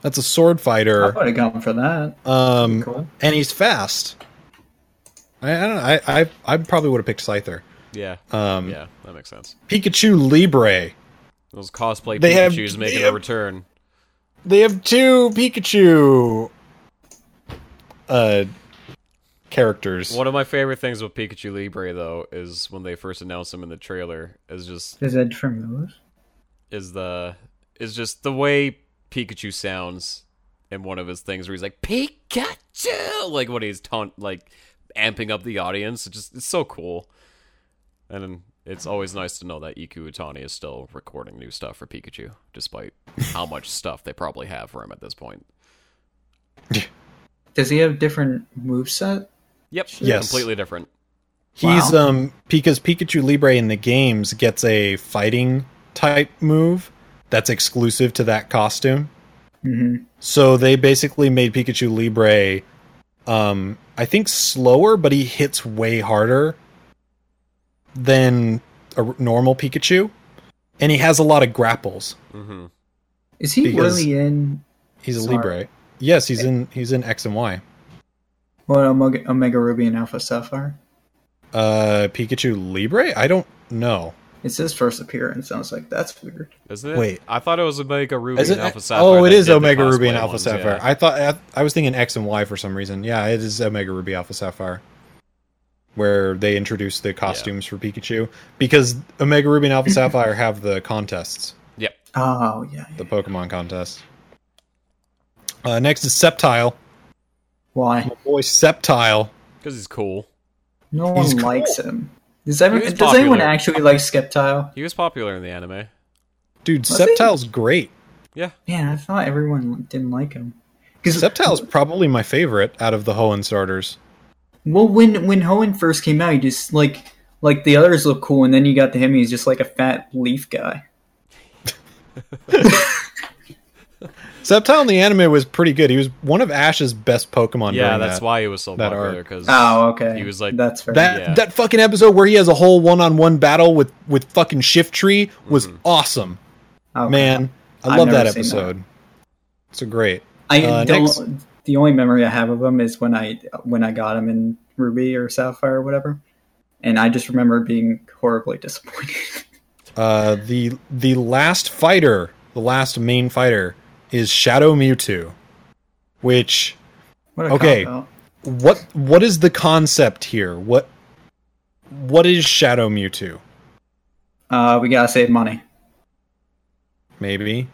That's a sword fighter. I would have gone for that. um, Cool. and he's fast. I, I don't know. I I, I probably would have picked Scyther. Yeah, Um, yeah, that makes sense. Pikachu Libre. Those cosplay They have- Pikachu's making they a return. They have two Pikachu uh characters. One of my favorite things with Pikachu Libre though is when they first announced him in the trailer is just Is that different moves? is the is just the way Pikachu sounds in one of his things where he's like Pikachu like when he's taunt like amping up the audience. It just it's so cool. And it's always nice to know that Ikue Otani is still recording new stuff for Pikachu, despite how much stuff they probably have for him at this point. Does he have a different moveset? Yep, Yes. completely different. He's Wow. um because Pikachu Libre in the games gets a fighting type move that's exclusive to that costume. Mm-hmm. So they basically made Pikachu Libre um I think slower, but he hits way harder than a normal Pikachu. And he has a lot of grapples. hmm Is he really in He's a Sorry. Libre. Yes, he's in he's in X and Y. what Omega, Omega Ruby and Alpha Sapphire? Uh Pikachu Libre? I don't know. It's his first appearance. I was like, that's weird. Isn't it? Wait. I thought it was Omega Ruby Is it? and Alpha Sapphire. oh, it that is did the Omega Ruby and Alpha ones, Sapphire. yeah. I thought I, I was thinking X and Y for some reason. Yeah, it is Omega Ruby Alpha Sapphire, where they introduced the costumes for Pikachu because Omega Ruby and Alpha Sapphire have the contests, Yep. Oh yeah. the Pokemon contest. Uh, next is Sceptile. Why? My boy Sceptile. Because he's cool. No one He's cool. likes him. Does, ever, does anyone actually like Sceptile? He was popular in the anime. Dude, Was he? Sceptile's great. Yeah. Man, I thought everyone didn't like him. Because Sceptile's probably my favorite out of the Hoenn starters. well, when when Hoenn first came out, he just like like the others look cool, and then you got to him, he's just like a fat leaf guy. Sceptile in the anime was pretty good. He was one of Ash's best Pokemon. yeah, that's that. why he was so that popular. Because Oh, okay. He was like that's fair. That Yeah. that fucking episode where he has a whole one-on-one battle with with fucking Shiftry was Mhm. awesome, Okay. man. I love that never seen that. episode. It's a great. I Uh, don't. next- The only memory I have of him is when I when I got him in Ruby or Sapphire or whatever, and I just remember being horribly disappointed. Uh, the the last fighter, the last main fighter, is Shadow Mewtwo. Which what Okay. what what is the concept here? What what is Shadow Mewtwo? Uh, we gotta save money. Maybe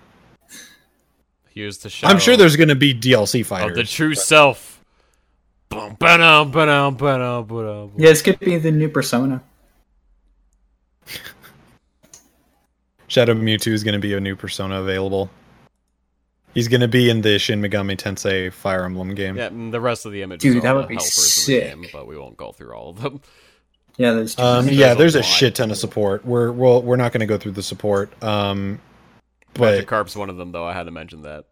Here's the shadow I'm sure there's going to be DLC of fighters. the true self. Boom, ba-dum, ba-dum, ba-dum, ba-dum. Yeah, this could be the new Persona. Shadow Mewtwo is going to be a new persona available. He's gonna be in the Shin Megami Tensei Fire Emblem game. Yeah, and the rest of the images Dude, are that would be helpers sick. game, but we won't go through all of them. Yeah, there's. Um, There's yeah, a there's a lot. shit ton of support. We're we'll, we're not going to go through the support. Um, but Magikarp's one of them, though. I had to mention that.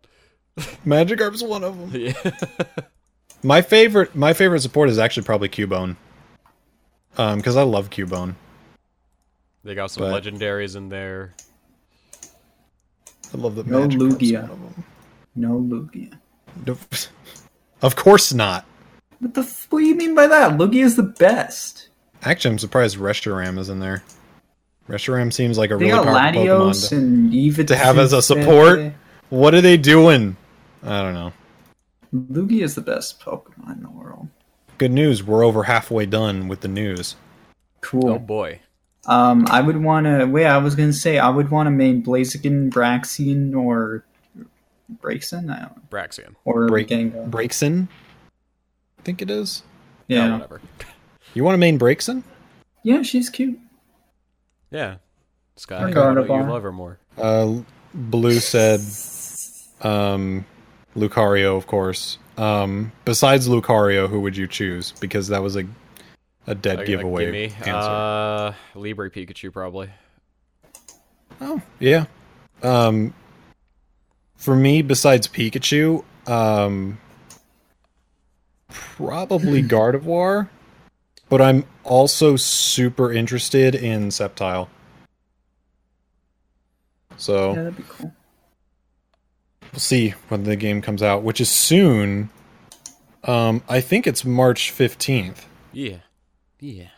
Magikarp's one of them. Yeah. My favorite my favorite support is actually probably Cubone. Um, because I love Cubone. they got some But- legendaries in there. I love that. No Magikarp's Lugia. one of them. no Lugia. No- Of course not. What the? F- what do you mean by that? Lugia is the best. Actually, I'm surprised Reshiram is in there. Reshiram seems like a They really got powerful Latios Pokemon. to- and Eva to have as a support? What are they doing? I don't know. Lugia is the best Pokemon in the world. Good news, we're over halfway done with the news. Cool. Oh boy. Um, I would want to. Wait, I was gonna say I would want to main Blaziken, Braxian, or Braixen. I don't know. Braxian. Or Break- Gengar. Braixen? I think it is. Yeah. Yeah, whatever. You want to main Braixen? yeah, she's cute. Yeah. Sky, Or why you love her more? Uh, Blue said, um, Lucario, of course. Um, besides Lucario, who would you choose? Because that was a a dead giveaway gimme. answer. Uh, Libre Pikachu, probably. oh, yeah. Um, for me, besides Pikachu, um, probably Gardevoir. But I'm also super interested in Sceptile. So Yeah, that'd be cool. we'll see when the game comes out, which is soon. Um, I think it's March fifteenth. Yeah. Yeah.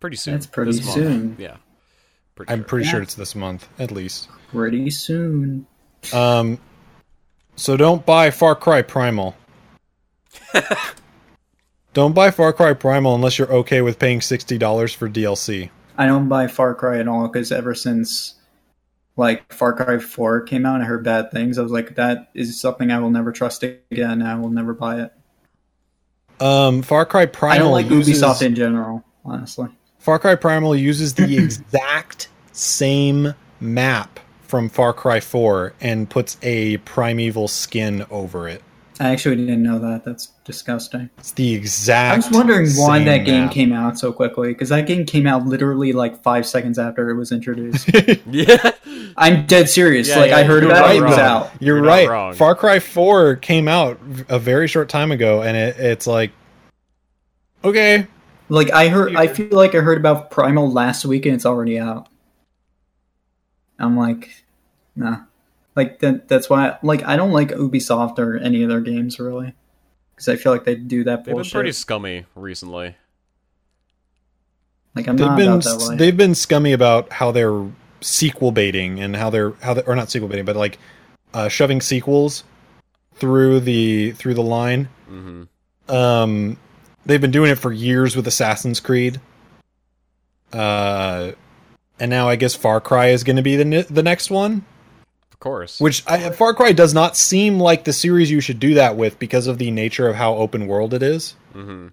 Pretty soon. That's pretty This month. soon. Yeah. Pretty I'm sure. pretty sure it's this month, at least. Pretty soon. Um, so don't buy Far Cry Primal. don't buy Far Cry Primal unless you're okay with paying sixty dollars for DLC. I don't buy Far Cry at all because ever since like Far Cry 4 came out and I heard bad things, I was like, that is something I will never trust again. I will never buy it. Um, Far Cry Primal. I don't like uses, Ubisoft in general, honestly. Far Cry Primal uses the exact same map from Far Cry 4 and puts a primeval skin over it. I actually didn't know that. That's disgusting. It's the exact. I was wondering why same that game map. came out so quickly because that game came out literally like five seconds after it was introduced. Yeah. I'm dead serious. Yeah, like yeah, I heard about right, it, it was out. You're, You're right. wrong. Far Cry 4 came out a very short time ago, and it, it's like, okay, Like I heard, I feel like I heard about Primal last week and it's already out. I'm like, nah. Like that. That's why. Like I don't like Ubisoft or any of their games really, because I feel like they do that They've been pretty scummy recently. like I'm they've not been about that life. they've been scummy about how they're sequel baiting and how they're how they or not sequel baiting, but like uh, shoving sequels through the through the line. hmm Um, they've been doing it for years with Assassin's Creed. Uh, and now I guess Far Cry is going to be the the next one. Of course. Which I, Far Cry does not seem like the series you should do that with because of the nature of how open world it is. hmm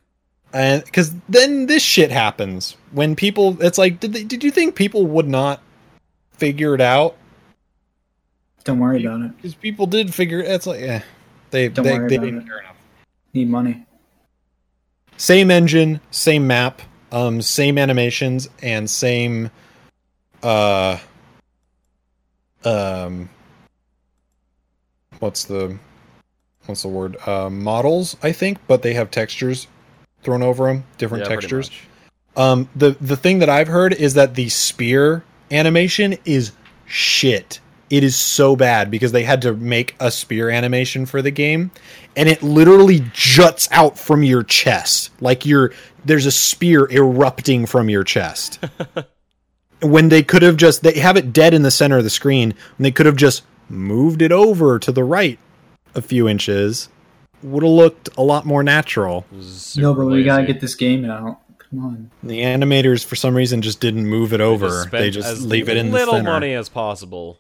And because then this shit happens when people. It's like, did they, did you think people would not figure it out? Don't worry about it. Because people did figure. It's like, yeah, they Don't they, worry they about didn't it. care enough. Need money. Same engine, same map, um, same animations, and same, uh, um, what's the, what's the word? Uh, models, I think, but they have textures thrown over them, different Yeah, textures. Um, the the thing that I've heard is that the spear animation is shit. It is so bad because they had to make a spear animation for the game, and it literally juts out from your chest, like you're there's a spear erupting from your chest. when they could have just they have it dead in the center of the screen, and they could have just moved it over to the right a few inches, would have looked a lot more natural. It no, super but we gotta get this game out. Come on. The animators, for some reason, just didn't move it They over. just They just leave it in the little money as possible.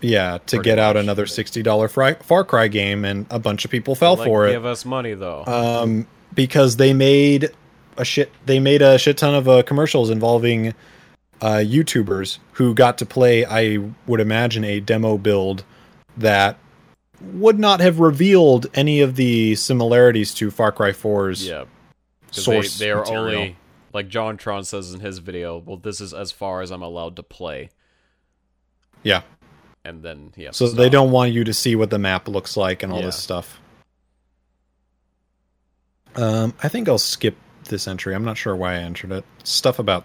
Yeah, to Pretty get out much. another sixty dollar Far Cry game, and a bunch of people fell Like, for it Give us money though. um, because they made a shit. They made a shit ton of uh, commercials involving uh, YouTubers who got to play. I would imagine a demo build that would not have revealed any of the similarities to Far Cry 4's Yeah, source they, they are material. only like JonTron says in his video. Well, this is as far as I'm allowed to play, Yeah. and then yeah. So they don't want you to see what the map looks like and all Yeah. this stuff. Um, I think I'll skip this entry. I'm not sure why I entered it. Stuff about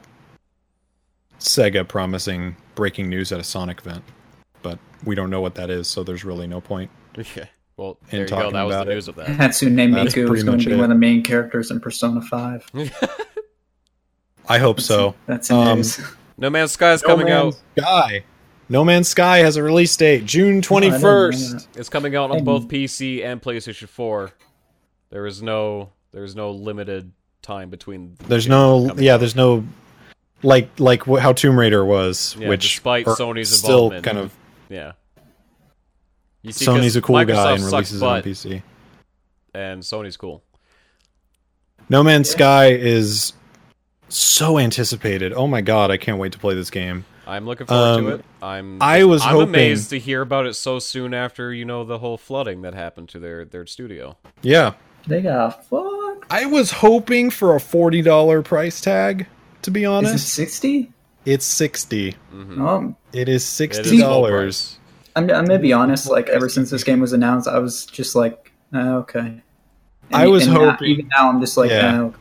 Sega promising breaking news at a Sonic event, but we don't know what that is, so there's really no point. Yeah. Well, in there you go. That was the about it. news of that. Hatsune Miku pretty is going to be it. one of the main characters in Persona 5. I hope so. That's in Um, news. no Man's Sky is No coming Man's out. Sky. No Man's Sky has a release date, June Oh, I didn't know 21st. that. It's coming out on both PC and PlayStation 4. There is no there is no limited time between. the There's no, yeah, out. there's no, like, like wh- how Tomb Raider was, Yeah, which despite are Sony's still kind of yeah. You see, Sony's 'cause a cool guy and sucks releases it on PC. and Sony's cool. No Man's Yeah. Sky is so anticipated. Oh my god, I can't wait to play this game. I'm looking forward Um, to it. I'm. I was I'm hoping- amazed to hear about it so soon after you know the whole flooding that happened to their their studio. Yeah. They got fuck. I was hoping for a $40 price tag, to be Is it honest. 60? It's 60. Mm-hmm. Oh, It is It is $60. full. I'm, I'm gonna be honest. Like ever since this game was announced, I was just like, uh, okay. And- I was and now- hoping- even now, I'm just like, Yeah. uh, okay.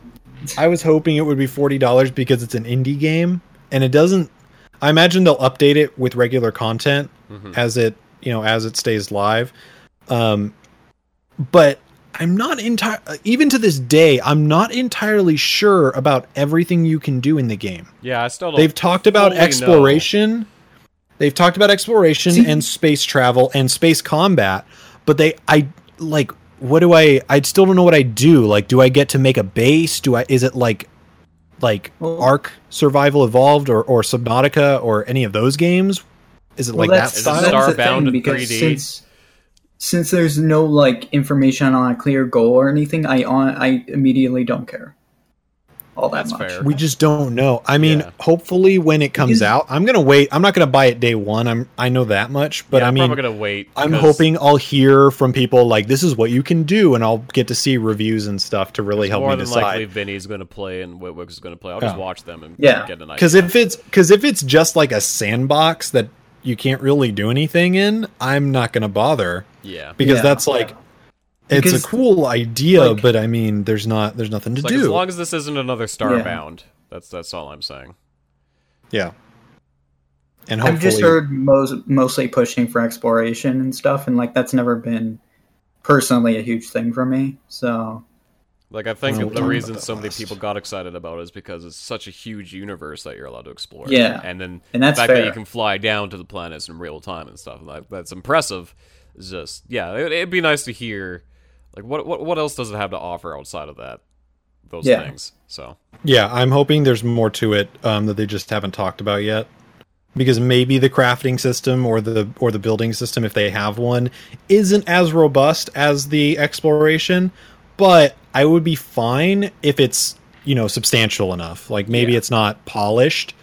I was hoping it would be $40 because it's an indie game and it doesn't I imagine they'll update it with regular content Mhm. as it, you know, as it stays live. Um but I'm not entire even to this day, I'm not entirely sure about everything you can do in the game. Yeah, I still don't. They've talked about fully know. exploration. They've talked about exploration See- and space travel and space combat, but they I like what do I I still don't know what I do. Like do I get to make a base? Do I is it like like Well- Ark Survival Evolved or or Subnautica or any of those games? Is it Well, like that that's, Is it style? the Starbound in 3D? Since, since there's no like information on a clear goal or anything, I on I immediately don't care all that That's much. fair. We just don't know. I mean, Yeah. hopefully when it comes Because- out, I'm gonna wait. I'm not gonna buy it day one. I'm I know that much, but Yeah, I I'm gonna wait. I'm hoping I'll hear from people like this is what you can do, and I'll get to see reviews and stuff to really help more me than decide. likely Vinny's gonna play and Witwix is gonna play. I'll just Yeah. watch them and Yeah. get an idea. Because if it's because if it's just like a sandbox that you can't really do anything in, I'm not gonna bother yeah, because Yeah. that's like it's Because, a cool idea, like- but I mean, there's not there's nothing to It's like as long as this isn't another Starbound, that's that's all I'm saying. yeah, and I've just heard most, mostly pushing for exploration and stuff, and like that's never been personally a huge thing for me. So Like I think the reason so many last. people got excited about it is because it's such a huge universe that you're allowed to explore. Yeah. and then And that's the fact that you can fly down to the planets in real time and stuff like that's impressive. It's just yeah, it, it'd be nice to hear like what what what else does it have to offer outside of that those Yeah. things. So yeah, I'm hoping there's more to it um, that they just haven't talked about yet. Because maybe the crafting system or the or the building system, if they have one, isn't as robust as the exploration, but I would be fine if it's you know substantial enough. Like maybe Yeah. it's not polished,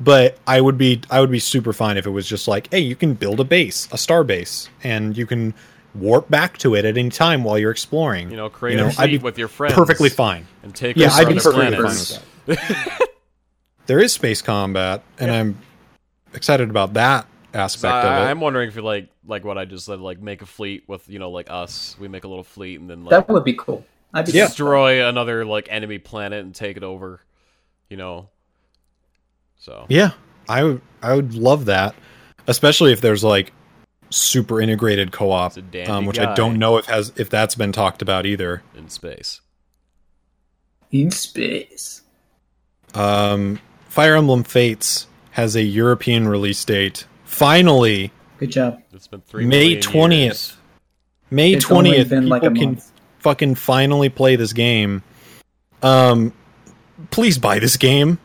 but I would be I would be super fine if it was just like, hey, you can build a base, a star base, and you can warp back to it at any time while you're exploring. you know, create You know, a I'd fleet be with your friends, perfectly fine. and take Yeah, I'd be other perfectly fine with that. there is space combat, and I'm excited about that So aspect I, of it. I'm wondering if you like like what I just said, like make a fleet with you know like us. We make a little fleet and then like that would be cool. I'd be Yeah. destroy another like enemy planet and take it over. You know. So Yeah, I would I would love that, especially if there's like super integrated co-op, It's a dandy um, which guy. I don't know if has if that's been talked about either. in space. in space. Um, Fire Emblem Fates has a European release date. Finally, Good job. It's been three May twentieth. years. May It's only twentieth, been people like a can month. Fucking finally play this game. Um, please buy this game.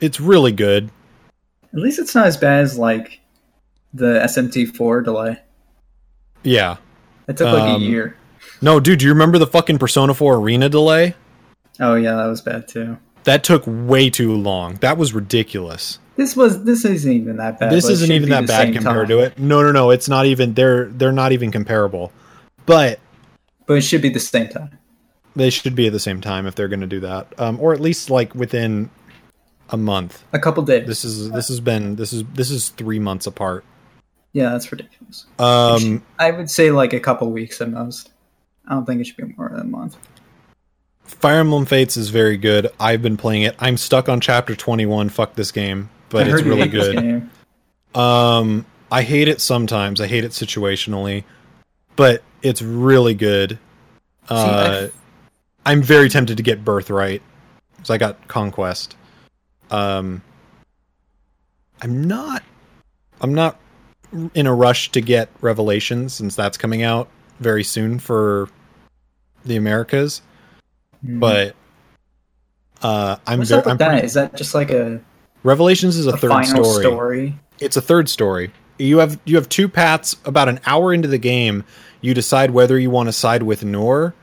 It's really good. At least it's not as bad as like the SMT4 delay. Yeah. It took like Um, a year. No, dude, do you remember the fucking Persona 4 Arena delay? Oh yeah, that was bad too. That took way too long. That was ridiculous. This was this isn't even that bad. this isn't even that bad compared time. to it. No, no, no. It's not even. They're they're not even comparable. But But it should be the same time. they should be at the same time if they're going to do that, um, or at least like within a month. A couple days. This is this has been this is this is three months apart. yeah, that's ridiculous. Um, I would say like a couple weeks at most. I don't think it should be more than a month. Fire Emblem Fates is very good. I've been playing it. I'm stuck on chapter 21. Fuck this game, but I it's really good. Um, I hate it sometimes. I hate it situationally, but it's really good. Uh, I'm very tempted to get Birthright, so I got Conquest. Um, I'm not. I'm not in a rush to get Revelations since that's coming out very soon for the Americas. Hmm. But uh, I'm What's very. up with I'm that? pretty- Is that just like a, Revelations is a, a third story. story? It's a third story. You have you have two paths. About an hour into the game, you decide whether you want to side with Nohr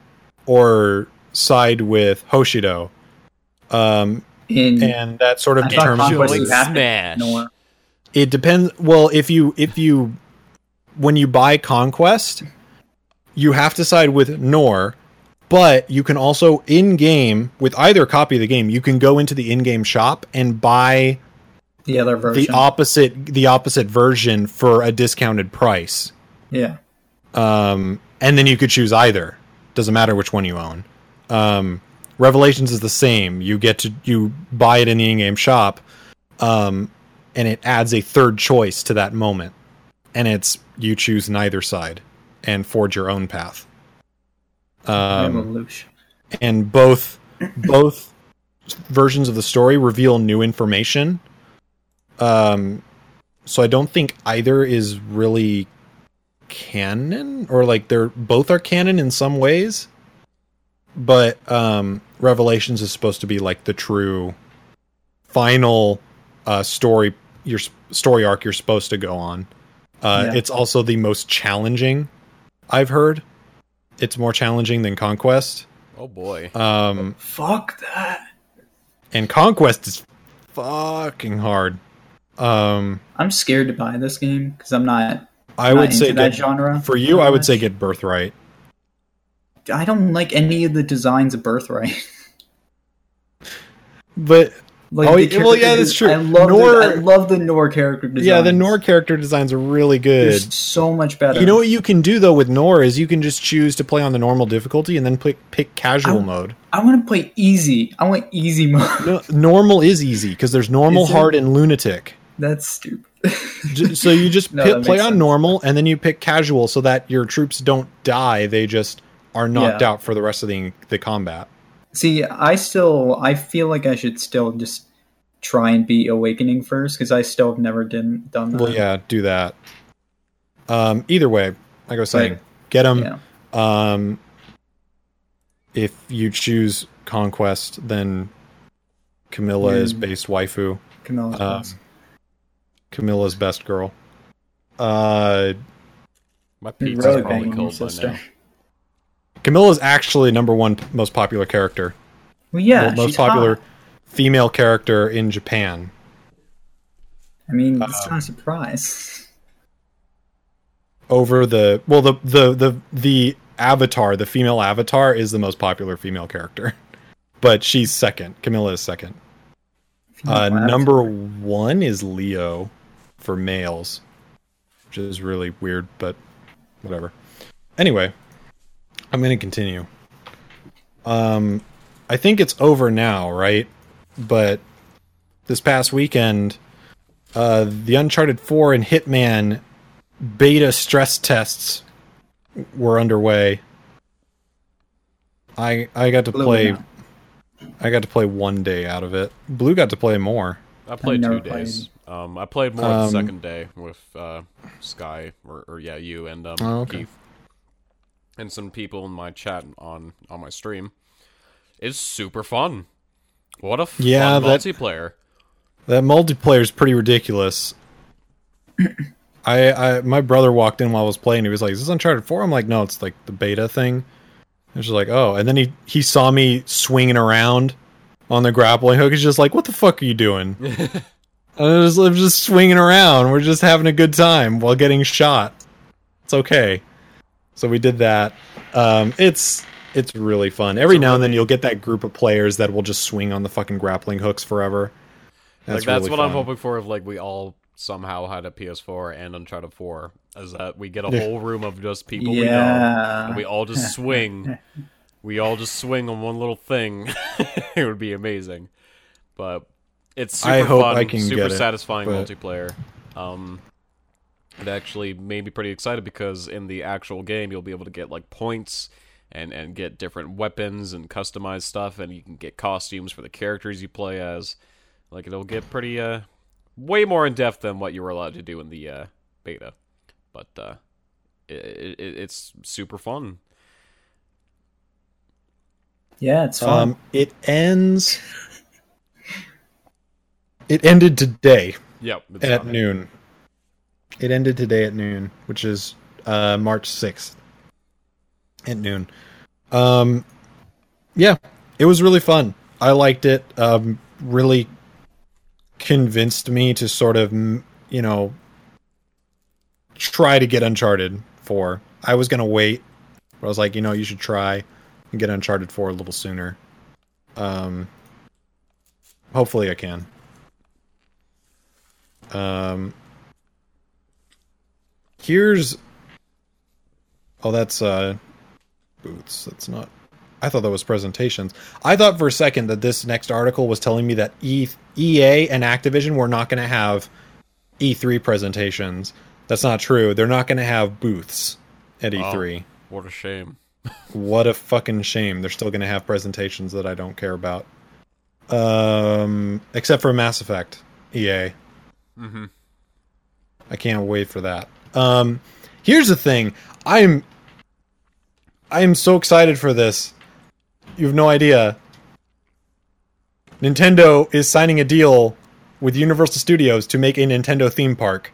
or side with Hoshido. Um, In and that sort of I determines Conquest you Smash. ignore. it depends well if you if you when you buy conquest you have to side with Nohr but you can also in game with either copy of the game you can go into the in-game shop and buy the other version. the opposite the opposite version for a discounted price yeah. um, and then you could choose either. Doesn't matter which one you own. Um, Revelations is the same. You get to you buy it in the in-game shop, um, and it adds a third choice to that moment, and it's you choose neither side and forge your own path. Um, and both both versions of the story reveal new information. Um, so I don't think either is really canon, or like they're both are canon in some ways. But um, Revelations is supposed to be like the true final uh, story your story arc you're supposed to go on. Uh, Yeah. It's also the most challenging I've heard. It's more challenging than Conquest. Oh boy. Um, Fuck that. and Conquest is fucking hard. Um, I'm scared to buy this game because I'm not. I not would say that get, genre. for you, I would say get Birthright. I don't like any of the designs of Birthright. But like, Oh, yeah, well, yeah, that's true. I love Nohr- the, I love the Nohr character designs. yeah, the Nohr character designs are really They're good. so much better. You know what you can do though with Nohr is you can just choose to play on the normal difficulty and then pick pick casual I- mode. I want to play easy. I want easy mode. No, normal is easy because there's normal, hard, and lunatic. That's stupid. So you just No, pi- that play on sense. normal and then you pick casual so that your troops don't die; they just are knocked Yeah. out for the rest of the the combat. See, I still I feel like I should still just try and beat Awakening first because I still have never did, done that. Well, yeah, do that. Um, either way, like I was saying, Right. get them. Yeah. Um, if you choose conquest, then Camilla is based waifu. Camilla's Um. Camilla's best girl. Uh, My You're pizza's really probably banging your cold by sister. now. Camilla's actually number one most popular character. Well, yeah, most she's popular hot. female character in Japan. I mean, uh, it's not a surprise. Over the well, the the the the avatar, the female avatar, is the most popular female character, but she's second. Camilla is second. Uh, number one is Leo for males, which is really weird, but whatever. Anyway, I'm going to continue. Um, I think it's over now, right? But this past weekend, uh, the Uncharted 4 and Hitman beta stress tests were underway. I I got to Blue play. now. I got to play one day out of it. Blue got to play more. I played two days. Um, I played more Um, the second day with uh, Sky or, or yeah, you and um, Oh, okay. Keith, and some people in my chat on on my stream. It's super fun. What a fun Yeah, that- multiplayer! That multiplayer is pretty ridiculous. I, I my brother walked in while I was playing. He was like, "Is this Uncharted 4? I'm like, "No, it's like the beta thing." And she's like, "Oh," and then he he saw me swinging around on the grappling hook. He's just like, "What the fuck are you doing?" I'm just, I'm just swinging around. We're just having a good time while getting shot. It's okay. So we did that. Um, it's it's really fun. Every now and then you'll get that group of players that will just swing on the fucking grappling hooks forever. like that's really what I'm hoping for. If like we all somehow had a PS4 and Uncharted 4, is that we get a whole room of just people we know, and we all just swing. We all just swing on one little thing. it would be amazing. But it's super I fun, super get it, satisfying but- multiplayer. Um, it actually made me pretty excited because in the actual game you'll be able to get like points and and get different weapons and customized stuff and you can get costumes for the characters you play as like it'll get pretty uh way more in depth than what you were allowed to do in the uh beta but uh it, it, it's super fun Yeah, it's fun. Um, it ends. It ended today yep it's at fun. noon. It ended today at noon, which is uh, March sixth at noon. Um, yeah, it was really fun. I liked it. Um, really convinced me to sort of, you know, try to get Uncharted four. I was gonna wait, but I was like, you know, you should try and get Uncharted four a little sooner. Um, hopefully, I can. Um, here's. Oh, that's uh, boots. That's not. I thought that was presentations. I thought for a second that this next article was telling me that e- EA and Activision were not going to have E3 presentations. That's not true. They're not going to have booths at E E3. what a shame What a fucking shame. They're still going to have presentations that I don't care about. Um, except for Mass Effect, EA. mm-hmm. I can't wait for that. Um, here's the thing. I'm I am so excited for this. You have no idea. Nintendo is signing a deal with Universal Studios to make a Nintendo theme park.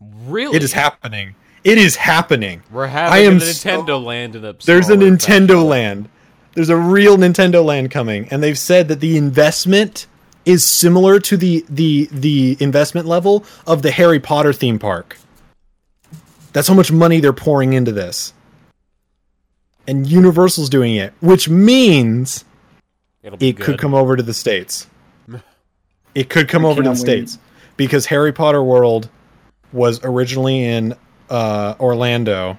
really It is happening. It is happening. we're having I am a so- nintendo land in a There's a Nintendo fashion. Land. There's a real Nintendo Land coming, and they've said that the investment is similar to the the the investment level of the Harry Potter theme park. That's how much money they're pouring into this. And Universal's doing it, which means It'll be it could come over to the states. It could come I over to the wait. states because Harry Potter World was originally in uh, Orlando.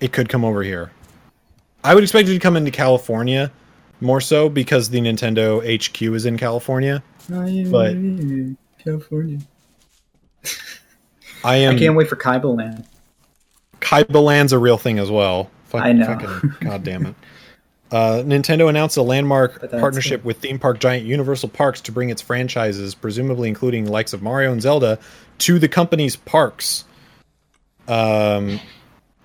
It could come over here. I would expect it to come into California more so because the Nintendo HQ is in California. but- California. I am I can't wait for Kaiba Land. Kaiba Land's a real thing as well. Fuck, I know. Fucking, God damn it. Uh, Nintendo announced a landmark partnership it. with theme park giant Universal Parks to bring its franchises, presumably including the likes of Mario and Zelda, to the company's parks. Um,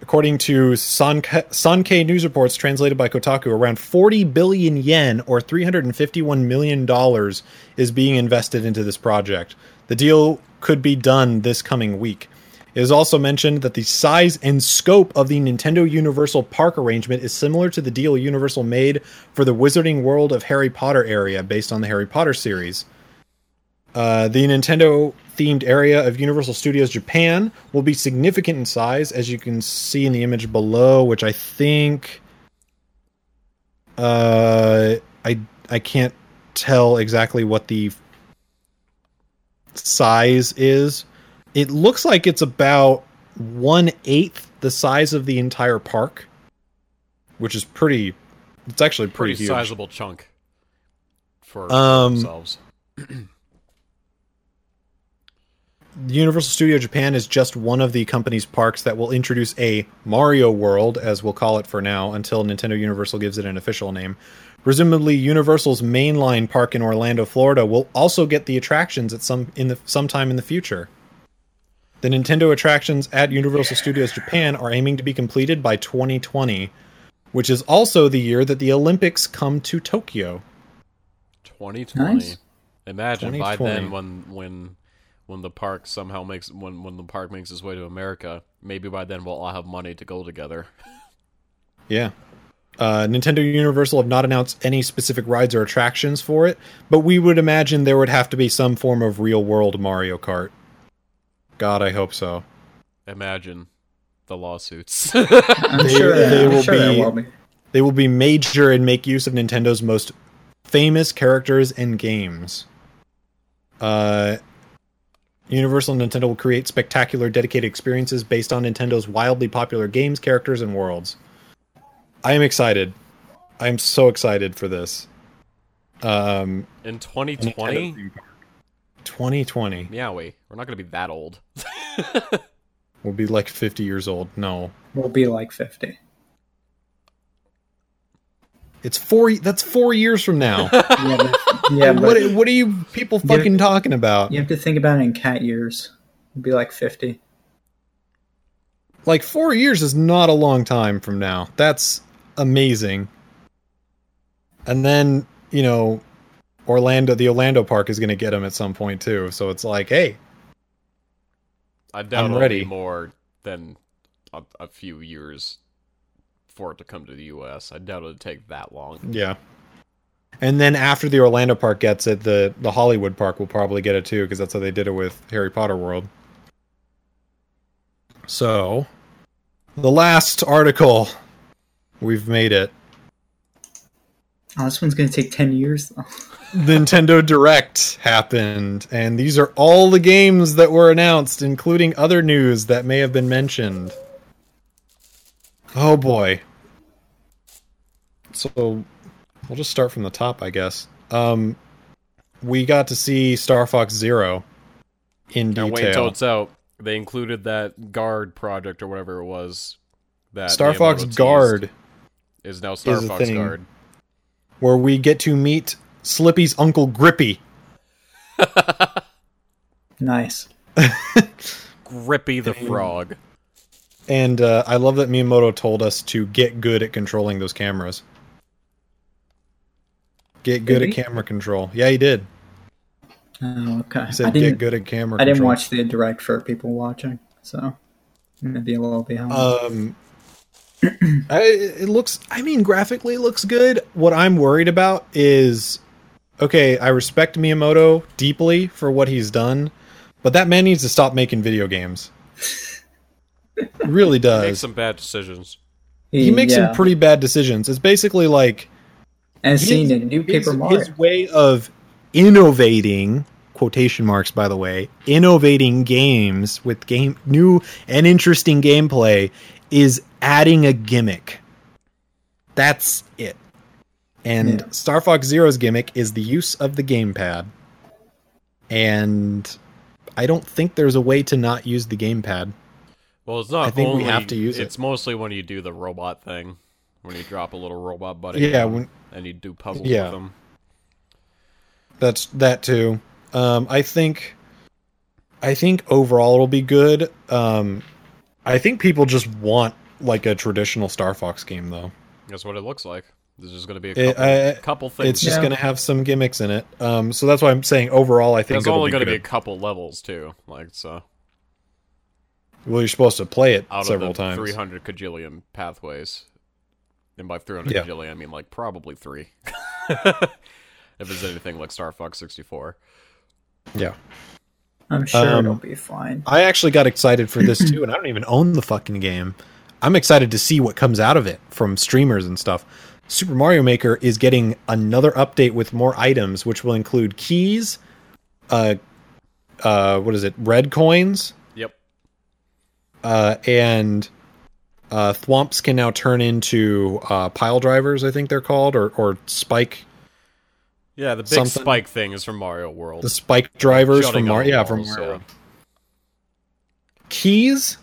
according to Sanke- Sankei News reports translated by Kotaku, around 40 billion yen or 351 million dollars is being invested into this project. The deal could be done this coming week. It is also mentioned that the size and scope of the Nintendo Universal Park arrangement is similar to the deal Universal made for the Wizarding World of Harry Potter area based on the Harry Potter series. Uh, the Nintendo themed area of Universal Studios Japan will be significant in size, as you can see in the image below, which I think. Uh, I I can't tell exactly what the size is. It looks like it's about one eighth the size of the entire park, which is pretty. It's actually pretty, pretty huge. sizable chunk for Um, themselves. Universal Studio Japan is just one of the company's parks that will introduce a Mario World, as we'll call it for now, until Nintendo Universal gives it an official name. Presumably, Universal's mainline park in Orlando, Florida, will also get the attractions at some in the sometime in the future. The Nintendo attractions at Universal Studios Japan are aiming to be completed by 2020, which is also the year that the Olympics come to Tokyo. 2020. Nice. Imagine by then when when when the park somehow makes when when the park makes its way to America, maybe by then we'll all have money to go together. Yeah. Uh, Nintendo Universal have not announced any specific rides or attractions for it, but we would imagine there would have to be some form of real world Mario Kart. God, I hope so. Imagine the lawsuits. I'm They- sure, they I'm will sure be- will be. They will be major and make use of Nintendo's most famous characters and games. Uh, Universal and Nintendo will create spectacular, dedicated experiences based on Nintendo's wildly popular games, characters, and worlds. I am excited. I am so excited for this. Um, In Nintendo 2020? 2020 Yeah, we. We're not going to be that old. we'll be like 50 years old. No, We'll be like 50. it's four. That's four years from now. Yeah, but, yeah, what? What are you people Yeah. fucking talking about? you have to think about it in cat years. We'll be like 50. Like four years is not a long time from now. That's amazing. And then you know, Orlando, the Orlando park is going to get him at some point too. So it's like, hey, I doubt I'm ready. be more than a, a few years for it to come to the U.S. I doubt it'll take that long. yeah. And then after the Orlando park gets it, the the Hollywood park will probably get it too because that's how they did it with Harry Potter World. So, the last article, we've made it. Oh, this one's going to take 10 years. Nintendo Direct happened, and these are all the games that were announced, including other news that may have been mentioned. Oh boy. So we'll just start from the top, I guess. Um, we got to see Star Fox Zero in Now wait until it's out. They included that guard project or whatever it was. That Star Fox Guard, is now Star a Fox thing. Guard. where we get to meet Slippy's uncle Grippy. Nice. Grippy the Frog. And uh, I love that Miyamoto told us to get good at controlling those cameras. Get good Did at he? camera control. Yeah, he did. Oh, okay. He I didn't, get good at camera I didn't watch the direct for people watching, so maybe a little behind. Um, I, it looks. I mean, graphically, it looks good. What I'm worried about is, okay, I respect Miyamoto deeply for what he's done, but that man needs to stop making video games. really does. Make does. some bad decisions. He makes yeah. some pretty bad decisions. It's basically like As seen his- in New his, Paper Mario. his way of innovating quotation marks by the way innovating games with game new and interesting gameplay is adding a gimmick that's it and Yeah. star fox zero's gimmick is the use of the gamepad and i don't think there's a way to not use the gamepad Well, it's not. I think we have to use it. It's mostly when you do the robot thing, when you drop a little robot buddy. yeah in, when, and you do puzzles Yeah. with them. That's that too. Um, I think, I think overall it'll be good. Um, I think people just want like a traditional Star Fox game, though. That's what it looks like. There's just going to be a It- couple, I- couple things. It's just Yeah. going to have some gimmicks in it. Um, so that's why I'm saying overall, I think There's it'll only going to be a couple levels too. Like so, Well, you're supposed to play it out several of the times. 300 cajillion pathways, and by 300 Yeah. cajillion I mean like probably three. if it's anything like Star Fox 64. Yeah, I'm sure um, it'll be fine. I actually got excited for this too, and I don't even own the fucking game. I'm excited to see what comes out of it from streamers and stuff. Super Mario Maker is getting another update with more items, which will include keys, uh, uh, what is it, red coins, Yep. uh, and uh, thwomps can now turn into uh, pile drivers. I think they're called, or or spike Yeah, the big Something- spike thing is from Mario World. the spike drivers Shutting from Mario. Yeah, from Mario. World. Keys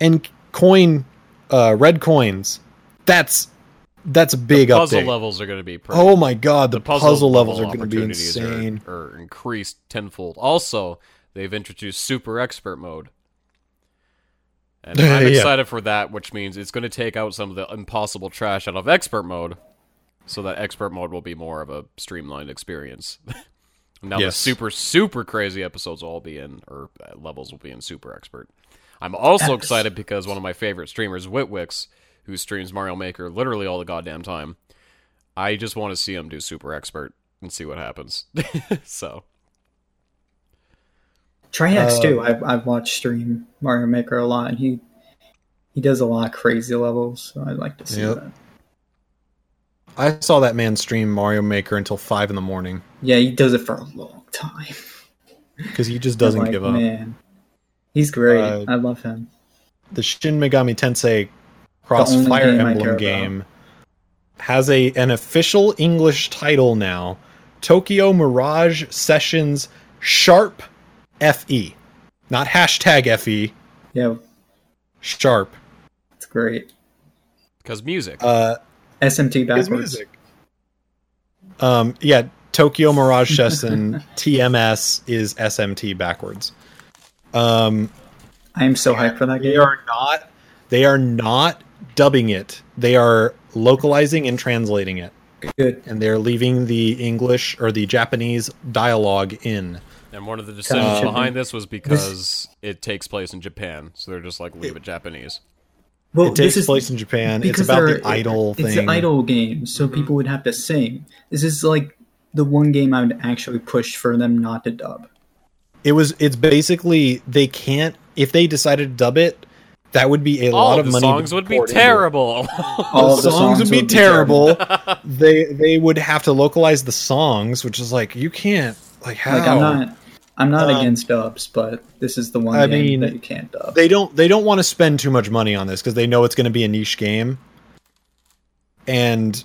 and coin, uh, red coins. That's that's a big update. Puzzle update. levels are going to be pretty. Oh my god, the, puzzle, levels are going to be opportunities are- insane. Are, increased tenfold. Also, they've introduced super expert mode. And I'm Yeah. excited for that, which means it's going to take out some of the impossible trash out of expert mode, so that expert mode will be more of a streamlined experience. now Yes. the super super crazy episodes will all be in, or uh, levels will be in super expert. I'm also Yes. excited because one of my favorite streamers, Witwix, who streams Mario Maker literally all the goddamn time. I just want to see him do Super Expert and see what happens. so Trihex Uh, too. I've I've watched stream Mario Maker a lot, and he he does a lot of crazy levels. So I'd like to see Yep. that. I saw that man stream Mario Maker until five in the morning Yeah, he does it for a long time. because he just doesn't Like, give up. Man, he's great. Uh, I love him. The Shin Megami Tensei Cross Fire game I care Emblem game has a an official English title now: Tokyo Mirage Sessions Sharp FE, not hashtag FE. Yeah, Sharp. it's great. because music. Uh, SMT is backwards. music. Um, yeah, Tokyo Mirage Session TMS is SMT backwards. Um, I am so hyped for that game. they are not. They are not dubbing it. They are localizing and translating it, Good. and they're leaving the English or the Japanese dialogue in. And one of the decisions Um, behind this was because it takes place in Japan, so they're just like leave it Japanese. Well, It takes this is place in Japan. It's because about they're- the idol It's thing. an idol game, so people would have to sing. This is like the one game I would actually push for them not to dub. It was. It's basically they can't. If they decided to dub it, that would be a All lot of of the money. songs would be pour into it. terrible. All the of the songs, would be would terrible. they they would have to localize the songs, which is like you can't like how Like I'm not, I'm not Um, against dubs, but this is the one I game mean, that you can't dub. they don't they don't want to spend too much money on this because they know it's going to be a niche game, and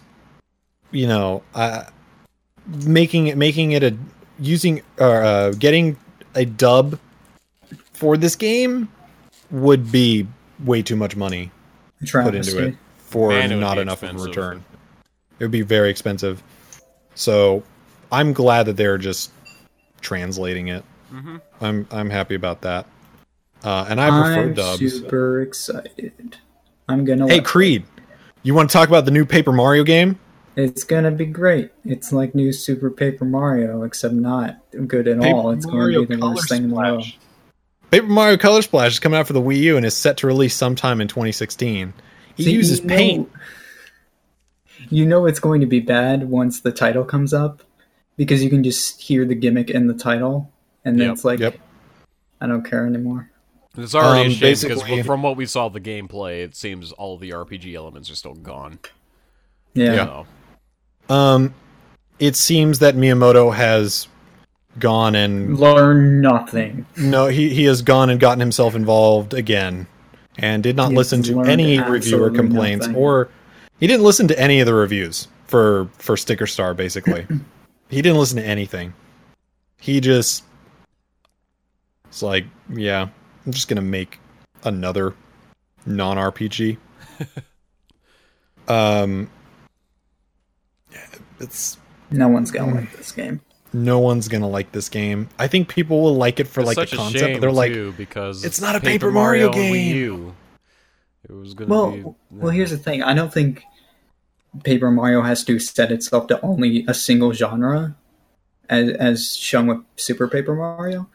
you know, uh, making it making it a using or uh, getting a dub for this game would be way too much money put into it for Man, it not be enough of a return. It would be very expensive. So I'm glad that they're just translating it. Mm-hmm. I'm I'm happy about that. Uh, and I prefer I'm dubs. super excited. I'm gonna. Hey Creed, you want to talk about the new Paper Mario game? It's gonna be great. It's like new Super Paper Mario, except not good at Paper all. It's Mario going to be the worst thing in the world. Paper Mario Color Splash is coming out for the Wii U and is set to release sometime in 2016. He See, uses you know- paint. You know it's going to be bad once the title comes up, because you can just hear the gimmick in the title, and then Yep, it's like, yep. I don't care anymore. It's already Um, a shame because from what we saw of the gameplay, it seems all the RPG elements are still gone. Yeah. So, Um, it seems that Miyamoto has gone and learned nothing. No, he, he has gone and gotten himself involved again and did not He listen to any reviewer complaints nothing. or he didn't listen to any of the reviews for for Sticker Star basically. he didn't listen to anything. He just it's like, yeah, I'm just going to make another non-RPG. um it's No one's gonna like this game. no one's going to like this game. I think people will like it for it's like the a concept, shame but they're like too, because "It's not a Paper Mario on Wii game." It was gonna Well, be. well, here's the thing. I don't think Paper Mario has to set itself to only a single genre, as as shown with Super Paper Mario.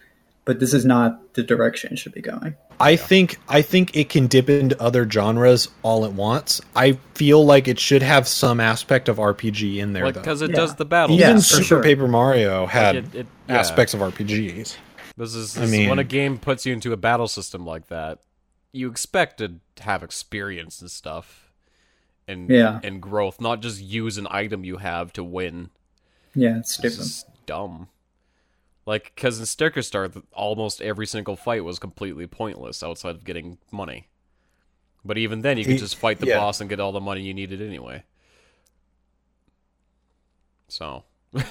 But this is not the direction it should be going. I think I think it can dip into other genres all at once. I feel like it should have some aspect of RPG in there like though. because it Yeah. does the battle. Even for Super sure. Paper Mario had it- it- yeah. aspects of RPGs. This is, I mean, is when a game puts you into a battle system like that. You expect to have experience and stuff, and Yeah. and growth, not just use an item you have to win. Yeah, it's This stupid. is dumb. Like, because in Sticker Star, almost every single fight was completely pointless outside of getting money. But even then, you could It- just fight the yeah. boss and get all the money you needed anyway. So, this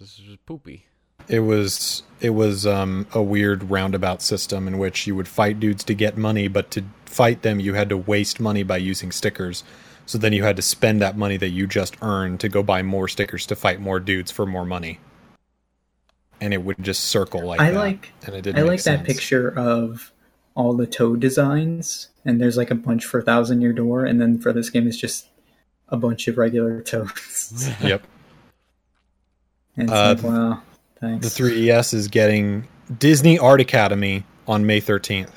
is just poopy. It was it was um, a weird roundabout system in which you would fight dudes to get money, but to fight them you had to waste money by using stickers. So then you had to spend that money that you just earned to go buy more stickers to fight more dudes for more money. And it would just circle like I that. like and it didn't I like that sense. picture of all the toad designs, and there's like a bunch for a Thousand Year Door, and then for this game it's just a bunch of regular toads. Yep. And it's Uh, like, wow, thanks. The 3DS is getting Disney Art Academy on May 13th.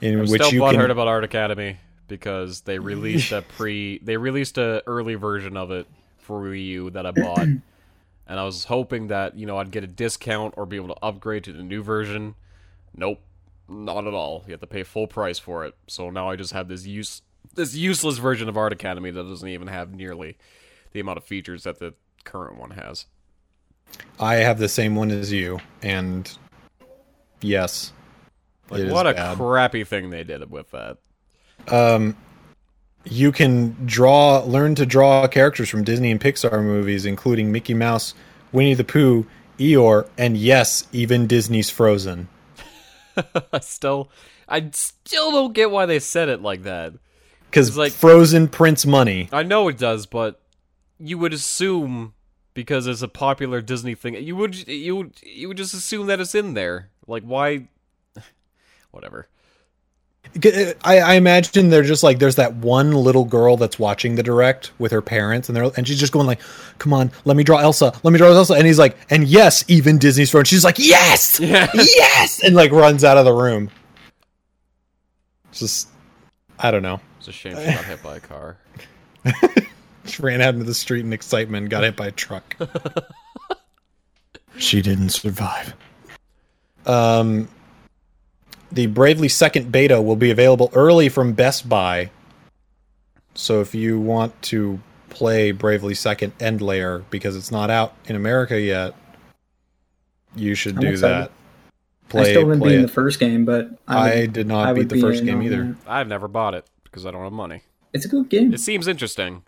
In I'm which still you butthurt can about Art Academy because they released a pre they released a early version of it for Wii U that I bought. and I was hoping that, you know, I'd get a discount or be able to upgrade to the new version. Nope. Not at all. You have to pay full price for it. So now I just have this use this useless version of Art Academy that doesn't even have nearly the amount of features that the current one has. I have the same one as you, and yes, Like what a bad. crappy thing they did with that. um, you can draw, learn to draw characters from Disney and Pixar movies, including Mickey Mouse, Winnie the Pooh, Eeyore, and yes, even Disney's Frozen. I still I still don't get why they said it like that. Because like- Frozen prints money. I know it does, but you would assume because it's a popular Disney thing, you would you would you would just assume that it's in there. Like why? Whatever. Uh, I, I imagine they're just like there's that one little girl that's watching the direct with her parents, and they're and she's just going like, "Come on, let me draw Elsa, let me draw Elsa," and he's like, "And yes, even Disney's Frozen." She's like, "Yes, Yeah. yes," and like runs out of the room. It's just, I don't know. It's a shame she got hit by a car. She ran out into the street in excitement, and got hit by a truck. she didn't survive. Um, the Bravely Second beta will be available early from Best Buy. So if you want to play Bravely Second End Layer because it's not out in America yet, you should I'm do excited. that. Play, I still didn't play beat the first game, but I, I did not would beat the be first in game either. that. I've never bought it because I don't have money. It's a good game. It seems interesting.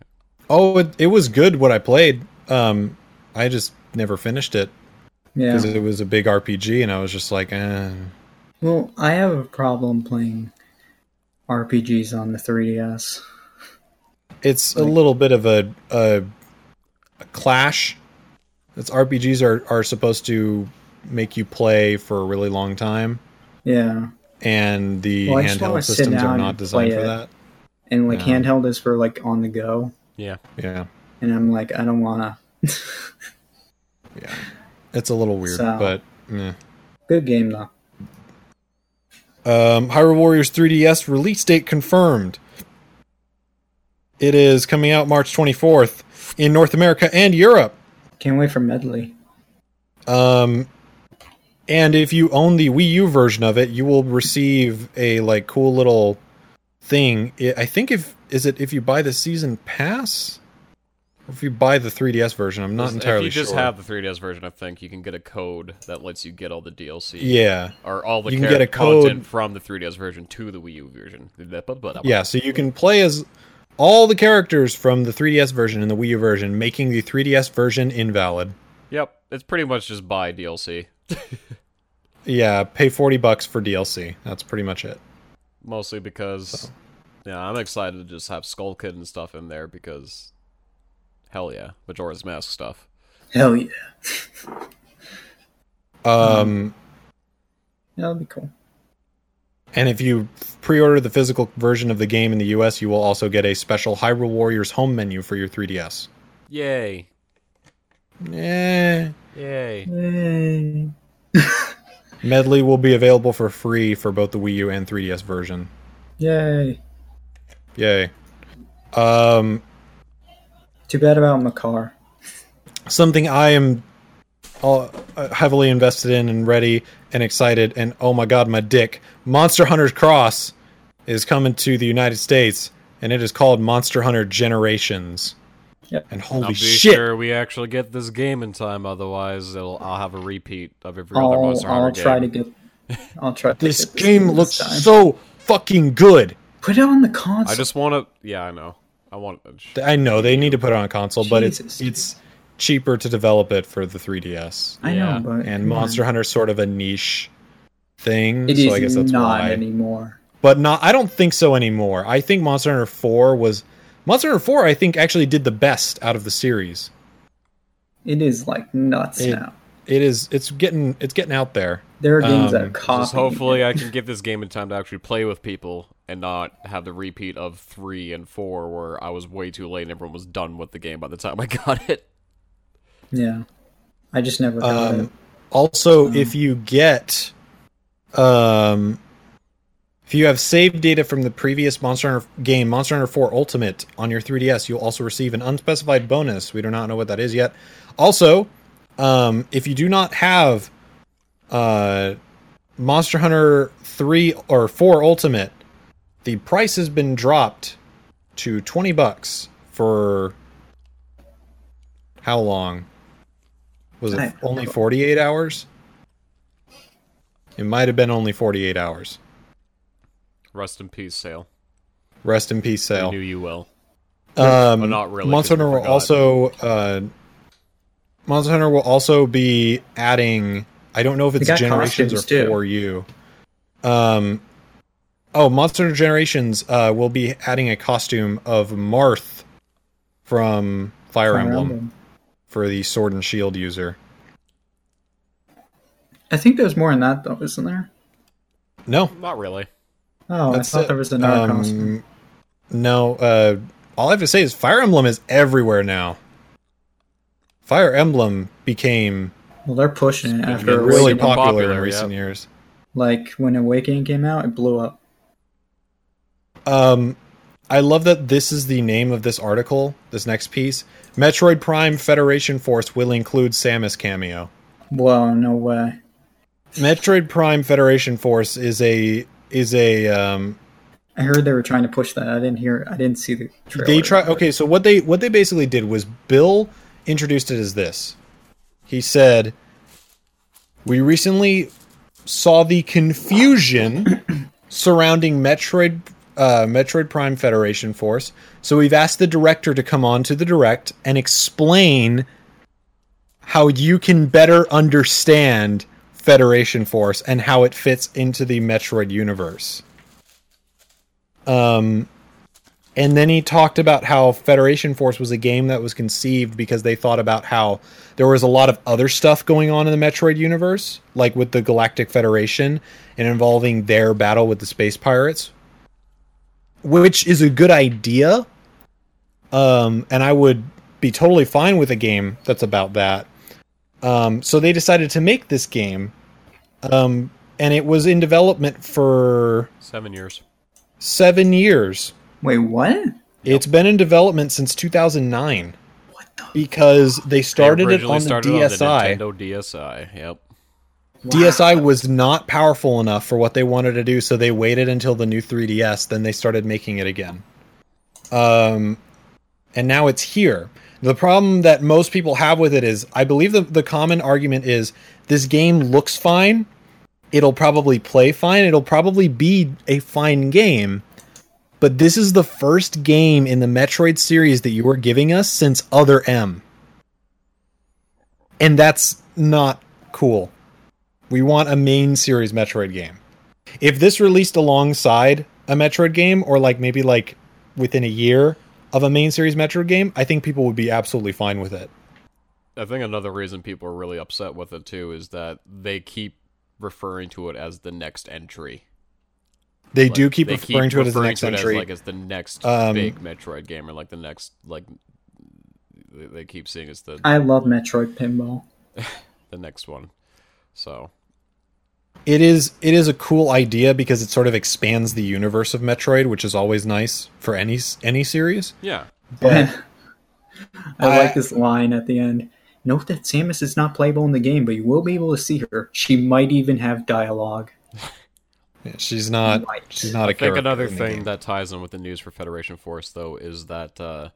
Oh, it, it was good what I played. Um, I just never finished it Yeah. because it was a big RPG, and I was just like, eh. Well, I have a problem playing RPGs on the 3DS. it's a little bit of a, a, a clash. It's RPGs are, are supposed to make you play for a really long time, Yeah. and the Well, I just wanna handheld systems are not designed for that. And like Yeah. handheld is for like on the go. Yeah. Yeah, And I'm like, I don't wanna. yeah, it's a little weird, So- but eh. Good game though. Um, Hyrule Warriors 3DS release date confirmed. It is coming out March 24th in North America and Europe. Can't wait for Medli. Um, and if you own the Wii U version of it, you will receive a like cool little thing. I I think if is it if you buy the season pass, or if you buy the 3DS version, I'm not entirely sure. if you just sure. have the 3DS version, I think you can get a code that lets you get all the DLC. yeah, Or all the You can get a code- from the 3DS version to the Wii U version. yeah. So you can play as all the characters from the 3DS version and the Wii U version, making the 3DS version invalid. Yep. It's pretty much just buy DLC. Yeah, pay 40 bucks for DLC. That's pretty much it. Mostly because, yeah, I'm excited to just have Skull Kid and stuff in there because, hell yeah, Majora's Mask stuff. Hell yeah. Um, That'll be cool. And if you pre-order the physical version of the game in the US, you will also get a special Hyrule Warriors home menu for your 3DS. Yay! Eh. Yay! Yay. Medli will be available for free for both the Wii U and 3DS version. Yay. Yay. Um, Too bad about Makar. something I am all, uh, heavily invested in and ready and excited and oh my god, my dick. Monster Hunter Cross is coming to the United States and it is called Monster Hunter Generations. Yep. And holy I'll be shit. sure we actually get this game in time, otherwise it'll, I'll have a repeat of every other I'll, Monster I'll Hunter try game. to get. I'll try. To This get this game looks time. so fucking good. Put it on the console. I just want to. Yeah, I know. I want. I know they need to put it on a console, but it's it's cheaper to develop it for the 3DS. I yeah. know, but And come on. Monster Hunter's sort of a niche thing, It is so I guess that's not why. anymore. But not I don't think so anymore. I think Monster Hunter 4 was Monster Hunter 4 I think actually did the best out of the series. It is like nuts It- now. It is it's getting it's getting out there. There are games that um, are copying. Just hopefully. I can get this game in time to actually play with people and not have the repeat of three and four where I was way too late and everyone was done with the game by the time I got it. Yeah, I just never got it. Um, also, if you get, um, If you have saved data from the previous Monster Hunter game, Monster Hunter 4 Ultimate, on your 3DS, you'll also receive an unspecified bonus. We do not know what that is yet. Also, um, if you do not have uh, Monster Hunter 3 or 4 Ultimate, the price has been dropped to 20 bucks for how long? Was it only 48 hours? It might have been only 48 hours. Rest in peace, Sale. Rest in peace, sale. I Sale. knew you will. Um, Well, not really, Monster 'cause we Hunter will also uh, Monster Hunter will also be adding. I don't know if it's generations or too. for you. Um, oh, Monster Hunter Generations uh, will be adding a costume of Marth from Fire, Fire Emblem, Emblem. for the Sword and Shield user. I think there's more in that though, isn't there? No, Not really. Oh, that's I thought it. there was another Um, costume. No, uh, all I have to say is Fire Emblem is everywhere now. Fire Emblem became Well, they're pushing it after really Awakening. popular, popular, in recent yeah. years. Like when Awakening came out, it blew up. Um, I love that this is the name of this article. This next piece, Metroid Prime Federation Force will include Samus cameo. Whoa, no way. Metroid Prime Federation Force is a is a um, I heard they were trying to push that. I didn't hear. I didn't see the trailer. they try okay so what they what they basically did was bill introduced it as this. He said we recently saw the confusion surrounding metroid uh, metroid prime federation force so we've asked the director to come on to the direct and explain how you can better understand federation force and how it fits into the metroid universe. Um and then he talked about how Federation Force was a game that was conceived because they thought about how there was a lot of other stuff going on in the Metroid universe, like with the Galactic Federation and involving their battle with the space pirates, which is a good idea. Um, and I would be totally fine with a game that's about that. Um, so they decided to make this game, um, and it was in development for Seven years. seven years. Wait, what? It's been in development since 2009 What the? because they started They it on the started DSi. On the Nintendo DSi. Yep. DSi was not powerful enough for what they wanted to do, so they waited until the new 3DS, then they started making it again. Um, and now it's here. The problem that most people have with it is, I believe the, the common argument is this game looks fine, it'll probably play fine, it'll probably be a fine game, but this is the first game in the Metroid series that you are giving us since Other M. And that's not cool. We want a main series Metroid game. If this released alongside a Metroid game, or like maybe like within a year of a main series Metroid game, I think people would be absolutely fine with it. I think another reason people are really upset with it too is that they keep referring to it as the next entry. They Like, do keep they referring to it as the next to it entry. like as the next Um, big Metroid game, or like the next like they- they keep seeing as the I love Metroid Pinball. the next one. So it is it is a cool idea because it sort of expands the universe of Metroid, which is always nice for any any series. yeah, But I I- like this line at the end. Note that Samus is not playable in the game, but you will be able to see her. She might even have dialogue. Yeah, she's not Right. she's not a I think character. another in the thing that ties in with the news for Federation Force though is that uh,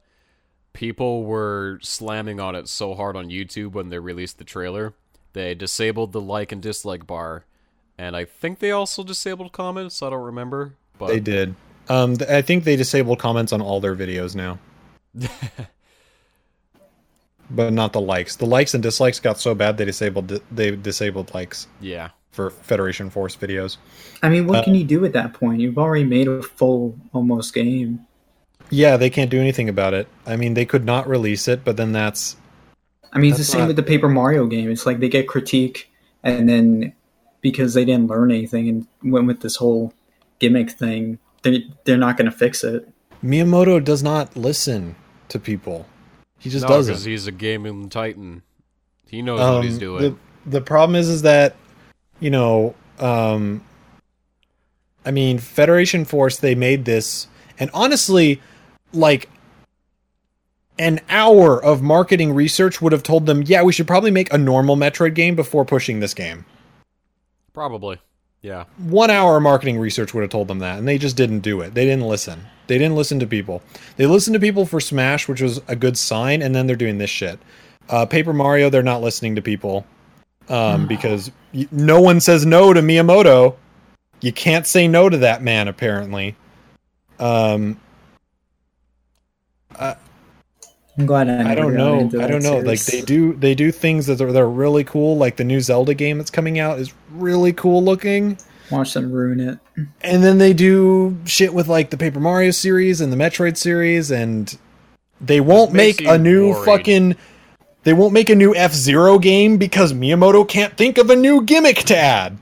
people were slamming on it so hard on YouTube when they released the trailer. They disabled the like and dislike bar, and I think they also disabled comments. I don't remember, but they did. Um, th- I think they disabled comments on all their videos now. but not the likes. The likes and dislikes got so bad they disabled di- they disabled likes yeah, for Federation Force videos. I mean, what Uh, can you do at that point? You've already made a full almost game. Yeah, they can't do anything about it. I mean, they could not release it, but then that's I mean, it's the same not- with the Paper Mario game. It's like they get critique, and then because they didn't learn anything and went with this whole gimmick thing, they they're not going to fix it. Miyamoto does not listen to people. He just no, doesn't. he's a gaming titan. He knows what he's Um, doing. The, the problem is, is that you know, um, I mean, Federation Force, they made this, and honestly, like, an hour of marketing research would have told them, yeah, we should probably make a normal Metroid game before pushing this game. Probably. Yeah. One hour of marketing research would have told them that, and they just didn't do it. They didn't listen. They didn't listen to people. They listened to people for Smash, which was a good sign, and then they're doing this shit. Uh, Paper Mario, they're not listening to people um, because no one says no to Miyamoto. You can't say no to that man, apparently. Um, I'm glad I, I don't know. I don't know. Like they do, they do things that are, that are really cool. Like the new Zelda game that's coming out is really cool looking. watch them ruin it. And then they do shit with like the Paper Mario series and the Metroid series, and they won't make a new worried. fucking. They won't make a new F Zero game because Miyamoto can't think of a new gimmick to add.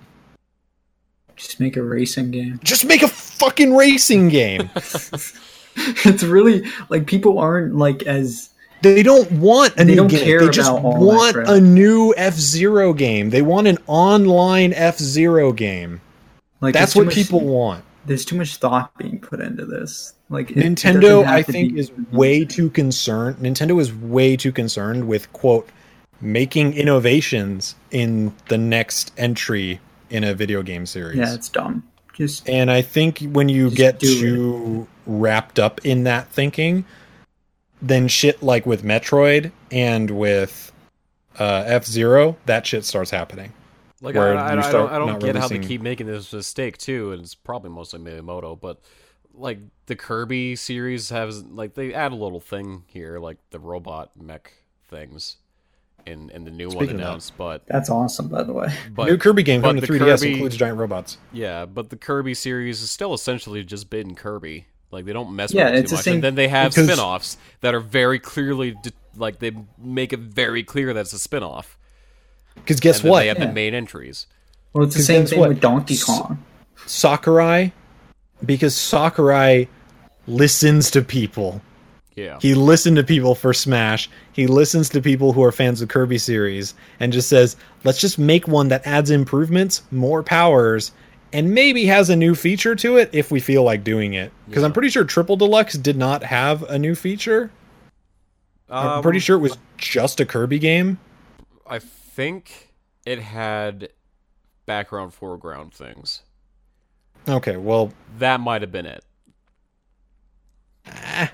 Just make a racing game. Just make a fucking racing game. it's really like people aren't like as They don't want a They new care they just want a new F Zero game. They want an online F Zero game. like That's what much- people want. There's too much thought being put into this. Like it- it Nintendo, I think, is way too concerned. Nintendo is way too concerned with quote making innovations in the next entry in a video game series. Yeah, it's dumb. Just And I think when you get do too wrapped up in that thinking, then shit like with Metroid and with uh, F Zero, that shit starts happening. Like I, I, I don't, I don't not get how they keep making this mistake too, and it's probably mostly Miyamoto. But like the Kirby series has like they add a little thing here, like the robot mech things in in the new Speaking one of that. announced. But that's awesome, by the way. but New Kirby game but coming to the 3DS Kirby- includes giant robots. yeah, but the Kirby series is still essentially just been Kirby. Like they don't mess Yeah, with it too much, same- and then they have because- spin-offs that are very clearly de- like they make it very clear that it's a spin-off. Because guess and then what? They have Yeah. the main entries. Well, it's the same guess thing what? with Donkey S- Kong. Sakurai, because Sakurai listens to people. Yeah. He listened to people for Smash. He listens to people who are fans of Kirby series and just says, let's just make one that adds improvements, more powers, and maybe has a new feature to it if we feel like doing it. Because I'm pretty sure Triple Deluxe did not have a new feature. I'm pretty Um, sure it was just a Kirby game. I think it had background foreground things. Okay, well, That might have been it. ah,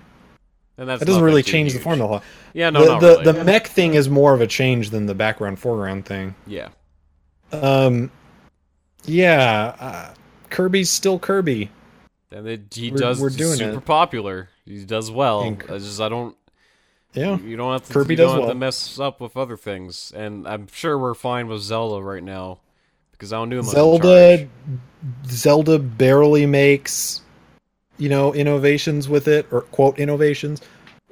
And that's that doesn't really change the huge. formula. Yeah, no, the the, really. the mech thing is more of a change than the background foreground thing. yeah, Um, yeah, uh, Kirby's still Kirby. and it, he We're- does. we're doing super it. popular. He does well. And- I just I don't. Yeah, You don't have to. Kirby you don't does have to well. mess up with other things. And I'm sure we're fine with Zelda right now because I don't do much. Zelda, Zelda barely makes, you know, innovations with it or quote innovations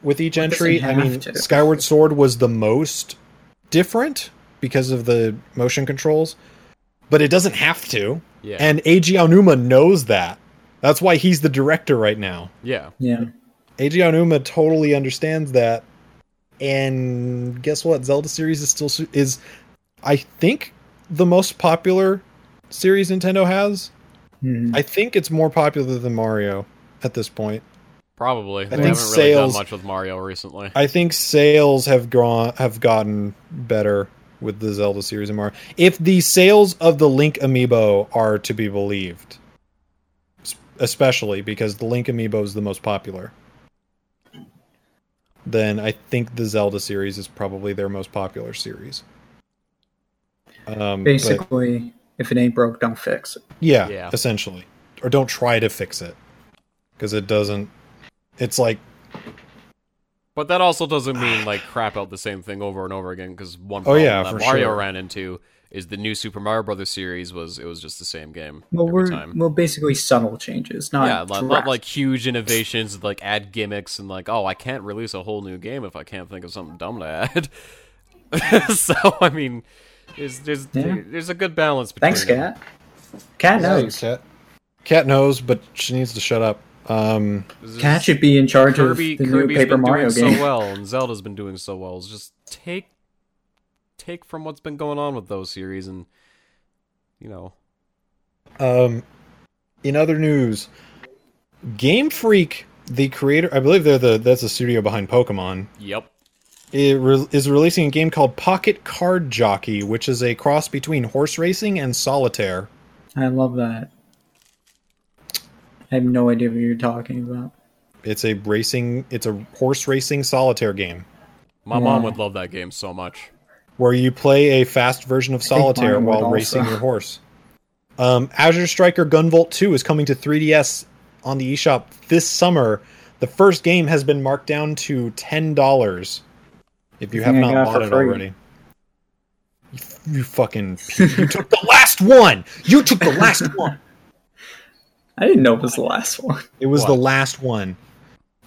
with each Well, entry. I mean, to. Skyward Sword was the most different because of the motion controls, but it doesn't have to. Yeah. And Eiji Aonuma knows that. That's why he's the director right now. yeah. Yeah. Eiji Aonuma totally understands that. And guess what? Zelda series is still is I think the most popular series Nintendo has. Mhm. I think it's more popular than Mario at this point. Probably. They think haven't really done much with Mario recently. I think sales have gone have gotten better with the Zelda series and Mario. If the sales of the Link amiibo are to be believed, especially because the Link amiibo is the most popular, then I think the Zelda series is probably their most popular series. Um, but- Basically, if it ain't broke, don't fix it. yeah, Yeah. essentially, or don't try to fix it because it doesn't. It's like But that also doesn't mean like crap out the same thing over and over again because one Oh, problem yeah, that Mario sure. ran into is the new Super Mario Brothers series was it was just the same game Well, every we're time. well, basically subtle changes, not yeah, not, not like huge innovations, like add gimmicks and like, oh, I can't release a whole new game if I can't think of something dumb to add. so I mean, there's there's Yeah. there's a good balance between. Thanks. Cat. Cat knows. Cat. Cat knows, but she needs to shut up. Um, Cat should be in charge Kirby of the Kirby's new Paper been Mario doing game. so well, and Zelda's been doing so well. It's just take take from what's been going on with those series, and you know, um, in other news, Game Freak, the creator, I believe they're the that's the studio behind Pokemon, Yep. It re- is releasing a game called Pocket Card Jockey, which is a cross between horse racing and solitaire. I love that. I have no idea what you're talking about. It's a racing, it's a horse racing solitaire game My mom would love that game so much. where you play a fast version of solitaire mine would while also. racing your horse. Um, Azure Striker Gunvolt 2 is coming to 3DS on the eShop this summer. The first game has been marked down to $10 if you have not bought it free. already. You, you fucking you took the last one. You took the last one. I didn't know it was the last one. It was What? the last one.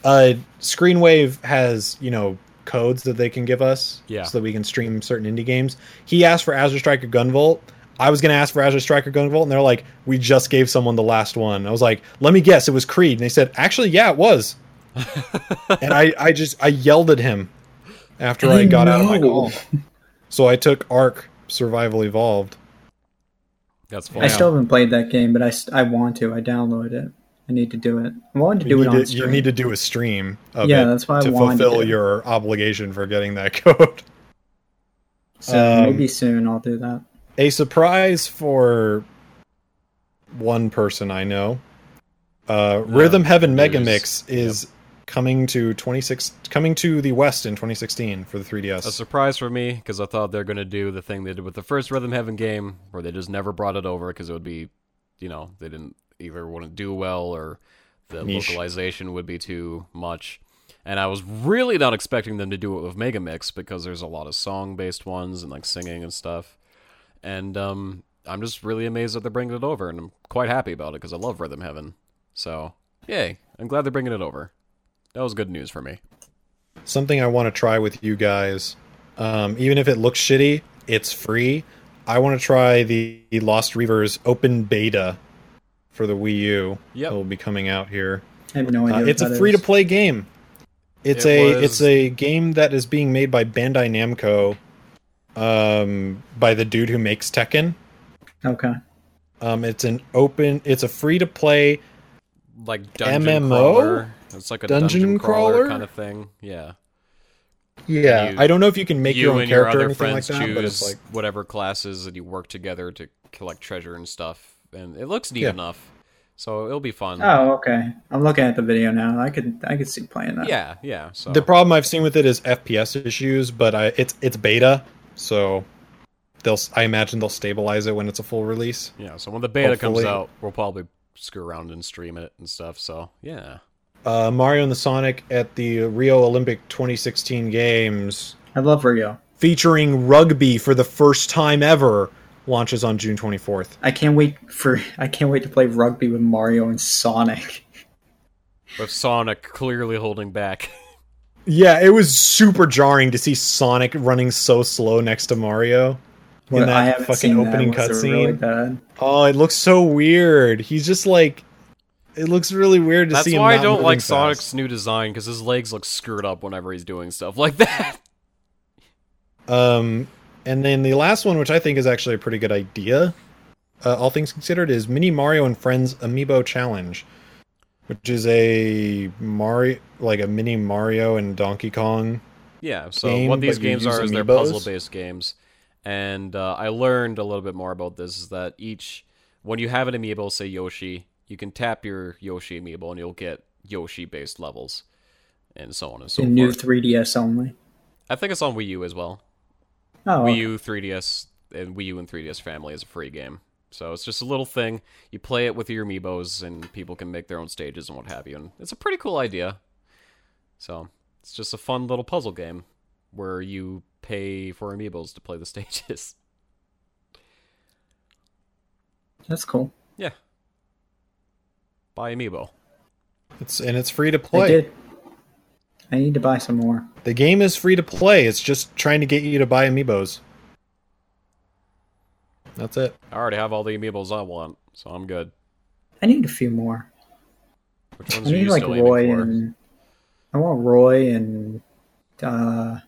Uh, Screenwave has you know codes that they can give us, Yeah. so that we can stream certain indie games. He asked for Azure Striker Gunvolt. I was gonna ask for Azure Striker Gunvolt, and they're like, "We just gave someone the last one." I was like, "Let me guess, it was Creed." And they said, "Actually, yeah, it was." and I, I just, I yelled at him after I, got out of my know. call. So I took Ark Survival Evolved. That's fun. I still haven't played that game, but I, I want to. I downloaded it. I need to do it. I wanted to You do it on to, stream. you need to do a stream of Yeah, it that's what I to wanted to fulfill your obligation for getting that code. so um, maybe soon I'll do that. a surprise for one person I know. Uh, Rhythm Heaven Megamix is coming to 26 coming to the West in 2016 for the 3DS. a surprise for me because I thought they're gonna do the thing they did with the first Rhythm Heaven game, where they just never brought it over because it would be, you know, they didn't either wouldn't do well or the Niche. localization would be too much. And I was really not expecting them to do it with Megamix because there's a lot of song-based ones and like singing and stuff. And um, I'm just really amazed that they're bringing it over, and I'm quite happy about it because I love Rhythm Heaven. So, yay! I'm glad they're bringing it over. That was good news for me. Something I want to try with you guys. Um, even if it looks shitty, it's free. I want to try the Lost Reavers open beta for the Wii U. Yep. That will be coming out here. I have no idea. Uh, what it's that a free to play game. It's It a was- it's a game that is being made by Bandai Namco, um, by the dude who makes Tekken. Okay. Um, it's an open. It's a free to play. like dungeon MMO? crawler. It's like a Dungeon dungeon, crawler, crawler? kind of thing. Yeah. Yeah, You- I don't know if you can make you your own and your character or other anything like that, choose but it's like whatever classes and you work together to collect treasure and stuff. And it looks neat Yeah. enough. So it'll be fun. Oh, okay. I'm looking at the video now. I could I could see playing that. Yeah, yeah. So the problem I've seen with it is FPS issues, but I, it's it's beta, so they'll s- I imagine they'll stabilize it when it's a full release. yeah, so when the beta comes out, we'll probably screw around and stream it and stuff. So yeah. Uh, Mario and the Sonic at the Rio Olympic 2016 Games I love Rio. featuring rugby for the first time ever launches on June 24th. I can't wait for I can't wait to play rugby with Mario and Sonic. With Sonic clearly holding back. Yeah, it was super jarring to see Sonic running so slow next to Mario in But that I fucking seen opening that. Was it really cutscene. oh, it looks so weird. He's just like, it looks really weird to That's see him. why I don't like fast. Sonic's new design because his legs look screwed up whenever he's doing stuff like that. Um, and then the last one, which I think is actually a pretty good idea, uh, all things considered, is Mini Mario and Friends Amiibo Challenge, which is a Mario, like a mini Mario and Donkey Kong. Yeah, so game, what these games are is they're puzzle-based games, and uh, I learned a little bit more about this. Is that each when you have an amiibo, say Yoshi, you can tap your Yoshi amiibo and you'll get Yoshi-based levels, and so on and so forth. In new 3DS only. I think it's on Wii U as well. Oh, Wii okay. U, 3DS, and Wii U and 3DS family is a free game. So it's just a little thing. You play it with your amiibos, and people can make their own stages and what have you. And it's a pretty cool idea. So it's just a fun little puzzle game where you pay for amiibos to play the stages. that's cool. yeah. Buy amiibo. It's and it's free to I play. did. I need to buy some more. The game is free to play. It's just trying to get you to buy amiibos. That's it. I already have all the amiibos I want, so I'm good. I need a few more. Which I ones are need you like still Roy and I want Roy and uh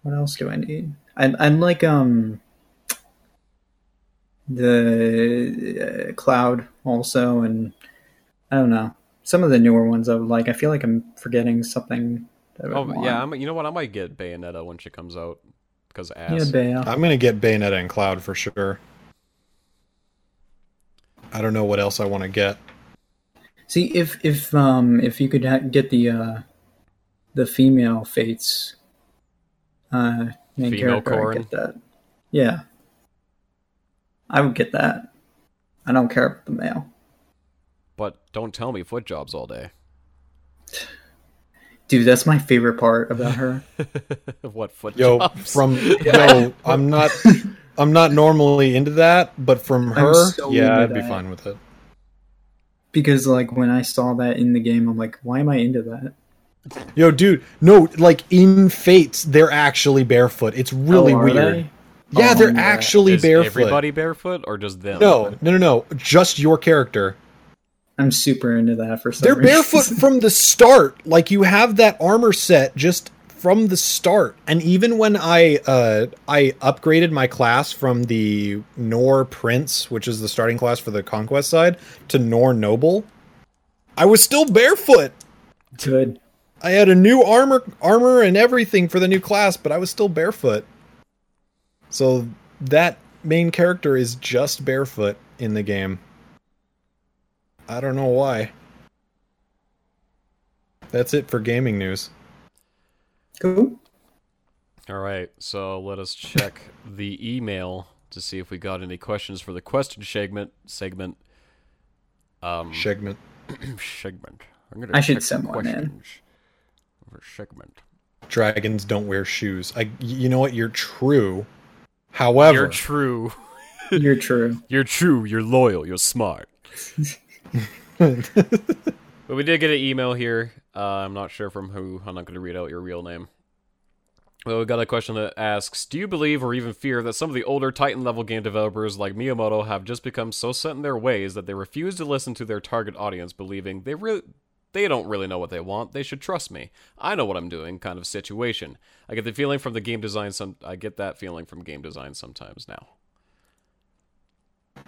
what else do I need? I'm I'm like um the uh, Cloud also, and I don't know some of the newer ones. I would like. I feel like I'm forgetting something. That Oh would yeah. I'm, you know what? I might get Bayonetta when she comes out because ass. yeah, Bea. I'm gonna get Bayonetta and Cloud for sure. I don't know what else I want to get. See if if um if you could ha- get the uh the female fates uh main Female character, I'd get that. Yeah, I would get that. I don't care about the male. But don't tell me foot jobs all day. Dude, that's my favorite part about her. what foot Yo, jobs? from yo, I'm not, I'm not normally into that, but from her, so yeah, I'd be fine with it. because like when I saw that in the game, I'm like, why am I into that? Yo, dude, no, like in Fates, they're actually barefoot. It's really Oh, weird. they? Yeah, Oh, they're yeah. actually Is barefoot. everybody barefoot or just them? No, no, no, no. Just your character. I'm super into that for some They're reason. barefoot from the start. Like you have that armor set just from the start. And even when I uh I upgraded my class from the Nohr Prince, which is the starting class for the conquest side, to Nohr Noble, I was still barefoot. Good. I had a new armor armor and everything for the new class, but I was still barefoot. So that main character is just barefoot in the game. I don't know why. That's it for gaming news. Cool. All right, so let us check the email to see if we got any questions for the question segment. Segment. Um, Segment. segment. I'm gonna I should check send one in. questions For segment. Dragons don't wear shoes. I you know what? You're true. However, You're true. You're true. You're true. You're loyal. You're smart. But we did get an email here. Uh, I'm not sure from who. I'm not going to read out your real name. Well, we got a question that asks Do you believe or even fear that some of the older Titan level game developers like Miyamoto have just become so set in their ways that they refuse to listen to their target audience, believing they really. They don't really know what they want. They should trust me. I know what I'm doing. Kind of situation. I get the feeling from the game design. Some I get that feeling from game design sometimes now.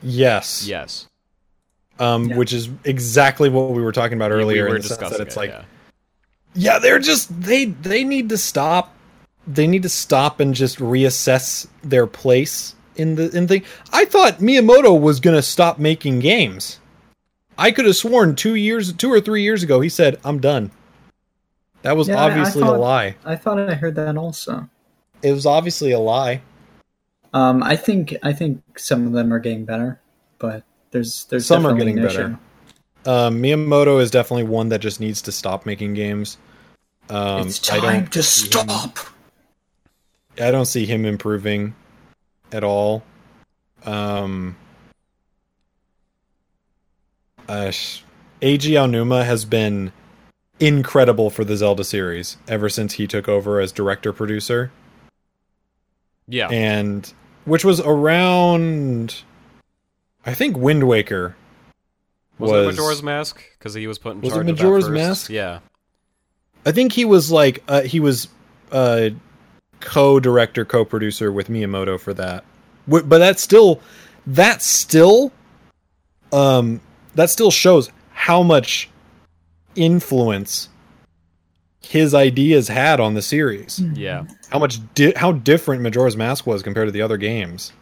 yes. Yes, Um, Yeah. which is exactly what we were talking about earlier. we were in the sense discussing that it's it, like, yeah. yeah, they're just they they need to stop. They need to stop and just reassess their place in the in thing. I thought Miyamoto was gonna stop making games. I could have sworn two years, two or three years ago, he said, "I'm done." That was Yeah, obviously thought- a lie. I thought I heard that also. It was obviously a lie. Um, I think I think some of them are getting better, but there's there's Some are getting better. Um, Miyamoto is definitely one that just needs to stop making games. Um, it's I time don't to see him- stop. I don't see him improving at all. Um, uh, Eiji Aonuma has been incredible for the Zelda series ever since he took over as director producer, yeah. and which was around, I think Wind Waker Was, was. it Majora's Mask? Because he was put in Was it charge that Majora's. Mask? Yeah. I think he was like uh, he was uh, co-director, co-producer with Miyamoto for that. But that's still, that's still, um, that still shows how much influence his ideas had on the series. Yeah. How much di- how different Majora's Mask was compared to the other games.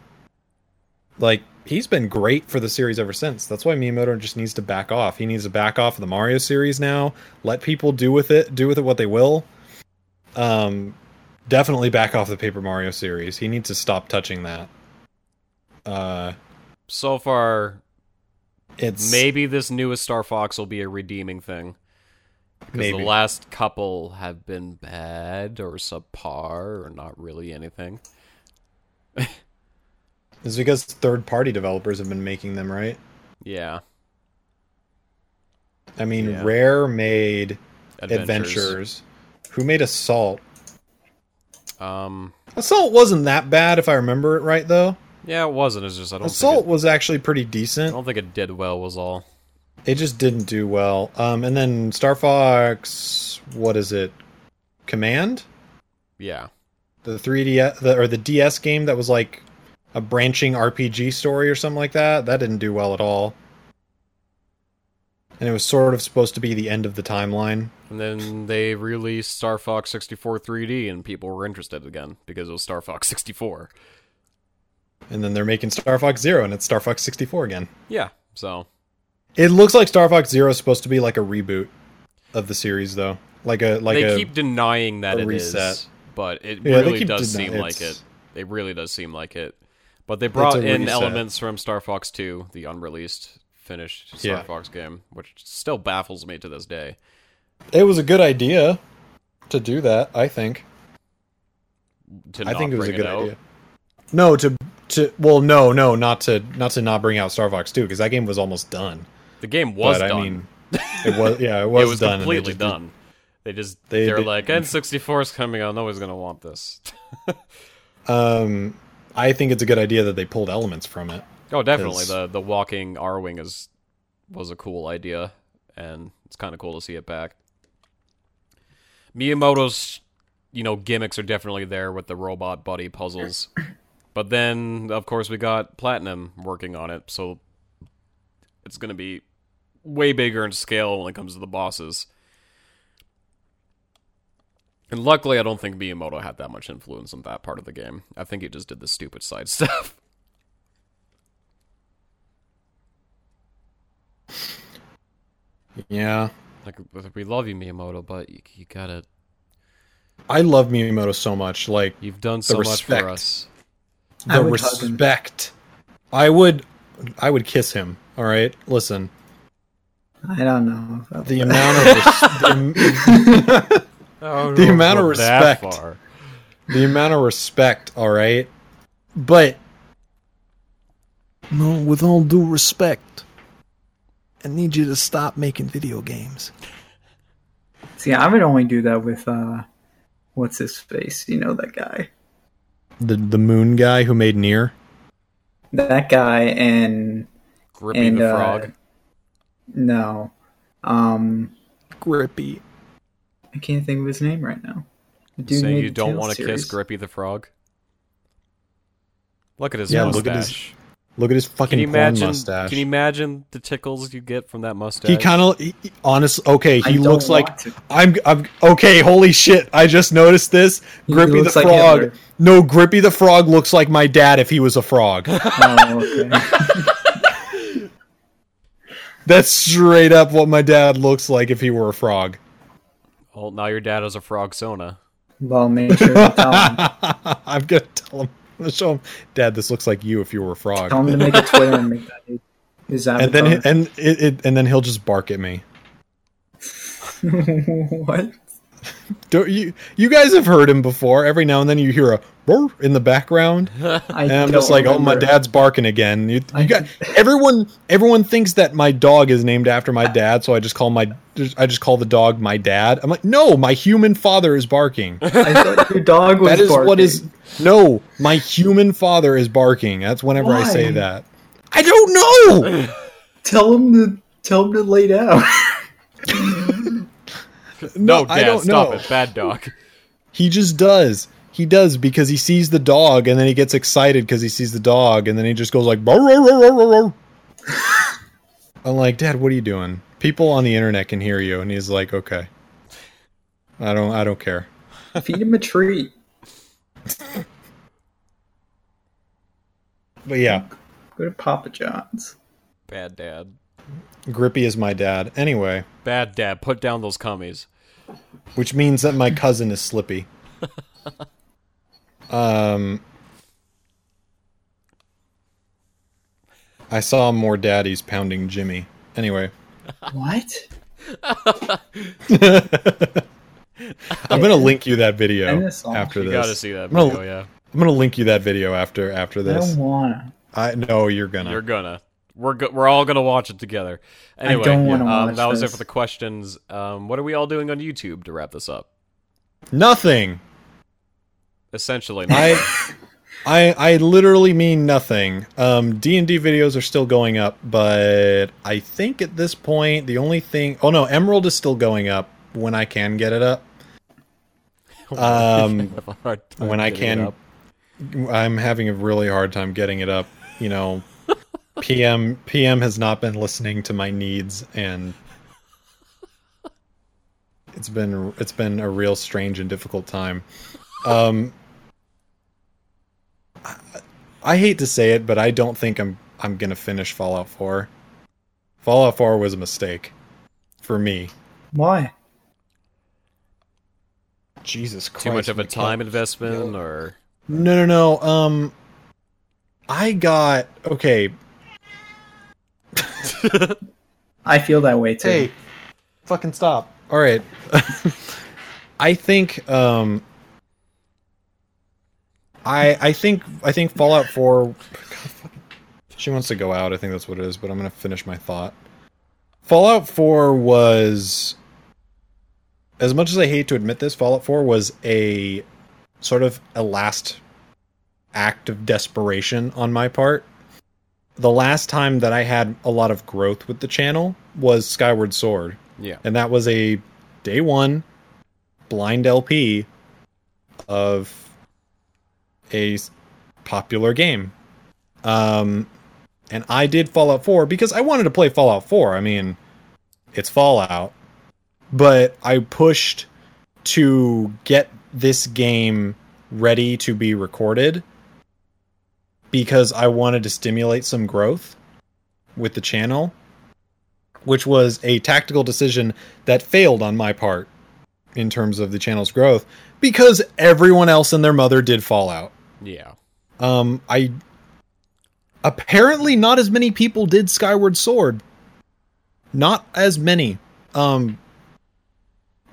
Like he's been great for the series ever since. That's why Miyamoto just needs to back off. He needs to back off of the Mario series now. Let people do with it, do with it what they will. Um, definitely back off the Paper Mario series. He needs to stop touching that. Uh, So far, it's maybe this newest Star Fox will be a redeeming thing. Because the last couple have been bad or subpar or not really anything. it's because third party developers have been making them right. Yeah. I mean, Yeah. Rare made Adventures. Adventures. Who made Assault? Um. Assault wasn't that bad if I remember it right though. Yeah, it wasn't. It's just I don't Assault think it, was actually pretty decent. I don't think it did well. Was all. It just didn't do well. Um, and then Star Fox, what is it? Command, Yeah. the 3D the, or the DS game that was like a branching RPG story or something like that. That didn't do well at all. And it was sort of supposed to be the end of the timeline. And then they released Star Fox 64 3D, and people were interested again because it was Star Fox 64. And then they're making Star Fox Zero, and it's Star Fox 64 again. Yeah, so It looks like Star Fox Zero is supposed to be like a reboot of the series, though. Like a like they a keep denying that it is, reset. but it Yeah, really does deny- seem like it. It really does seem like it. But they brought in reset. elements from Star Fox 2, the unreleased finished Star Yeah. Fox game, which still baffles me to this day. It was a good idea to do that. I think. To I think it was a good out. idea. No, to to well, no, no, not to not to not bring out Star Fox Two because that game was almost done. The game was but done. I mean, it was yeah, it was, it was done. and they completely just- done. They just They- they, are they- like N64 is coming out. Nobody's gonna want this. Um, I think it's a good idea that they pulled elements from it. oh, definitely. 'Cause- The the walking Arwing is was a cool idea, and it's kind of cool to see it back. Miyamoto's you know gimmicks are definitely there with the robot buddy puzzles, but then of course we got Platinum working on it, so it's gonna be way bigger in scale when it comes to the bosses. And luckily, I don't think Miyamoto had that much influence on that part of the game. I think he just did the stupid side stuff. Yeah, Like, we love you, Miyamoto, but you, you gotta. I love Miyamoto so much. Like You've done so much for us. I the would hug him. respect. I would, I would kiss him. All right, listen. I don't know. The amount of res- the, Oh, The amount of respect. the amount of respect. All right, but no, with all due respect, I need you to stop making video games. See, I would only do that with uh, what's his face? You know that guy. The the moon guy who made Nier. That guy and Grippy and the uh, frog. no, um, Grippy. I can't think of his name right now. The dude Saying you don't want to kiss Grippy the frog. Look at his Yeah, mustache. Look at his Look at his fucking Can you porn imagine? mustache. Can you imagine the tickles you get from that mustache? He kind of, honest. Okay, he don't looks like to. I'm. I'm okay. Holy shit! I just noticed this. Grippy the looks like frog. Hitler. no, Grippy the frog looks like my dad if he was a frog. Oh, okay. That's straight up what my dad looks like if he were a frog. Well, now your dad is a frog sona. well, make sure to tell him. I'm gonna tell him. Show him, Dad. This looks like you if you were a frog. Tell him to make a Twitter and make that his and then and it, it and then he'll just bark at me. what? Don't you? You guys have heard him before. Every now and then you hear a in the background. I And I'm just like, oh, my dad's barking again. You, you got everyone. Everyone thinks that my dog is named after my dad, so I just call my. I just call the dog my dad. I'm like, no, my human father is barking. I thought your dog was That is barking. what is. No, my human father is barking. That's whenever I say that. I don't know. Tell him to tell him to lay down. No, I Dad, don't stop know. it. Bad dog. He just does. He does because he sees the dog and then he gets excited because he sees the dog and then he just goes like. "Barr, barr, barr, barr, barr." I'm like, Dad, what are you doing? People on the internet can hear you, and he's like, okay. I don't. I don't care. Feed him a treat. But yeah, Go to Papa John's. Bad dad. Grippy is my dad. Anyway, Bad dad. Put down those cummies. Which means that my cousin is Slippy. Um, I saw more daddies pounding Jimmy. Anyway, What? I'm gonna link you that video End this after You this. gotta see that I'm gonna- video, yeah. I'm gonna link you that video after after this. I don't wanna. I know you're gonna. You're gonna. We're go- we're all gonna watch it together. Anyway, don't wanna um, watch that was it for the questions. Um, what are we all doing on YouTube to wrap this up? Nothing. Essentially, I, I, I literally mean nothing. Um, D and D videos are still going up, but I think at this point the only thing. Oh no, Emerald is still going up when I can get it up. Um, Have a hard time when I can- I'm having a really hard time getting it up. You know, PM PM has not been listening to my needs, and it's been it's been a real strange and difficult time. Um, I, I hate to say it, but I don't think I'm I'm gonna finish Fallout 4. Fallout 4 was a mistake for me. Why? Jesus Christ! Too much of a time God. investment, or No, no, no. Um, I got okay. I feel that way too. Hey, fucking stop. All right. I think um I I think I think Fallout 4 She wants to go out. I think that's what it is, but I'm going to finish my thought. Fallout 4 was as much as I hate to admit this, Fallout 4 was a sort of a last act of desperation on my part. The last time that I had a lot of growth with the channel was Skyward Sword, yeah, and that was a day one blind LP of a popular game. Um, and I did Fallout 4 because I wanted to play Fallout 4. I mean, it's Fallout, but I pushed to get this game ready to be recorded because I wanted to stimulate some growth with the channel, which was a tactical decision that failed on my part in terms of the channel's growth because everyone else and their mother did Fallout. yeah. Um, I apparently not as many people did Skyward Sword. Not as many. Um,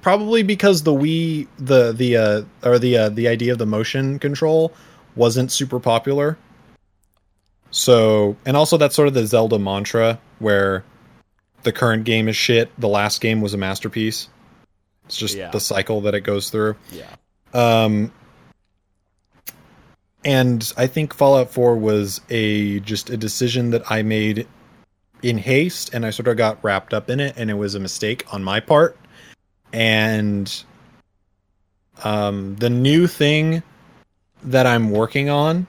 probably because the Wii, the the uh, or the uh, the idea of the motion control wasn't super popular. So, and also that's sort of the Zelda mantra where the current game is shit, the last game was a masterpiece. It's just Yeah. the cycle that it goes through. Yeah. Um, and I think Fallout 4 was a just a decision that I made in haste, and I sort of got wrapped up in it, and it was a mistake on my part. And um, the new thing that I'm working on,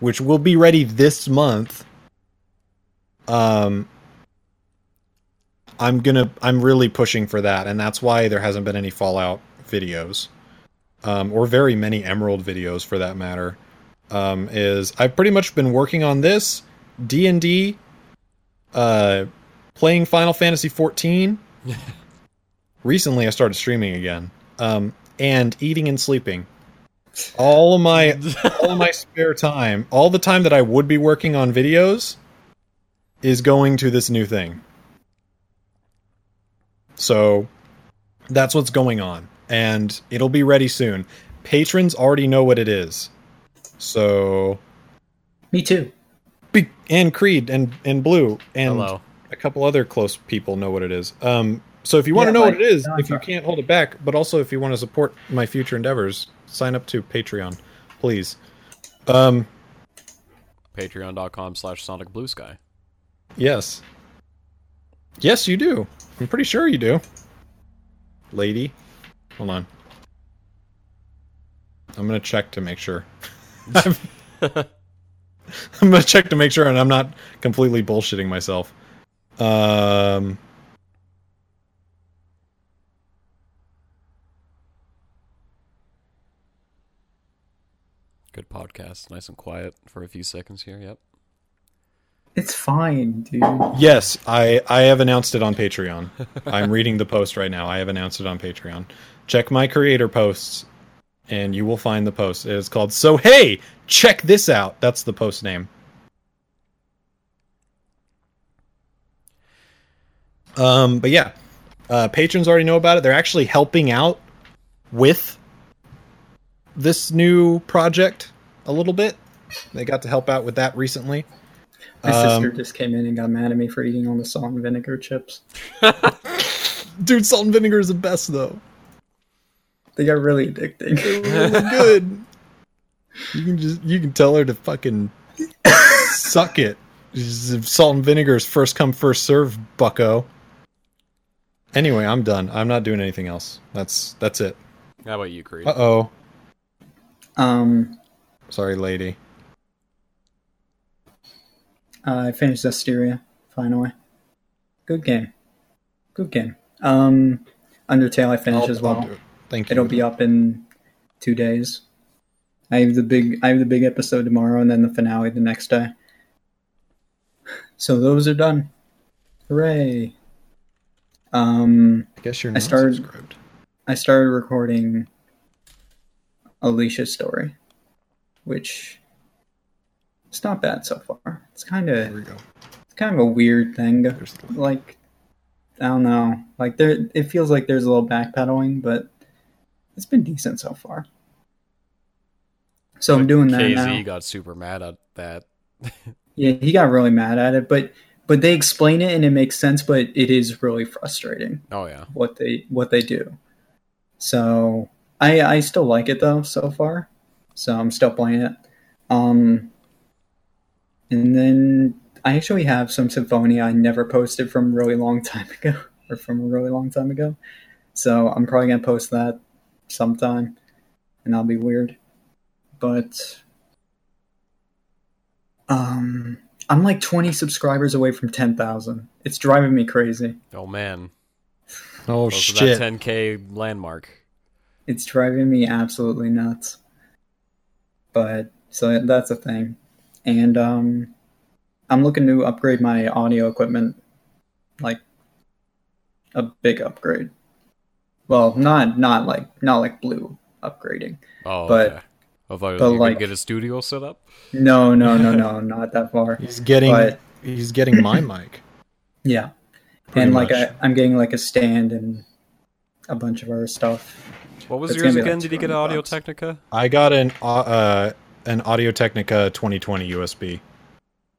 which will be ready this month, um, I'm gonna I'm really pushing for that, and that's why there hasn't been any Fallout videos um, or very many Emerald videos for that matter, um, is I've pretty much been working on this D and D, uh, playing Final Fantasy fourteen. Recently, I started streaming again, um, and eating and sleeping. All of my all of my spare time, all the time that I would be working on videos, is going to this new thing. So that's what's going on and it'll be ready soon patrons already know what it is so Me too. be- and creed and and blue and Hello. a couple other close people know what it is um so if you want to Yeah, know what it is John if you can't hold it back but also if you want to support my future endeavors sign up to patreon please. Um Patreon.com slash Sonic Blue Sky. yes. Yes you do. I'm pretty sure you do. Lady hold on. I'm gonna check to make sure. I'm, I'm gonna check to make sure and i'm not completely bullshitting myself. Um Good podcast. Nice and quiet for a few seconds here. Yep. It's fine, dude. yes i i have announced it on patreon i'm reading the post right now i have announced it on patreon check my creator posts and you will find the post it is called so hey check this out that's the post name um but yeah uh patrons already know about it they're actually helping out with this new project a little bit they got to help out with that recently My Um, sister just came in and got mad at me for eating all the salt and vinegar chips. Dude, salt and vinegar is the best though. They got really addicting. Really good. You can just you can tell her to fucking suck it. Salt and vinegar is first come first serve, Bucko. Anyway, I'm done. I'm not doing anything else. That's that's it. How about you, Creed? Uh oh. Um, Sorry, lady. I finished Zestiria finally. Good game. Good game. Um, Undertale I finished I'll- as well. Thank you. It'll be up in two days. I have the big I have the big episode tomorrow and then the finale the next day. So those are done. Hooray. Um I guess you're I started- subscribed. I started recording Alisha's story, which it's not bad so far. It's kind of it's kind of a weird thing. There's. Like I don't know. Like there it feels like there's a little backpedaling, but it's been decent so far. So I'm doing that KZ now. got super mad at that. Yeah, he got really mad at it, but but they explain it and it makes sense, but it is really frustrating Oh yeah. what they what they do. So I I still like it though so far. So I'm still playing it. Um and then I actually have some Symphonia I never posted from a really long time ago or from a really long time ago. So I'm probably gonna post that sometime and that'll be weird. But um I'm like 20 subscribers away from 10,000. It's driving me crazy. Oh man. Oh Close to shit! that 10k landmark. It's driving me absolutely nuts. But so that's a thing. And um I'm looking to upgrade my audio equipment like a big upgrade. Well, not not like not like blue upgrading. Oh, But- okay. I thought but like- get a studio set up. No, no, no, no, not that far. He's getting But he's getting my mic. yeah. pretty and like. I, I'm getting like a stand and a bunch of other stuff. What was It's yours again? like Did you get an Audio bucks. Technica? I got an uh, uh an Audio Technica 2020 USB.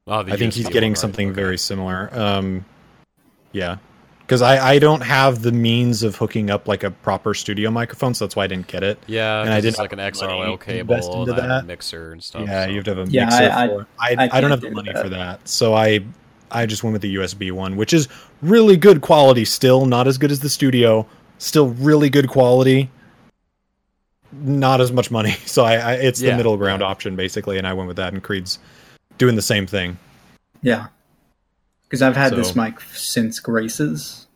Oh, I think USB he's one, getting right, something okay. very similar. Um, yeah, because I I don't have the means of hooking up like a proper studio microphone, so that's why I didn't get it. Yeah, and and I I didn't just like an have XLR cable, into that, that. mixer and stuff. yeah, so. you have to have a Yeah, mixer I- I- for. I I I, don't have the money that. for that, so I I just went with the USB one, which is really good quality. Still not as good as the studio. Still really good quality. Not as much money, so I, I it's the middle ground option basically, and I went with that. And Creed's doing the same thing. Yeah. Because I've had this mic since Grace's,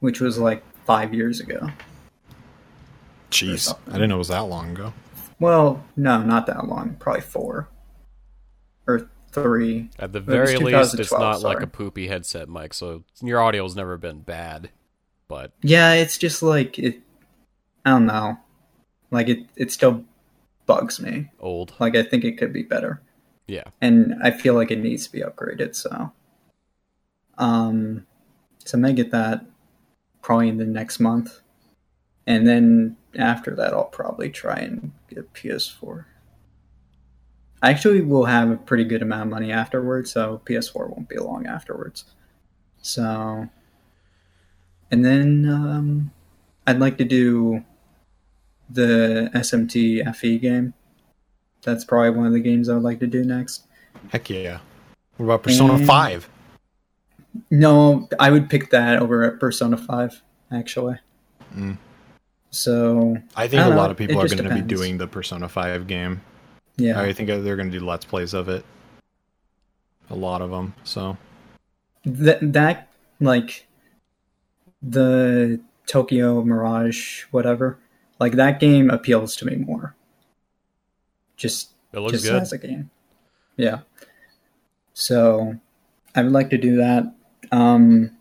which was like five years ago. Jeez. I didn't know it was that long ago. Well, no, not that long. Probably four or three. At the It very least, it's 2012, not like a poopy headset mic, so your audio's never been bad. But Yeah, it's just like it. I don't know. Like it, it still bugs me. old. Like I think it could be better, Yeah. and I feel like it needs to be upgraded. So, um, so I may get that probably in the next month, and then after that, I'll probably try and get a PS4. I actually will have a pretty good amount of money afterwards, so PS4 won't be long afterwards. So, and then um, I'd like to do the SMT FE game. That's probably one of the games I would like to do next. Heck yeah. What about Persona And- 5? No, I would pick that over at Persona 5, actually. Mm. So, I think I a don't lot of people are going to be doing the Persona 5 game. yeah. I think they're going to do Let's Plays of it. A lot of them. So, That, that, like, the Tokyo Mirage, whatever, like, that game appeals to me more. Just It looks just good. as a game. Yeah. So I would like to do that. Um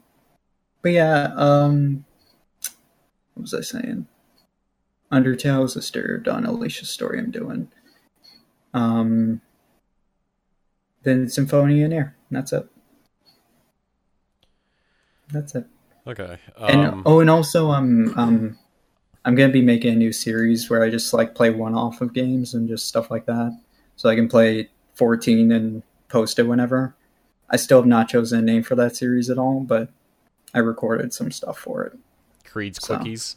but yeah, um what was I saying? Undertale is a stereo done Alisha story I'm doing. Um then Symphony in Air. That's it. That's it. Okay. And Um, oh, and also um um, I'm gonna be making a new series where I just like play one off of games and just stuff like that, so I can play 14 and post it whenever. I still have not chosen a name for that series at all, but I recorded some stuff for it. Creed's so. Quickies.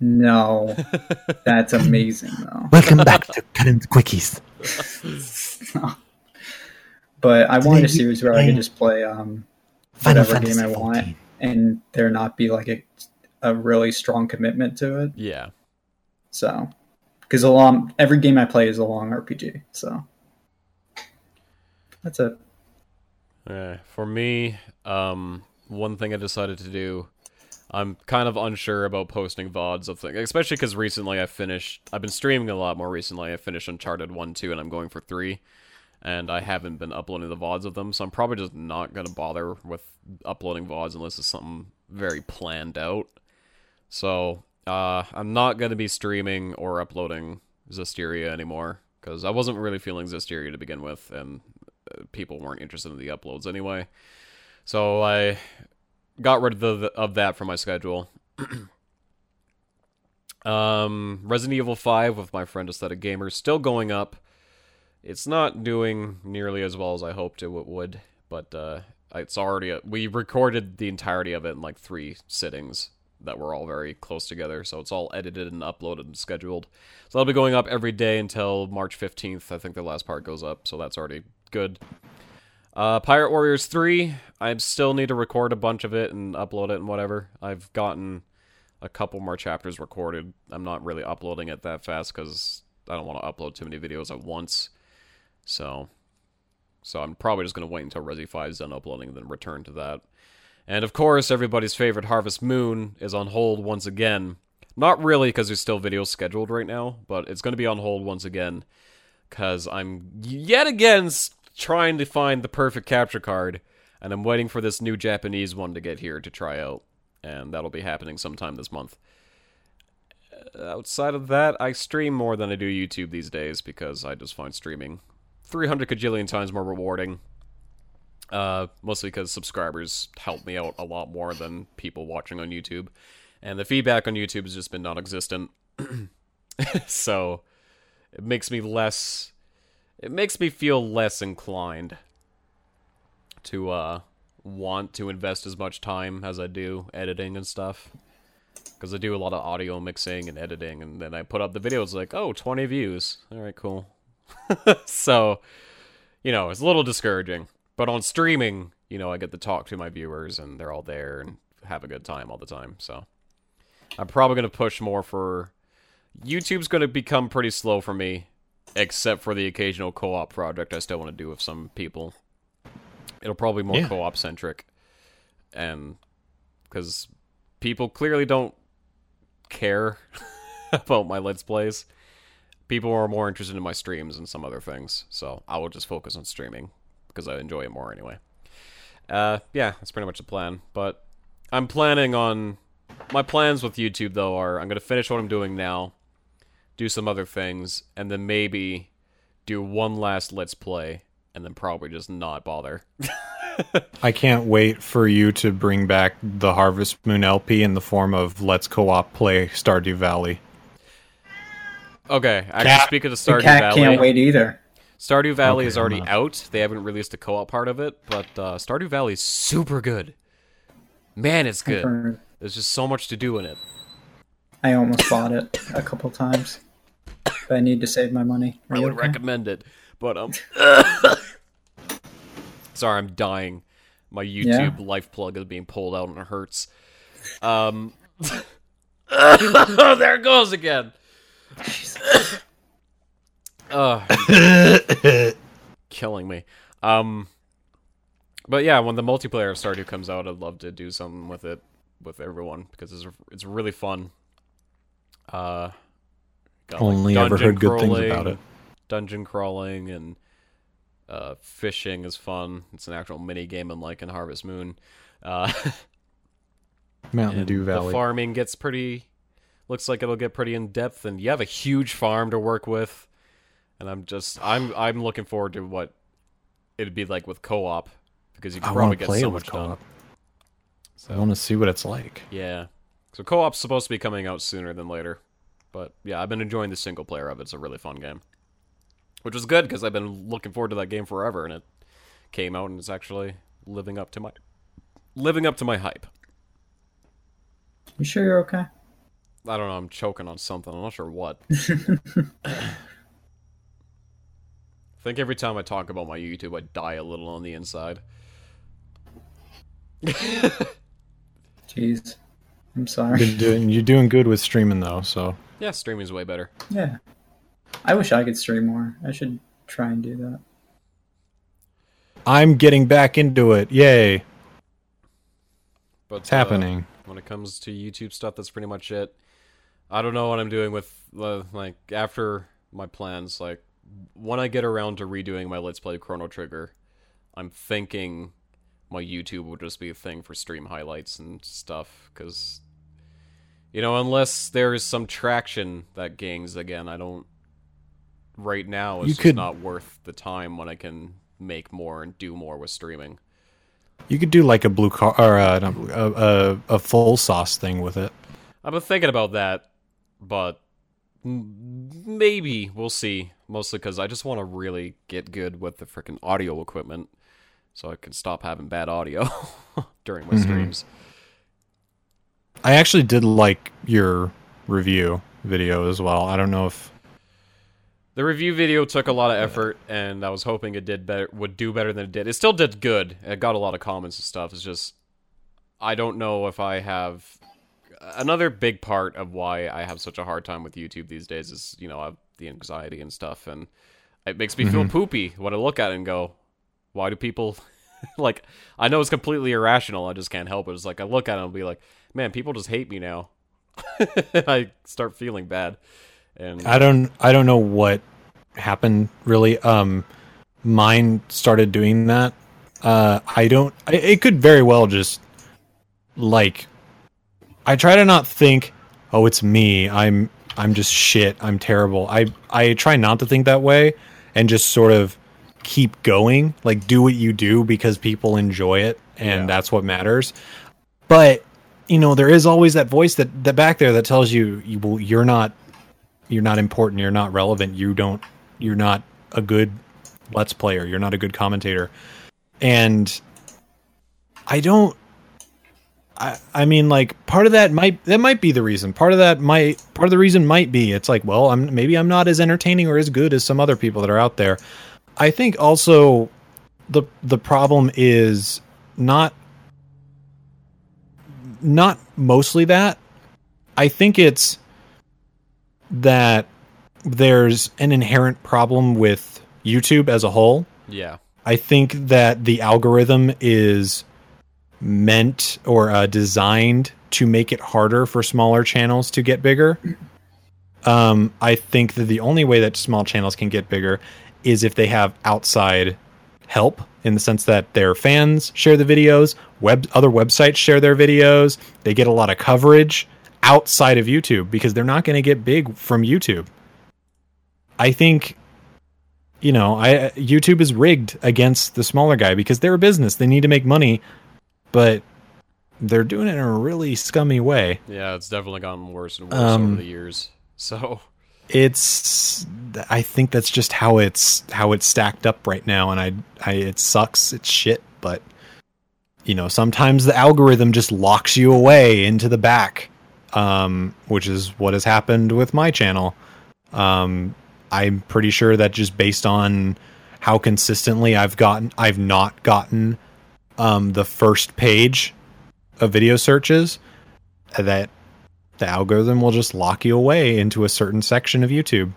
No, that's amazing though. welcome back to Current Quickies. But I wanted a series where I play could just play um whatever game I want 14. and there not be like a a really strong commitment to it. yeah. So, because a long every game I play is a long RPG. So that's it. Uh, for me, um, one thing I decided to do, I'm kind of unsure about posting VODs of things, especially because recently I finished, I've been streaming a lot more recently. I finished Uncharted 1, 2, and I'm going for 3, and I haven't been uploading the VODs of them, so I'm probably just not going to bother with uploading VODs unless it's something very planned out. So, uh, I'm not going to be streaming or uploading Zestiria anymore, because I wasn't really feeling Zestiria to begin with, and uh, people weren't interested in the uploads anyway. So I got rid of, the, of that from my schedule. um, Resident Evil 5 with my friend Aesthetic Gamer still going up. It's not doing nearly as well as I hoped it would, but uh, it's already. A, we recorded the entirety of it in like three sittings that were all very close together, so it's all edited and uploaded and scheduled. So that'll be going up every day until March 15th. I think the last part goes up, so that's already good. Uh, Pirate Warriors 3, I still need to record a bunch of it and upload it and whatever. I've gotten a couple more chapters recorded. I'm not really uploading it that fast because I don't want to upload too many videos at once. So, so I'm probably just going to wait until Resi 5 is done uploading and then return to that. And of course, everybody's favorite Harvest Moon is on hold once again. Not really because there's still videos scheduled right now, but it's going to be on hold once again because I'm yet again trying to find the perfect capture card, and I'm waiting for this new Japanese one to get here to try out, and that'll be happening sometime this month. Uh, outside of that, I stream more than I do YouTube these days because I just find streaming 300 cajillion times more rewarding. Uh, mostly because subscribers help me out a lot more than people watching on YouTube, and the feedback on YouTube has just been non-existent. so it makes me less it makes me feel less inclined to uh want to invest as much time as I do editing and stuff. Because I do a lot of audio mixing and editing, and then I put up the videos like, oh, 20 views. All right, cool. so, you know, it's a little discouraging. But on streaming, you know, I get to talk to my viewers, and they're all there and have a good time all the time. So, I'm probably going to push more for. YouTube's going to become pretty slow for me except for the occasional co-op project I still want to do with some people. It'll probably be more Yeah. co-op centric, and because people clearly don't care about my let's plays. People are more interested in my streams and some other things, so I will just focus on streaming because I enjoy it more anyway. Uh, yeah, that's pretty much the plan. But I'm planning on my plans with YouTube though are I'm gonna finish what I'm doing now, do some other things, and then maybe do one last let's play, and then probably just not bother. I can't wait for you to bring back the Harvest Moon LP in the form of Let's Co-op play Stardew Valley. Okay, actually, Cat- speaking of The Stardew cat Valley, can't wait either. Stardew Valley Okay, is already not- out. They haven't released a co-op part of it, but uh, Stardew Valley is super good. Man, it's good. Or- There's just so much to do in it. I almost bought it a couple times, but I need to save my money. Are I would okay? recommend it, but um, sorry, I'm dying. My YouTube life plug is being pulled out and it hurts. Um, there it goes again. Ugh. killing me. Um, but yeah, when the multiplayer of Stardew comes out, I'd love to do something with it with everyone because it's it's really fun. Uh, got, like, Only ever dungeon heard good things about it. Dungeon crawling and uh, fishing is fun. It's an actual mini game, unlike in Harvest Moon. Uh, Mountain Dew the Valley. farming gets pretty. Looks like it'll get pretty in depth, and you have a huge farm to work with. And I'm just, I'm, I'm looking forward to what it'd be like with co-op because you can I probably get play so much done. co-op. So I want to see what it's like. Yeah. So co-op's supposed to be coming out sooner than later. But yeah, I've been enjoying the single player of it. It's a really fun game. Which was good because I've been looking forward to that game forever and it came out and it's actually living up to my living up to my hype. You sure you're okay? I don't know, I'm choking on something. I'm not sure what. I think every time I talk about my YouTube, I die a little on the inside. Jeez, I'm sorry. Been doing, you're doing good with streaming though, so Yeah, streaming's way better. Yeah, I wish I could stream more. I should try and do that. I'm getting back into it. Yay. But It's uh, happening. when it comes to YouTube stuff, that's pretty much it. I don't know what I'm doing with uh, like after my plans. Like when I get around to redoing my Let's Play Chrono Trigger, I'm thinking my YouTube will just be a thing for stream highlights and stuff. Because you know, unless there is some traction that gains again, I don't. Right now, it's could- not worth the time when I can make more and do more with streaming. You could do like a blue car or uh, a, a a full sauce thing with it. I've been thinking about that, but maybe we'll see. Mostly because I just want to really get good with the freaking audio equipment, so I can stop having bad audio during my Mhm. streams. I actually did like your review video as well. I don't know if The review video took a lot of effort, and I was hoping it did better, would do better than it did. It still did good. It got a lot of comments and stuff. It's just I don't know if I have another big part of why I have such a hard time with YouTube these days is you know I have the anxiety and stuff, and it makes me feel Mhm. poopy when I look at it and go, why do people like? I know it's completely irrational. I just can't help it. It's like I look at it and be like, man, people just hate me now. I start feeling bad, and I don't I don't know what happened really. Um, mine started doing that. Uh, I don't. I, it could very well just like I try to not think, oh, it's me. I'm I'm just shit. I'm terrible. I I try not to think that way and just sort of keep going. Like do what you do because people enjoy it and Yeah. that's what matters. But you know, there is always that voice that that back there that tells you, you well, you're not you're not important, you're not relevant, you don't you're not a good let's player, you're not a good commentator. And I don't I, I mean like part of that might that might be the reason. Part of that might part of the reason might be it's like, well, I'm maybe I'm not as entertaining or as good as some other people that are out there. I think also the the problem is not not mostly that. I think it's that there's an inherent problem with YouTube as a whole. yeah, I think that the algorithm is meant or uh, designed to make it harder for smaller channels to get bigger. Um, I think that the only way that small channels can get bigger is if they have outside help in the sense that their fans share the videos, web other websites share their videos, they get a lot of coverage outside of YouTube because they're not going to get big from YouTube. I think you know, I YouTube is rigged against the smaller guy because they're a business. They need to make money, but they're doing it in a really scummy way. yeah, it's definitely gotten worse and worse Um, over the years. So It's I think that's just how it's how it's stacked up right now and I I it sucks. It's shit, but you know, sometimes the algorithm just locks you away into the back. Um which is what has happened with my channel. Um I'm pretty sure that just based on how consistently I've gotten I've not gotten um the first page of video searches that the algorithm will just lock you away into a certain section of YouTube.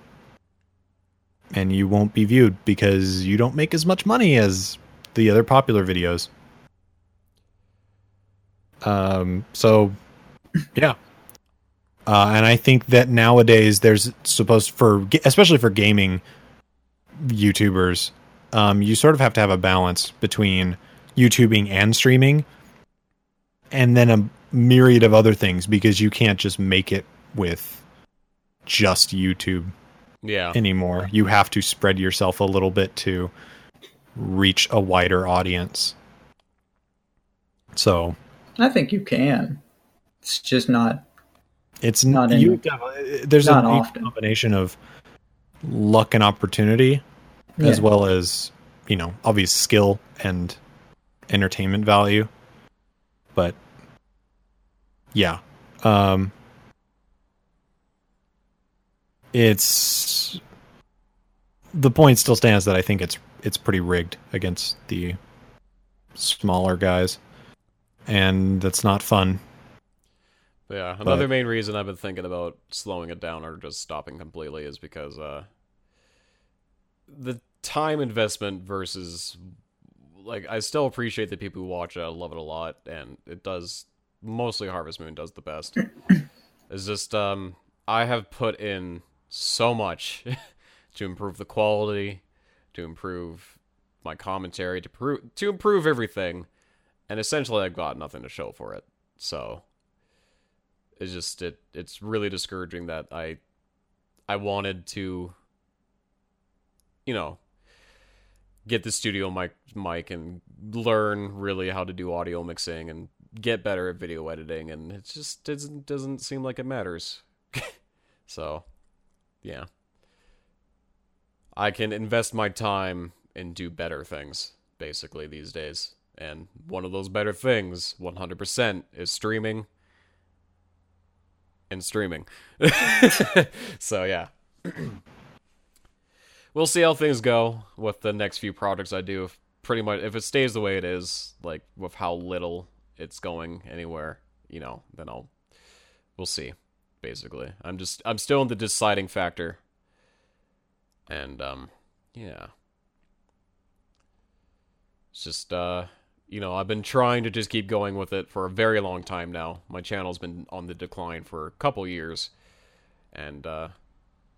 And you won't be viewed because you don't make as much money as the other popular videos. Um so yeah. Uh, and I think that nowadays there's supposed for especially for gaming YouTubers, um, you sort of have to have a balance between YouTubing and streaming, and then a myriad of other things because you can't just make it with just YouTube yeah, anymore. You have to spread yourself a little bit to reach a wider audience. So I think you can. It's just not. it's Not not you in- have to have- there's not a often. combination of luck and opportunity as well as you know obvious skill and entertainment value. But yeah. Um it's the point still stands that i think it's it's pretty rigged against the smaller guys. And that's not fun. Yeah. Another but- main reason I've been thinking about slowing it down or just stopping completely is because uh, the time investment versus like I still appreciate the people who watch it. I love it a lot, and it does mostly Harvest Moon does the best. it's just um I have put in so much to improve the quality, to improve my commentary, to prove to improve everything, and essentially I've got nothing to show for it. So it's just it it's really discouraging that I I wanted to you know get the studio mic mic and learn really how to do audio mixing and get better at video editing and it just doesn't doesn't seem like it matters. so, yeah. I can invest my time and do better things basically these days. And one of those better things, 100%, is streaming and streaming. so, yeah. we'll see how things go with the next few projects I do. If pretty much if it stays the way it is, like with how little it's going anywhere, you know, then I'll we'll see. Basically, I'm just I'm still in the deciding factor, and um, yeah, it's just uh, you know, I've been trying to just keep going with it for a very long time now. My channel's been on the decline for a couple years, and uh,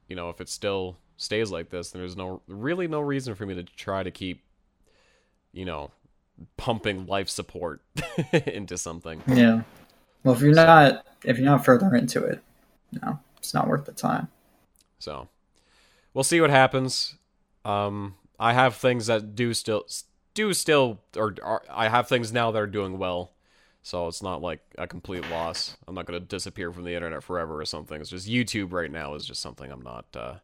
you know, if it's still stays like this, then there's no really no reason for me to try to keep, you know, pumping life support into something. Yeah. Well, if you're So- not if you're not further into it, no, it's not worth the time. So we'll see what happens. Um, I have things that do still do still, or, or I have things now that are doing well. So it's not like a complete loss. I'm not gonna disappear from the internet forever or something. It's just YouTube right now is just something I'm not. Uh,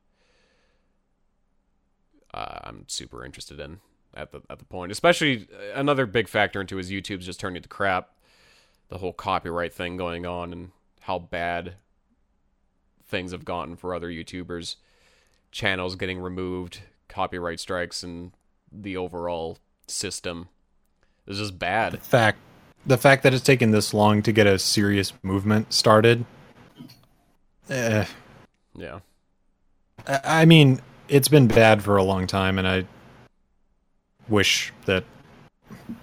uh, I'm super interested in at the at the point. Especially uh, another big factor into is YouTube's just turning to crap. The whole copyright thing going on and how bad things have gotten for other YouTubers, channels getting removed, copyright strikes, and the overall system is just bad. fact the fact that it's taken this long to get a serious movement started eh, Yeah. I mean it's been bad for a long time and i wish that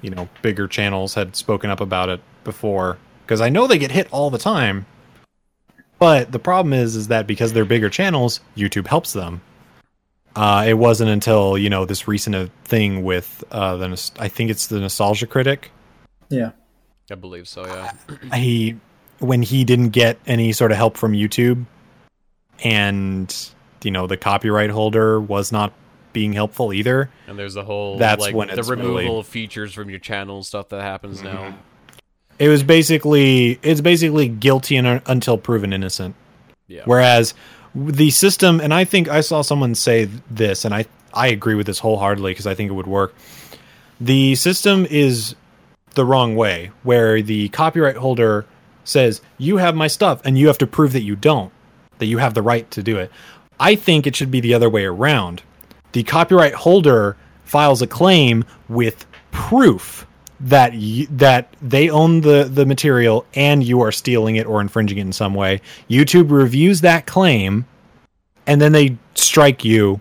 you know bigger channels had spoken up about it before because i know they get hit all the time but the problem is is that because they're bigger channels youtube helps them uh, it wasn't until you know this recent uh, thing with uh, the i think it's the nostalgia critic Yeah. I believe so, yeah. he when he didn't get any sort of help from YouTube and you know the copyright holder was not being helpful either. And there's the whole That's like when the it's removal really- of features from your channel stuff that happens now. Mm-hmm. It was basically it's basically guilty un- uh, until proven innocent. Yeah. Whereas the system and I think I saw someone say this and I I agree with this wholeheartedly because I think it would work. The system is the wrong way where the copyright holder says you have my stuff and you have to prove that you don't that you have the right to do it. I think it should be the other way around. The copyright holder files a claim with proof that y- that they own the the material and you are stealing it or infringing it in some way. YouTube reviews that claim and then they strike you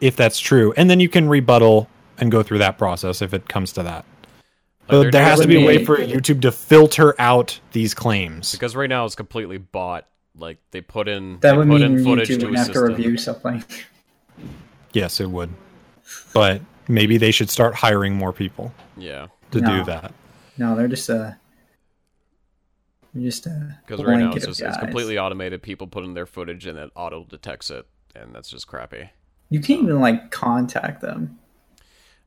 if that's true. And then you can rebuttal and go through that process if it comes to that. Like, But there has to be a way for YouTube to filter out these claims. because right now it's completely bought. Like they put in That would mean in footage YouTube to would have to review something. Yes, it would. But maybe they should start hiring more people Yeah. to No. do that. No, they're just a they're just a Because right now it's just it's completely automated. People put in their footage and it auto detects it, and that's just crappy. You can't even like contact them.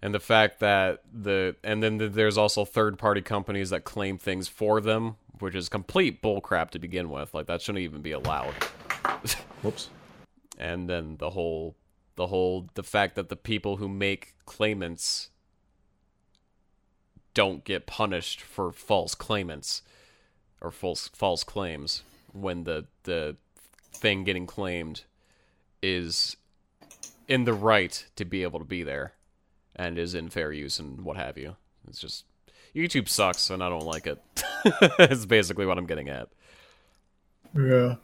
and the fact that the and then th- there's also third party companies that claim things for them which is complete bullcrap to begin with like that shouldn't even be allowed Whoops. and then the whole the whole the fact that the people who make claimants don't get punished for false claimants or false false claims when the the thing getting claimed is in the right to be able to be there and is in fair use and what have you. It's just YouTube sucks and I don't like it. it's basically what I'm getting at. Yeah.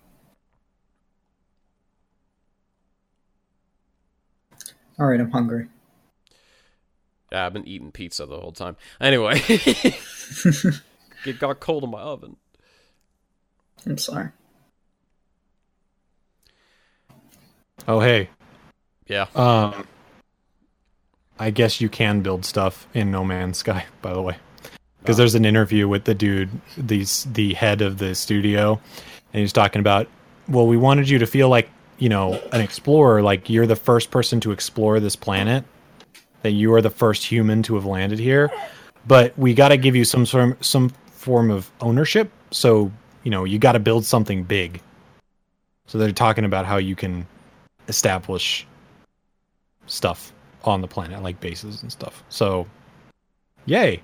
All right, I'm hungry. Yeah, I've been eating pizza the whole time. Anyway, it got cold in my oven. I'm sorry. Oh hey, Yeah. um, I guess you can build stuff in No Man's Sky. By the way, because there's an interview with the dude, the the head of the studio, and he's talking about, well, we wanted you to feel like you know an explorer, like you're the first person to explore this planet, that you are the first human to have landed here, but we got to give you some sort some form of ownership. So you know you got to build something big. So they're talking about how you can establish stuff on the planet, like bases and stuff. So, yay!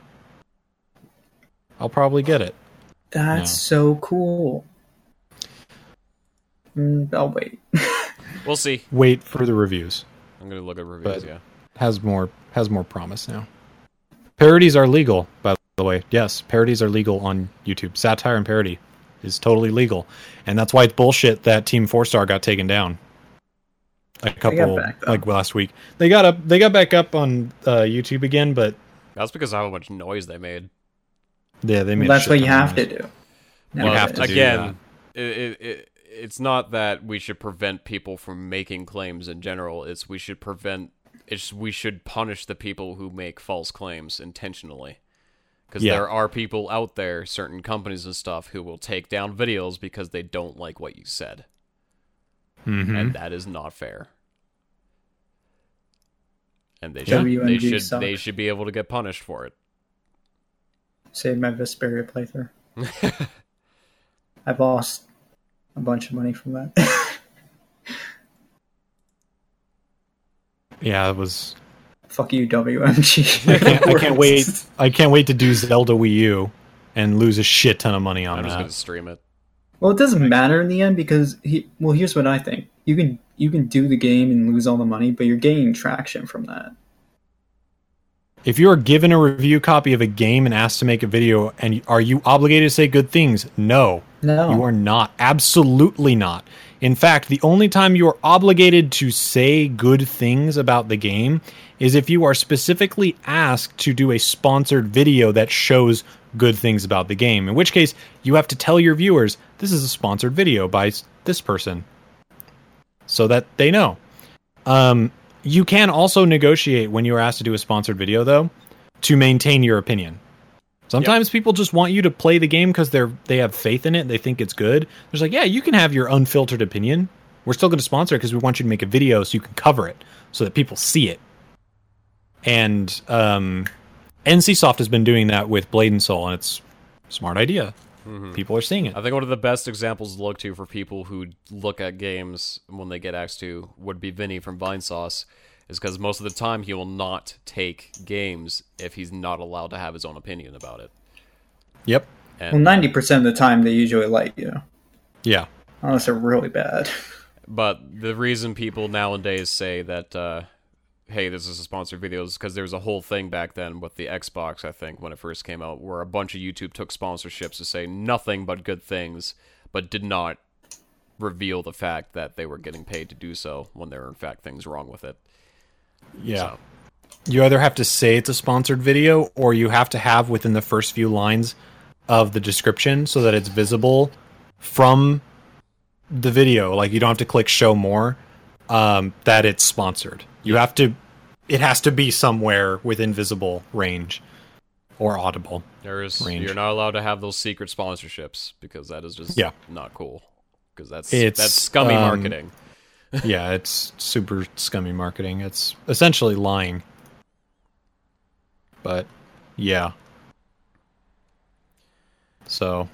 I'll probably get it. That's No. so cool. Mm, I'll wait. We'll see. Wait for the reviews. I'm gonna look at reviews. But- yeah. Has more has more promise now. Parodies are legal, by the way. Yes, parodies are legal on YouTube. Satire and parody is totally legal, and that's why it's bullshit that Team Four Star got taken down. A couple back like last week, they got up. They got back up on uh, YouTube again, but That's because of how much noise they made. Yeah, they made. Well, that's what what you have to do. You have to do again, it, it, it, it's not that we should prevent people from making claims in general. It's we should prevent. It's we should punish the people who make false claims intentionally. Because Yeah. there are people out there, certain companies and stuff, who will take down videos because they don't like what you said, Mhm. and that is not fair. And they should they should suck. they should be able to get punished for it. Save my Vesperia playthrough. I've lost a bunch of money from that. Yeah, it was. Fuck you, WMG. I can't, I can't wait. I can't wait to do Zelda Wii U and lose a shit ton of money on I'm just gonna stream it. Well, it doesn't matter in the end because he. Well, here's what I think. You can you can do the game and lose all the money, but you're gaining traction from that. If you are given a review copy of a game and asked to make a video, and are you obligated to say good things? No, No, you are not. Absolutely not. In fact, the only time you are obligated to say good things about the game is if you are specifically asked to do a sponsored video that shows good things about the game. In which case, you have to tell your viewers this is a sponsored video by this person so that they know. Um, you can also negotiate when you are asked to do a sponsored video, though, to maintain your opinion. Sometimes people just want you to play the game because they're they have faith in it. They think it's good. There's like, yeah, you can have your unfiltered opinion. We're still going to sponsor it because we want you to make a video so you can cover it so that people see it. And um, NCSoft has been doing that with Blade and Soul, and it's a smart idea. People are seeing it. I think one of the best examples to look to for people who look at games when they get asked to would be Vinny from Vinesauce, is because most of the time he will not take games if he's not allowed to have his own opinion about it. Yep. well, ninety percent of the time they usually like you, Yeah. unless they're really bad. but the reason people nowadays say that, uh, hey, this is a sponsored video is because there was a whole thing back then with the Xbox, I think, when it first came out, where a bunch of YouTube took sponsorships to say nothing but good things, but did not reveal the fact that they were getting paid to do so when there were in fact things wrong with it. Yeah. So, You either have to say it's a sponsored video or you have to have within the first few lines of the description so that it's visible from the video. Like you don't have to click show more um, that it's sponsored. You have to it has to be somewhere within visible range or audible. There is range. you're not allowed to have those secret sponsorships because that is just Yeah. not cool. Because that's It's, that's scummy um, marketing. yeah, it's super scummy marketing. It's essentially lying. But yeah. So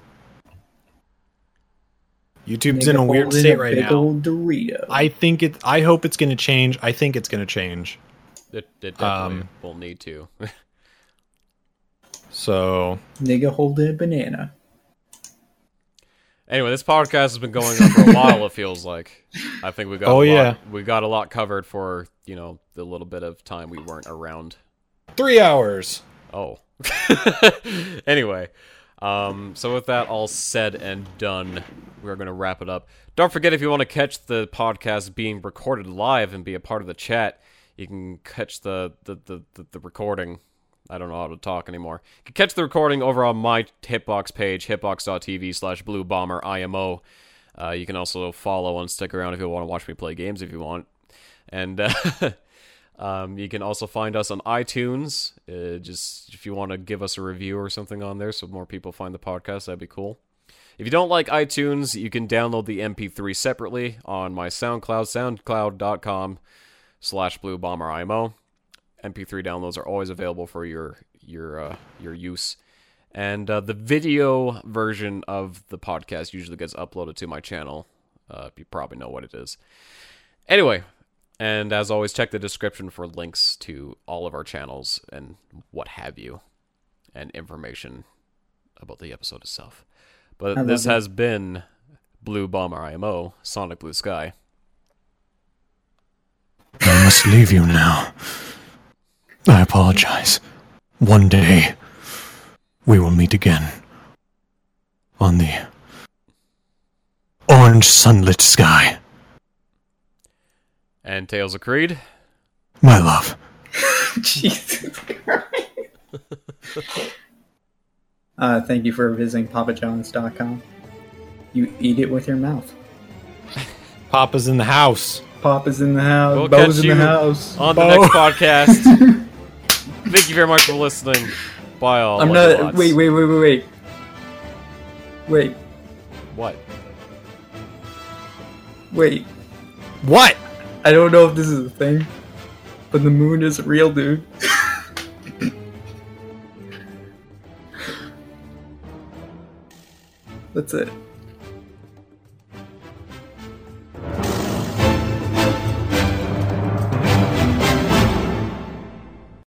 YouTube's in a Make weird state a right now. Dorito. I think it I hope it's going to change. I think it's going to change. It, it definitely um, will need to. So, Nigga holding a banana. anyway, this podcast has been going on for a while. It feels like. I think we got. Oh, a lot, yeah. we got a lot covered for you know the little bit of time we weren't around. 3 hours. Oh. anyway, um, so with that all said and done, we're going to wrap it up. Don't forget if you want to catch the podcast being recorded live and be a part of the chat, You can catch the the, the, the, the recording. I don't know how to talk anymore. You can catch the recording over on my Hitbox page, hitbox.tv slash blue bomber IMO. Uh, you can also follow and stick around if you want to watch me play games if you want. And uh, um, you can also find us on iTunes. Uh, just if you want to give us a review or something on there so more people find the podcast, that'd be cool. If you don't like iTunes, you can download the MP3 separately on my SoundCloud, soundcloud.com slash blue bomber IMO. MP3 downloads are always available for your your uh, your use. And uh, the video version of the podcast usually gets uploaded to my channel. Uh, you probably know what it is. Anyway, and as always, check the description for links to all of our channels and what have you, and information about the episode itself. But this it. has been Blue Bomber IMO, Sonic Blue Sky. I must leave you now. I apologize. One day, we will meet again. On the orange sunlit sky. And Tales of Creed. My love. Jesus Christ. uh, thank you for visiting papajohns.com. You eat it with your mouth. Papa's in the house. Papa's in the house. We'll Bo's in the house. On the next podcast. Thank you very much for listening. Bye all. I'm not. lots. Wait, wait, wait, wait, wait. Wait, What? wait. What? I don't know if this is a thing, but the moon is real, dude. That's it.